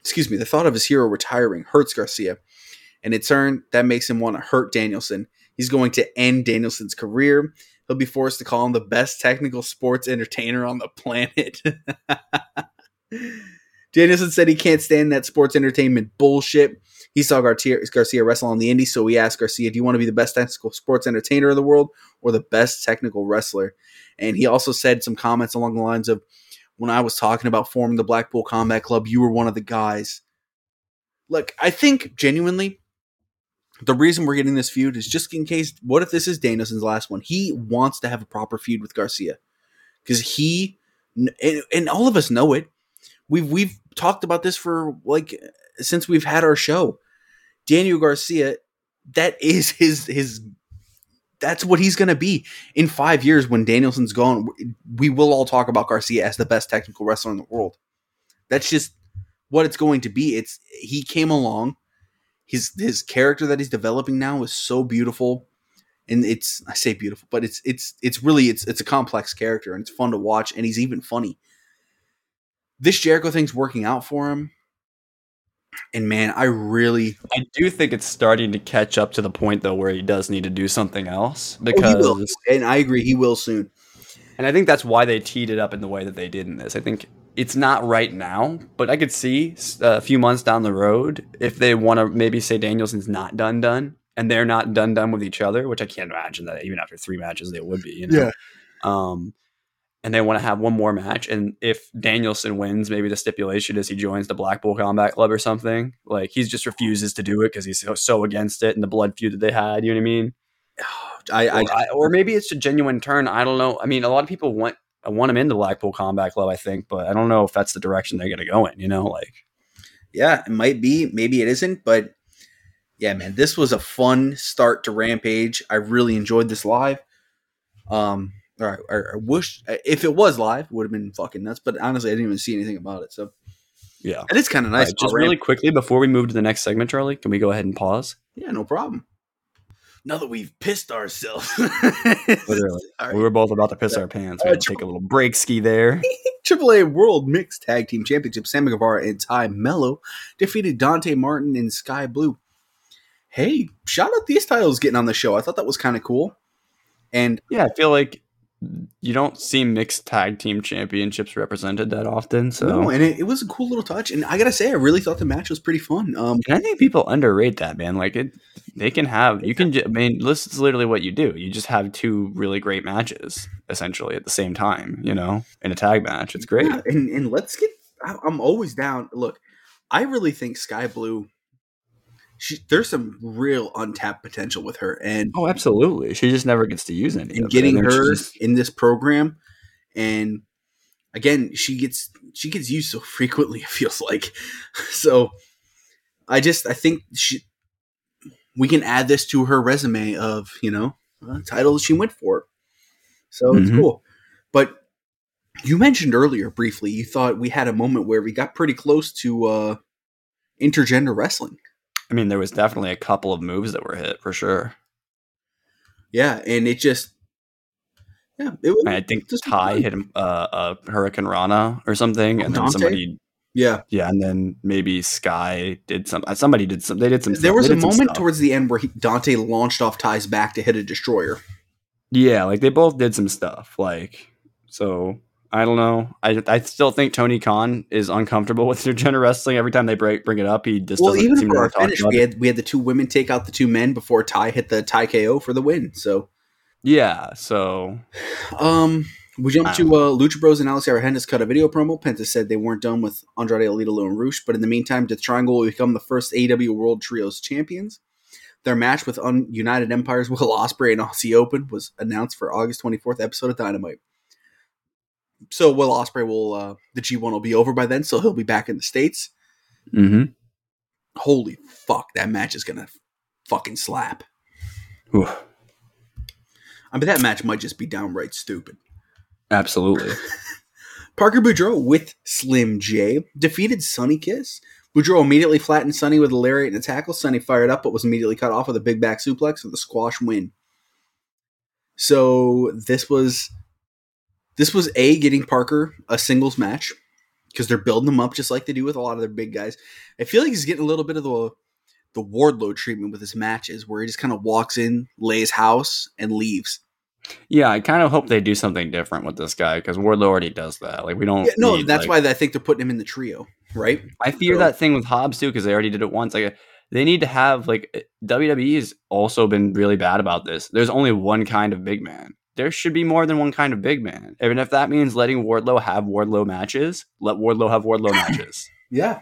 [SPEAKER 2] Excuse me, the thought of his hero retiring hurts Garcia, and in turn, that makes him want to hurt Danielson. He's going to end Danielson's career. He'll be forced to call him the best technical sports entertainer on the planet. [LAUGHS] Danielson said he can't stand that sports entertainment bullshit. He saw Garcia, Garcia wrestle on the Indies, so he asked Garcia, "Do you want to be the best technical sports entertainer in the world or the best technical wrestler?" And he also said some comments along the lines of, "When I was talking about forming the Blackpool Combat Club, you were one of the guys." Look, I think genuinely, the reason we're getting this feud is just in case. What if this is Danielson's last one? He wants to have a proper feud with Garcia because he and, and all of us know it. We've we've talked about this for like since we've had our show. Daniel Garcia, that is his his. That's what he's going to be in five years when Danielson's gone. We will all talk about Garcia as the best technical wrestler in the world. That's just what it's going to be. It's he came along. His his character that he's developing now is so beautiful, and it's I say beautiful, but it's it's it's really it's it's a complex character and it's fun to watch, and he's even funny. This Jericho thing's working out for him, and man, I really
[SPEAKER 1] I do think it's starting to catch up to the point though where he does need to do something else
[SPEAKER 2] Oh,
[SPEAKER 1] because
[SPEAKER 2] and I agree he will soon.
[SPEAKER 1] And I think that's why they teed it up in the way that they did in this. I think it's not right now, but I could see a few months down the road if they want to maybe say Danielson's not done done and they're not done done with each other, which I can't imagine that even after three matches they would be. You know?
[SPEAKER 2] Yeah.
[SPEAKER 1] Um, and they want to have one more match, and if Danielson wins, maybe the stipulation is he joins the Blackpool Combat Club or something. Like he just refuses to do it because he's so, so against it and the blood feud that they had. You know what I mean? [SIGHS]
[SPEAKER 2] I, I
[SPEAKER 1] or, I, or maybe it's a genuine turn. I don't know. I mean, a lot of people want want him into Blackpool Combat Club, I think, but I don't know if that's the direction they're going to go in. You know, like
[SPEAKER 2] yeah, it might be, maybe it isn't, but yeah, man, this was a fun start to Rampage. I really enjoyed this live. Um, all right, I, I wish if it was live, it would have been fucking nuts. But honestly, I didn't even see anything about it, so
[SPEAKER 1] yeah.
[SPEAKER 2] it is kind of nice.
[SPEAKER 1] Alright, just
[SPEAKER 2] about
[SPEAKER 1] really quickly before we move to the next segment, Charlie, can we go ahead and pause?
[SPEAKER 2] yeah, no problem. Now that we've pissed ourselves, [LAUGHS]
[SPEAKER 1] Literally, we were both about to piss our pants. We had to take a little break ski there. [LAUGHS]
[SPEAKER 2] AAA World Mixed Tag Team Championship, Sammy Guevara and Tay Melo defeated Dante Martin and Skye Blue. Hey, shout out these titles getting on the show. I thought that was kind of cool. And
[SPEAKER 1] Yeah, I feel like you don't see mixed tag team championships represented that often. So,
[SPEAKER 2] no, and it, it was a cool little touch. And I gotta say, I really thought the match was pretty fun. Um,
[SPEAKER 1] and I think people underrate that, man. Like it, they can have. You can. I mean, this is literally what you do. You just have two really great matches essentially at the same time. You know, in a tag match, it's great.
[SPEAKER 2] yeah, and and let's get. I'm always down. Look, I really think Skye Blue. She, there's some real untapped potential with her, and
[SPEAKER 1] Oh, absolutely. She just never gets to use any.
[SPEAKER 2] and
[SPEAKER 1] it.
[SPEAKER 2] getting
[SPEAKER 1] I
[SPEAKER 2] her
[SPEAKER 1] just-
[SPEAKER 2] in this program and again she gets she gets used so [LAUGHS] frequently it feels like so i just i think she we can add this to her resume of you know uh, titles she went for so it's
[SPEAKER 1] Mhm.
[SPEAKER 2] cool but you mentioned earlier briefly you thought we had a moment where we got pretty close to uh intergender wrestling
[SPEAKER 1] I mean, there was definitely a couple of moves that were hit for sure.
[SPEAKER 2] yeah and it just yeah it was
[SPEAKER 1] I think
[SPEAKER 2] just Tay
[SPEAKER 1] hit him uh, a Hurricane Rana or something, and then
[SPEAKER 2] Dante?
[SPEAKER 1] somebody,
[SPEAKER 2] yeah
[SPEAKER 1] yeah, and then maybe Skye did some. uh, Somebody did some. They did some.
[SPEAKER 2] There
[SPEAKER 1] stuff-
[SPEAKER 2] was a moment towards the end where he, Dante launched off Tay's back to hit a destroyer.
[SPEAKER 1] Yeah, like they both did some stuff. Like so, I don't know. I I still think Tony Khan is uncomfortable [LAUGHS] with intergender wrestling. Every time they break bring it up, he just
[SPEAKER 2] Well,
[SPEAKER 1] doesn't
[SPEAKER 2] even
[SPEAKER 1] seem to
[SPEAKER 2] for our
[SPEAKER 1] want to talk
[SPEAKER 2] finish, we had we had the two women take out the two men before Ty hit the Tay KO for the win. So,
[SPEAKER 1] Yeah, so [SIGHS]
[SPEAKER 2] um, we
[SPEAKER 1] jump
[SPEAKER 2] jumped to uh, Lucha Bros and Alex Abrahantes cut a video promo. Penta said they weren't done with Andrade El Idolo and Rush, but in the meantime, Death Triangle will become the first AEW World Trios champions. Their match with Un- United Empires Will [LAUGHS] Ospreay and Aussie Open was announced for August 24th episode of Dynamite. So Will Ospreay will uh, the G1 will be over by then, so he'll be back in the states.
[SPEAKER 1] mhm.
[SPEAKER 2] holy fuck, that match is gonna fucking slap.
[SPEAKER 1] Ooh,
[SPEAKER 2] I mean, that match might just be downright stupid.
[SPEAKER 1] Absolutely. [LAUGHS]
[SPEAKER 2] Parker Boudreaux with Slim J defeated Sonny Kiss. Boudreaux immediately flattened Sonny with a lariat and a tackle. Sonny fired up, but was immediately cut off with a big back suplex with the squash win. So this was this was a getting Parker a singles match because they're building them up just like they do with a lot of their big guys. I feel like he's getting a little bit of the the Wardlow treatment with his matches, where he just kind of walks in, lays house, and leaves.
[SPEAKER 1] Yeah, I kind of hope they do something different with this guy because Wardlow already does that. Like we don't.
[SPEAKER 2] Yeah, no,
[SPEAKER 1] need,
[SPEAKER 2] that's
[SPEAKER 1] like-
[SPEAKER 2] why I think they're putting him in the trio, right?
[SPEAKER 1] I fear
[SPEAKER 2] So-
[SPEAKER 1] that thing with Hobbs too because they already did it once. Like they need to have like eh, WWE has also been really bad about this. There's only one kind of big man. There should be more than one kind of big man. Even if that means letting Wardlow have Wardlow matches, let Wardlow have Wardlow [LAUGHS] matches.
[SPEAKER 2] Yeah,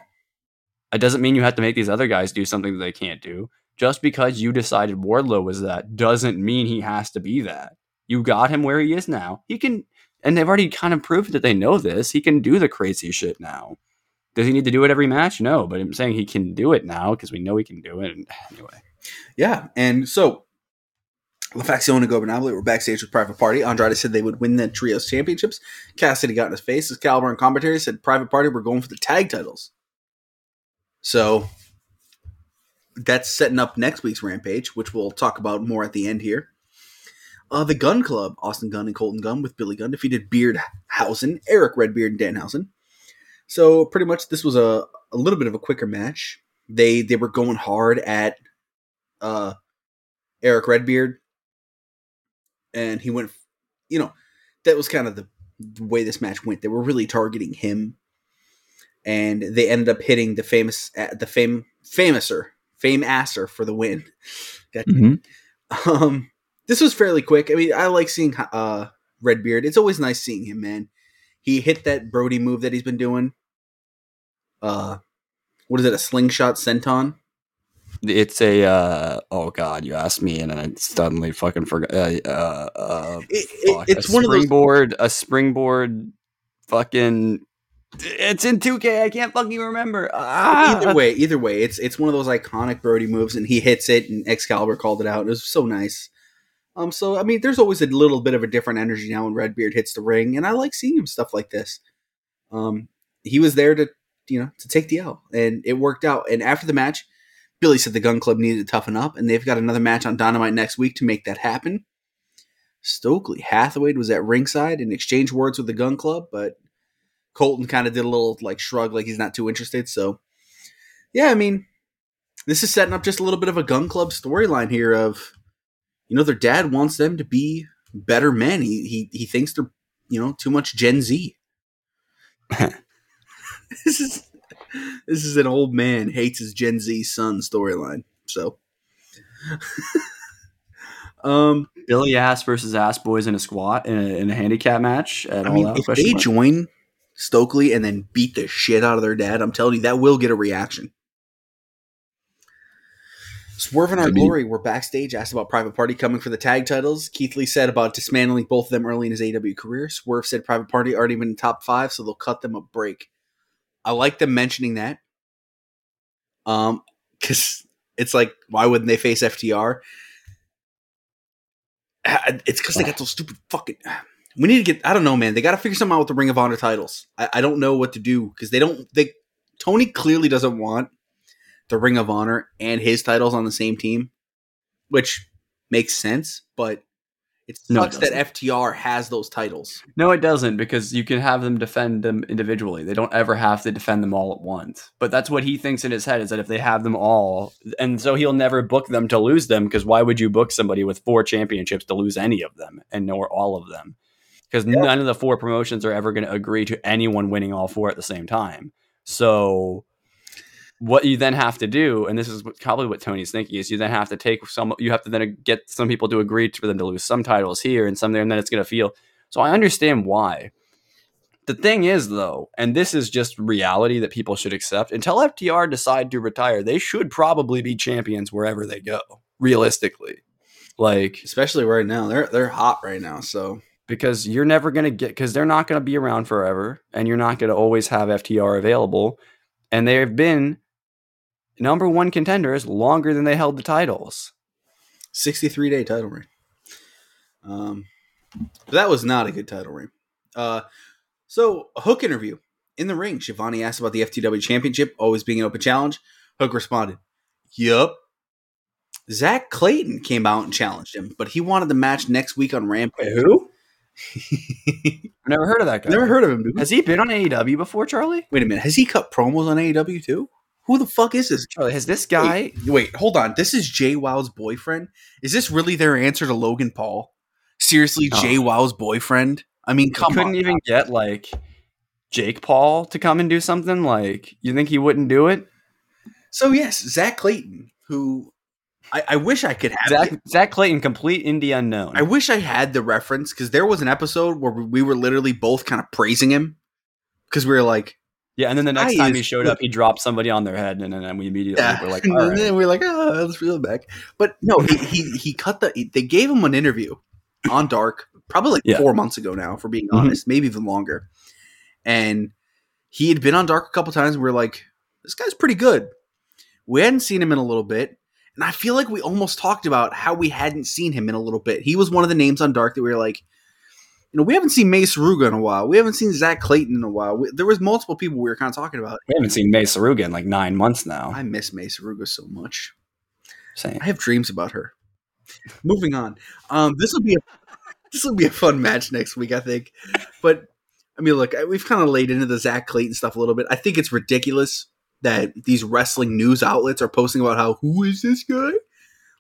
[SPEAKER 1] It doesn't mean you have to make these other guys do something that they can't do. Just because you decided Wardlow was that doesn't mean he has to be that. You got him where he is now. He can, and they've already kind of proved that they know this. He can do the crazy shit now. Does he need to do it every match? No, but I'm saying he can do it now because we know he can do it. [SIGHS] Anyway,
[SPEAKER 2] yeah, and so La Facción Ingobernable were backstage with Private Party. Andrade said they would win the trios championships. Cassidy got in his face. Excalibur and commentary said, Private Party were going for the tag titles. So that's setting up next week's Rampage, which we'll talk about more at the end here. Uh, the Gun Club, Austin Gunn and Colton Gunn with Billy Gunn defeated Beardhausen, Eric Redbeard, and Danhausen. So pretty much this was a, a little bit of a quicker match. They they were going hard at uh, Eric Redbeard, and he went. You know, that was kind of the, the way this match went. They were really targeting him, and they ended up hitting the famous uh, the fame famouser fame asser for the win. [LAUGHS] Got um, this was fairly quick. I mean, I like seeing uh Redbeard. It's always nice seeing him, man. He hit that Brody move that he's been doing. Uh, what is it? A slingshot senton?
[SPEAKER 1] it's a uh, oh god, you asked me and I suddenly fucking forgot. Uh, uh, uh,
[SPEAKER 2] It- it- it's
[SPEAKER 1] a
[SPEAKER 2] one of those-
[SPEAKER 1] springboard, a springboard, fucking. It's in 2K. I can't fucking remember. Ah!
[SPEAKER 2] Either way, either way, it's it's one of those iconic Brody moves, and he hits it, and Excalibur called it out. It was so nice. Um, so I mean, there's always a little bit of a different energy now when Redbeard hits the ring, and I like seeing him stuff like this. Um, he was there to you know to take the L, and it worked out. And after the match, Billy said the Gun Club needed to toughen up, and they've got another match on Dynamite next week to make that happen. Stokely Hathaway was at ringside and exchanged words with the Gun Club, but Colton kind of did a little like shrug, like he's not too interested. So, yeah, I mean, this is setting up just a little bit of a Gun Club storyline here. Of you know, their dad wants them to be better men. He he he thinks they're you know too much Gen Z. [LAUGHS] this is this is an old man hates his Gen Z son storyline. So, [LAUGHS] um,
[SPEAKER 1] Billy Ass versus Ass Boys in a squat in a, in a handicap match at
[SPEAKER 2] I
[SPEAKER 1] all
[SPEAKER 2] mean,
[SPEAKER 1] out?
[SPEAKER 2] if they
[SPEAKER 1] mark.
[SPEAKER 2] join Stokely and then beat the shit out of their dad, I'm telling you that will get a reaction. Swerve and Our
[SPEAKER 1] Could be.
[SPEAKER 2] Glory were backstage, asked about Private Party coming for the tag titles. Keith Lee said about dismantling both of them early in his AEW career. Swerve said Private Party already been in top five, so they'll cut them a break. I like them mentioning that. Um, because it's like, why wouldn't they face FTR? [SIGHS] It's because they got those stupid fucking. We need to get. I don't know, man. They got to figure something out with the Ring of Honor titles. I, I don't know what to do because they don't. They Tony clearly doesn't want the Ring of Honor and his titles on the same team, which makes sense. But it
[SPEAKER 1] No, it
[SPEAKER 2] that. FTR has those titles.
[SPEAKER 1] No, it doesn't because you can have them defend them individually. They don't ever have to defend them all at once. But that's what he thinks in his head is that if they have them all, and so he'll never book them to lose them because why would you book somebody with four championships to lose any of them and nor all of them? Because none of the four promotions are ever going to agree to anyone winning all four at the same time. So what you then have to do, and this is what- probably what Tony's thinking, is you then have to take some. You have to then get some people to agree for them to lose some titles here and some there, and then it's going to feel. So I understand why. The thing is, though, and this is just reality that people should accept. Until FTR decide to retire, they should probably be champions wherever they go. Realistically, like
[SPEAKER 2] Especially right now, they're they're hot right now. So
[SPEAKER 1] because you're never going to get because they're not going to be around forever and you're not going to always have FTR available and they've been number one contenders longer than they held the titles.
[SPEAKER 2] 63 day title reign. Um, but that was not a good title reign. Uh, so a Hook interview in the ring. Shivani asked about the FTW Championship always being an open challenge. Hook responded, "Yup." Zach Clayton came out and challenged him, but he wanted the match next week on Rampage.
[SPEAKER 1] who? [LAUGHS] I've never heard of that guy.
[SPEAKER 2] Never heard of him, dude.
[SPEAKER 1] Has he been on AEW before, Charlie?
[SPEAKER 2] Wait a minute. Has he cut promos on AEW too? Who the fuck is this?
[SPEAKER 1] Charlie, has this guy?
[SPEAKER 2] Wait, wait, hold on. This is JWoww's boyfriend. Is this really their answer to Logan Paul? Seriously,
[SPEAKER 1] Oh.
[SPEAKER 2] JWoww's boyfriend? I mean, come on.
[SPEAKER 1] You couldn't
[SPEAKER 2] on.
[SPEAKER 1] even get like Jake Paul to come and do something. Like, you think he wouldn't do it?
[SPEAKER 2] So yes, Zach Clayton, who I, I wish I could have.
[SPEAKER 1] Zach, Zach Clayton, complete indie unknown.
[SPEAKER 2] I wish I had the reference because there was an episode where we were literally both kind of praising him because we were like,
[SPEAKER 1] yeah, and then the next
[SPEAKER 2] Guy
[SPEAKER 1] time he showed up, he dropped somebody on their head, and then we immediately
[SPEAKER 2] yeah.
[SPEAKER 1] were like, [LAUGHS]
[SPEAKER 2] and
[SPEAKER 1] all right.
[SPEAKER 2] then we were like, oh, let's reel it back. But no, he, he he cut the. They gave him an interview on Dark, probably like
[SPEAKER 1] Yeah.
[SPEAKER 2] four months ago now, for being
[SPEAKER 1] Mhm.
[SPEAKER 2] honest, maybe even longer. And he had been on Dark a couple times. And we are like, this guy's pretty good. We hadn't seen him in a little bit. And I feel like we almost talked about how we hadn't seen him in a little bit. He was one of the names on Dark that we were like, you know, we haven't seen Mei Suruga in a while. We haven't seen Zach Clayton in a while. We, there was multiple people we were kind of talking about.
[SPEAKER 1] We haven't seen Mei Suruga in like nine months now.
[SPEAKER 2] I miss Mei Suruga so much.
[SPEAKER 1] Saying.
[SPEAKER 2] I have dreams about her. Moving on. Um, this will be a [LAUGHS] this will be a fun match next week, I think. But I mean, look, we've kind of laid into the Zach Clayton stuff a little bit. I think it's ridiculous that these wrestling news outlets are posting about how who is this guy?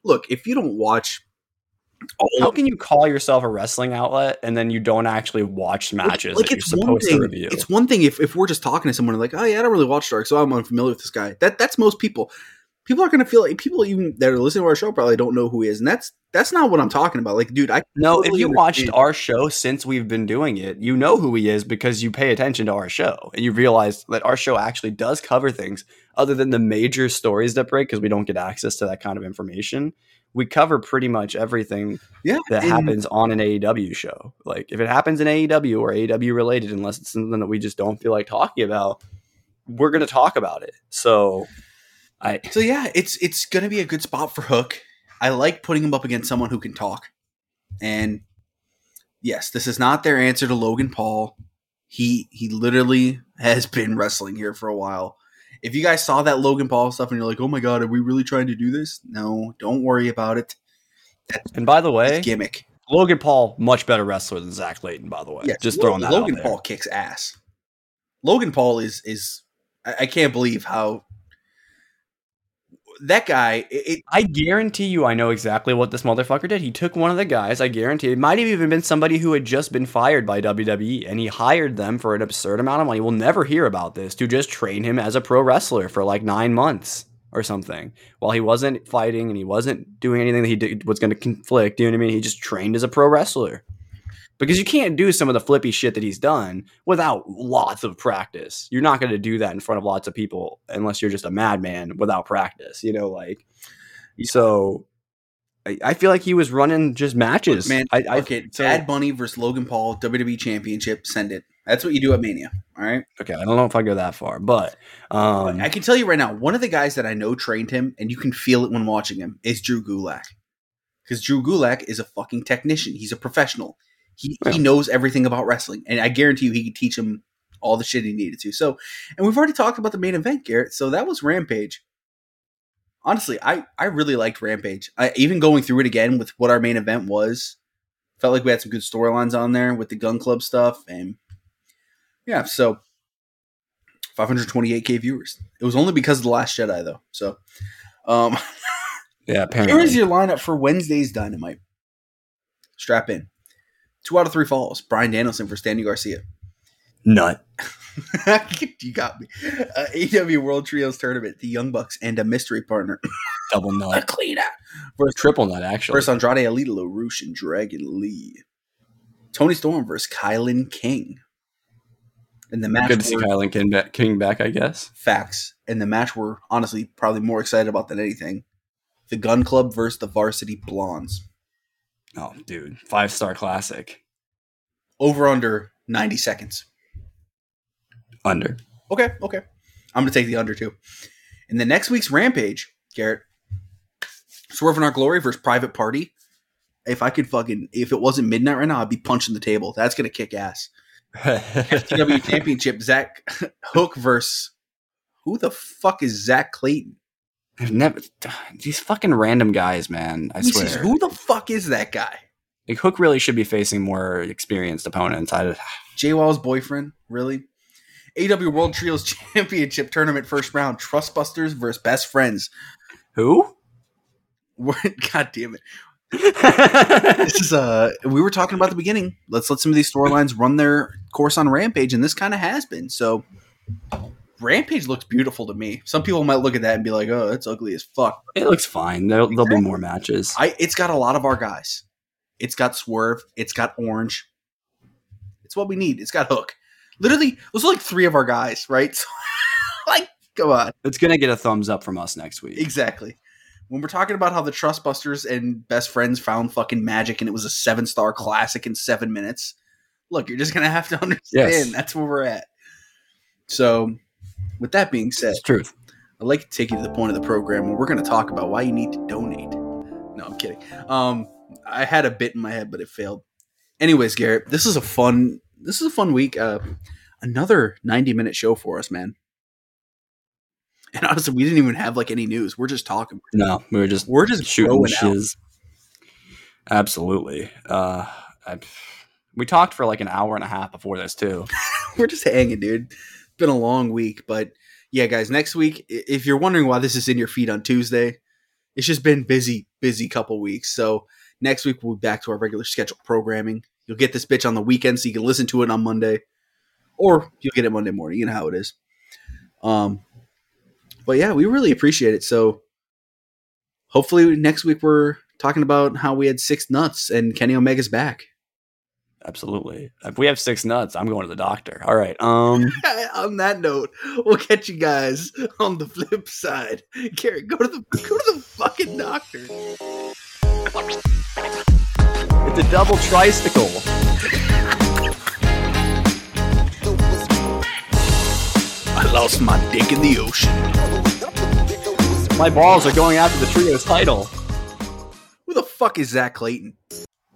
[SPEAKER 2] Look, if you don't watch
[SPEAKER 1] How can you call yourself a wrestling outlet and then you don't actually watch matches
[SPEAKER 2] like
[SPEAKER 1] that
[SPEAKER 2] it's
[SPEAKER 1] you're
[SPEAKER 2] one thing.
[SPEAKER 1] to review?
[SPEAKER 2] It's one thing if, if we're just talking to someone like, oh yeah, I don't really watch Dark, so I'm unfamiliar with this guy. That that's most people. People are gonna feel like people even that are listening to our show probably don't know who he is, and that's that's not what I'm talking about. Like, dude, I
[SPEAKER 1] No, if
[SPEAKER 2] totally
[SPEAKER 1] you watched our show since we've been doing it, you know who he is because you pay attention to our show and you realize that our show actually does cover things other than the major stories that break because we don't get access to that kind of information. We cover pretty much everything
[SPEAKER 2] yeah,
[SPEAKER 1] that
[SPEAKER 2] and-
[SPEAKER 1] happens on an AEW show. Like if it happens in AEW or AEW related, unless it's something that we just don't feel like talking about, we're going to talk about it. So I
[SPEAKER 2] So yeah, it's it's gonna be a good spot for Hook. I like putting him up against someone who can talk. And yes, this is not their answer to Logan Paul. He he literally has been wrestling here for a while. If you guys saw that Logan Paul stuff and you're like, "Oh my god, are we really trying to do this?" No, don't worry about it.
[SPEAKER 1] and by the way,
[SPEAKER 2] gimmick.
[SPEAKER 1] Logan Paul much better wrestler than Zach Clayton. By the way, just throwing that
[SPEAKER 2] Logan
[SPEAKER 1] out there.
[SPEAKER 2] Paul kicks ass. Logan Paul is is I, I can't believe how that guy. It,
[SPEAKER 1] I guarantee you, I know exactly what this motherfucker did. He took one of the guys. I guarantee it might have even been somebody who had just been fired by WWE, and he hired them for an absurd amount of money. We'll never hear about this to just train him as a pro wrestler for like nine months or something. While he wasn't fighting and he wasn't doing anything that he did, was going to conflict. You know what I mean? He just trained as a pro wrestler. Because you can't do some of the flippy shit that he's done without lots of practice. You're not going to do that in front of lots of people unless you're just a madman without practice. You know, like so. I, I feel like he was running just matches.
[SPEAKER 2] man,
[SPEAKER 1] I, I
[SPEAKER 2] okay,
[SPEAKER 1] so-
[SPEAKER 2] Bad Bunny versus Logan Paul, WWE Championship. Send it. That's what you do at Mania. All right.
[SPEAKER 1] okay. I don't know if I go that far, but um,
[SPEAKER 2] I can tell you right now, one of the guys that I know trained him, and you can feel it when watching him, is Drew Gulak. Because Drew Gulak is a fucking technician. He's a professional. He
[SPEAKER 1] Yeah.
[SPEAKER 2] he knows everything about wrestling, and I guarantee you, he could teach him all the shit he needed to. So, and we've already talked about the main event, Garrett. So that was Rampage. Honestly, I I really liked Rampage. I even going through it again with what our main event was, felt like we had some good storylines on there with the Gun Club stuff, and yeah, so 528k viewers. It was only because of the Last Jedi, though. So, um, [LAUGHS]
[SPEAKER 1] yeah, apparently.
[SPEAKER 2] here is your lineup for Wednesday's Dynamite. Strap in. Two out of three falls. Bryan Danielson for Stanley Garcia.
[SPEAKER 1] nut. [LAUGHS]
[SPEAKER 2] you got me. Uh, AEW World Trios Tournament, the Young Bucks, and a mystery partner, [LAUGHS]
[SPEAKER 1] Double nut.
[SPEAKER 2] Clean versus,
[SPEAKER 1] Triple nut, actually.
[SPEAKER 2] versus Andrade El Idolo, LaRouche, and Dragon Lee. Toni Storm versus Kylan King. And the match
[SPEAKER 1] Good to see Kylan King back, King back, I guess.
[SPEAKER 2] facts. And the match we're honestly probably more excited about than anything. The Gun Club versus the Varsity Blondes.
[SPEAKER 1] Oh, dude. Five star classic.
[SPEAKER 2] Over under 90 seconds.
[SPEAKER 1] Under.
[SPEAKER 2] Okay, okay. I'm gonna take the under too. In the next week's Rampage, Garrett, Swerve in Our Glory versus Private Party. If I could fucking, if it wasn't midnight right now, I'd be punching the table. That's gonna kick ass. [LAUGHS] FTW Championship, Zach Hook versus who the fuck is Zach Clayton?
[SPEAKER 1] I've never these fucking random guys, man. I
[SPEAKER 2] see,
[SPEAKER 1] swear.
[SPEAKER 2] who the fuck is that guy?
[SPEAKER 1] Like, Hook really should be facing more experienced opponents. I [SIGHS]
[SPEAKER 2] JWoww's boyfriend, really? AEW World Trios [LAUGHS] Championship Tournament first round, Trustbusters versus Best Friends.
[SPEAKER 1] who? [LAUGHS]
[SPEAKER 2] God damn it. [LAUGHS] This is uh we were talking about the beginning. Let's let some of these storylines run their course on Rampage, and this kind of has been. So Rampage looks beautiful to me. Some people might look at that and be like, "Oh, that's ugly as fuck."
[SPEAKER 1] it looks fine. There'll, there'll be more matches.
[SPEAKER 2] I it's got a lot of our guys. It's got Swerve. It's got Orange. It's what we need. It's got Hook. Literally, those are like three of our guys, right? [LAUGHS] So, like, come on.
[SPEAKER 1] It's gonna get a thumbs up from us next week.
[SPEAKER 2] Exactly. When we're talking about how the Trustbusters and Best Friends found fucking magic and it was a seven star classic in seven minutes, look, you're just gonna have to [LAUGHS] understand
[SPEAKER 1] Yes.
[SPEAKER 2] that's where we're at. So, with that being said,
[SPEAKER 1] It's truth.
[SPEAKER 2] I'd like to take you to the point of the program where we're going to talk about why you need to donate. No, I'm kidding. Um, I had a bit in my head, but it failed. Anyways, Garrett, this is a fun. This is a fun week. Uh, another 90 minute show for us, man. And honestly, we didn't even have like any news. We're just talking.
[SPEAKER 1] No, we were just
[SPEAKER 2] We're just
[SPEAKER 1] shooting
[SPEAKER 2] throwing out.
[SPEAKER 1] shiz. Absolutely. Uh, I, we talked for like an hour and a half before this too. [LAUGHS]
[SPEAKER 2] We're just hanging, dude. Been a long week, but yeah, guys. Next week, if you're wondering why this is in your feed on Tuesday, it's just been busy, busy couple weeks. So next week we'll be back to our regular scheduled programming. You'll get this bitch on the weekend, so you can listen to it on Monday, or you'll get it Monday morning. You know how it is. Um, but yeah, we really appreciate it. So hopefully next week we're talking about how we had six nuts and Kenny Omega's back.
[SPEAKER 1] Absolutely. If we have six nuts, I'm going to the doctor. All right. Um, [LAUGHS]
[SPEAKER 2] on that note, we'll catch you guys on the flip side. Garrett, go to the go to the fucking doctor.
[SPEAKER 1] it's a double tricycle.
[SPEAKER 2] I lost my dick in the ocean.
[SPEAKER 1] My balls are going after the trio's title.
[SPEAKER 2] Who the fuck is Zach Clayton?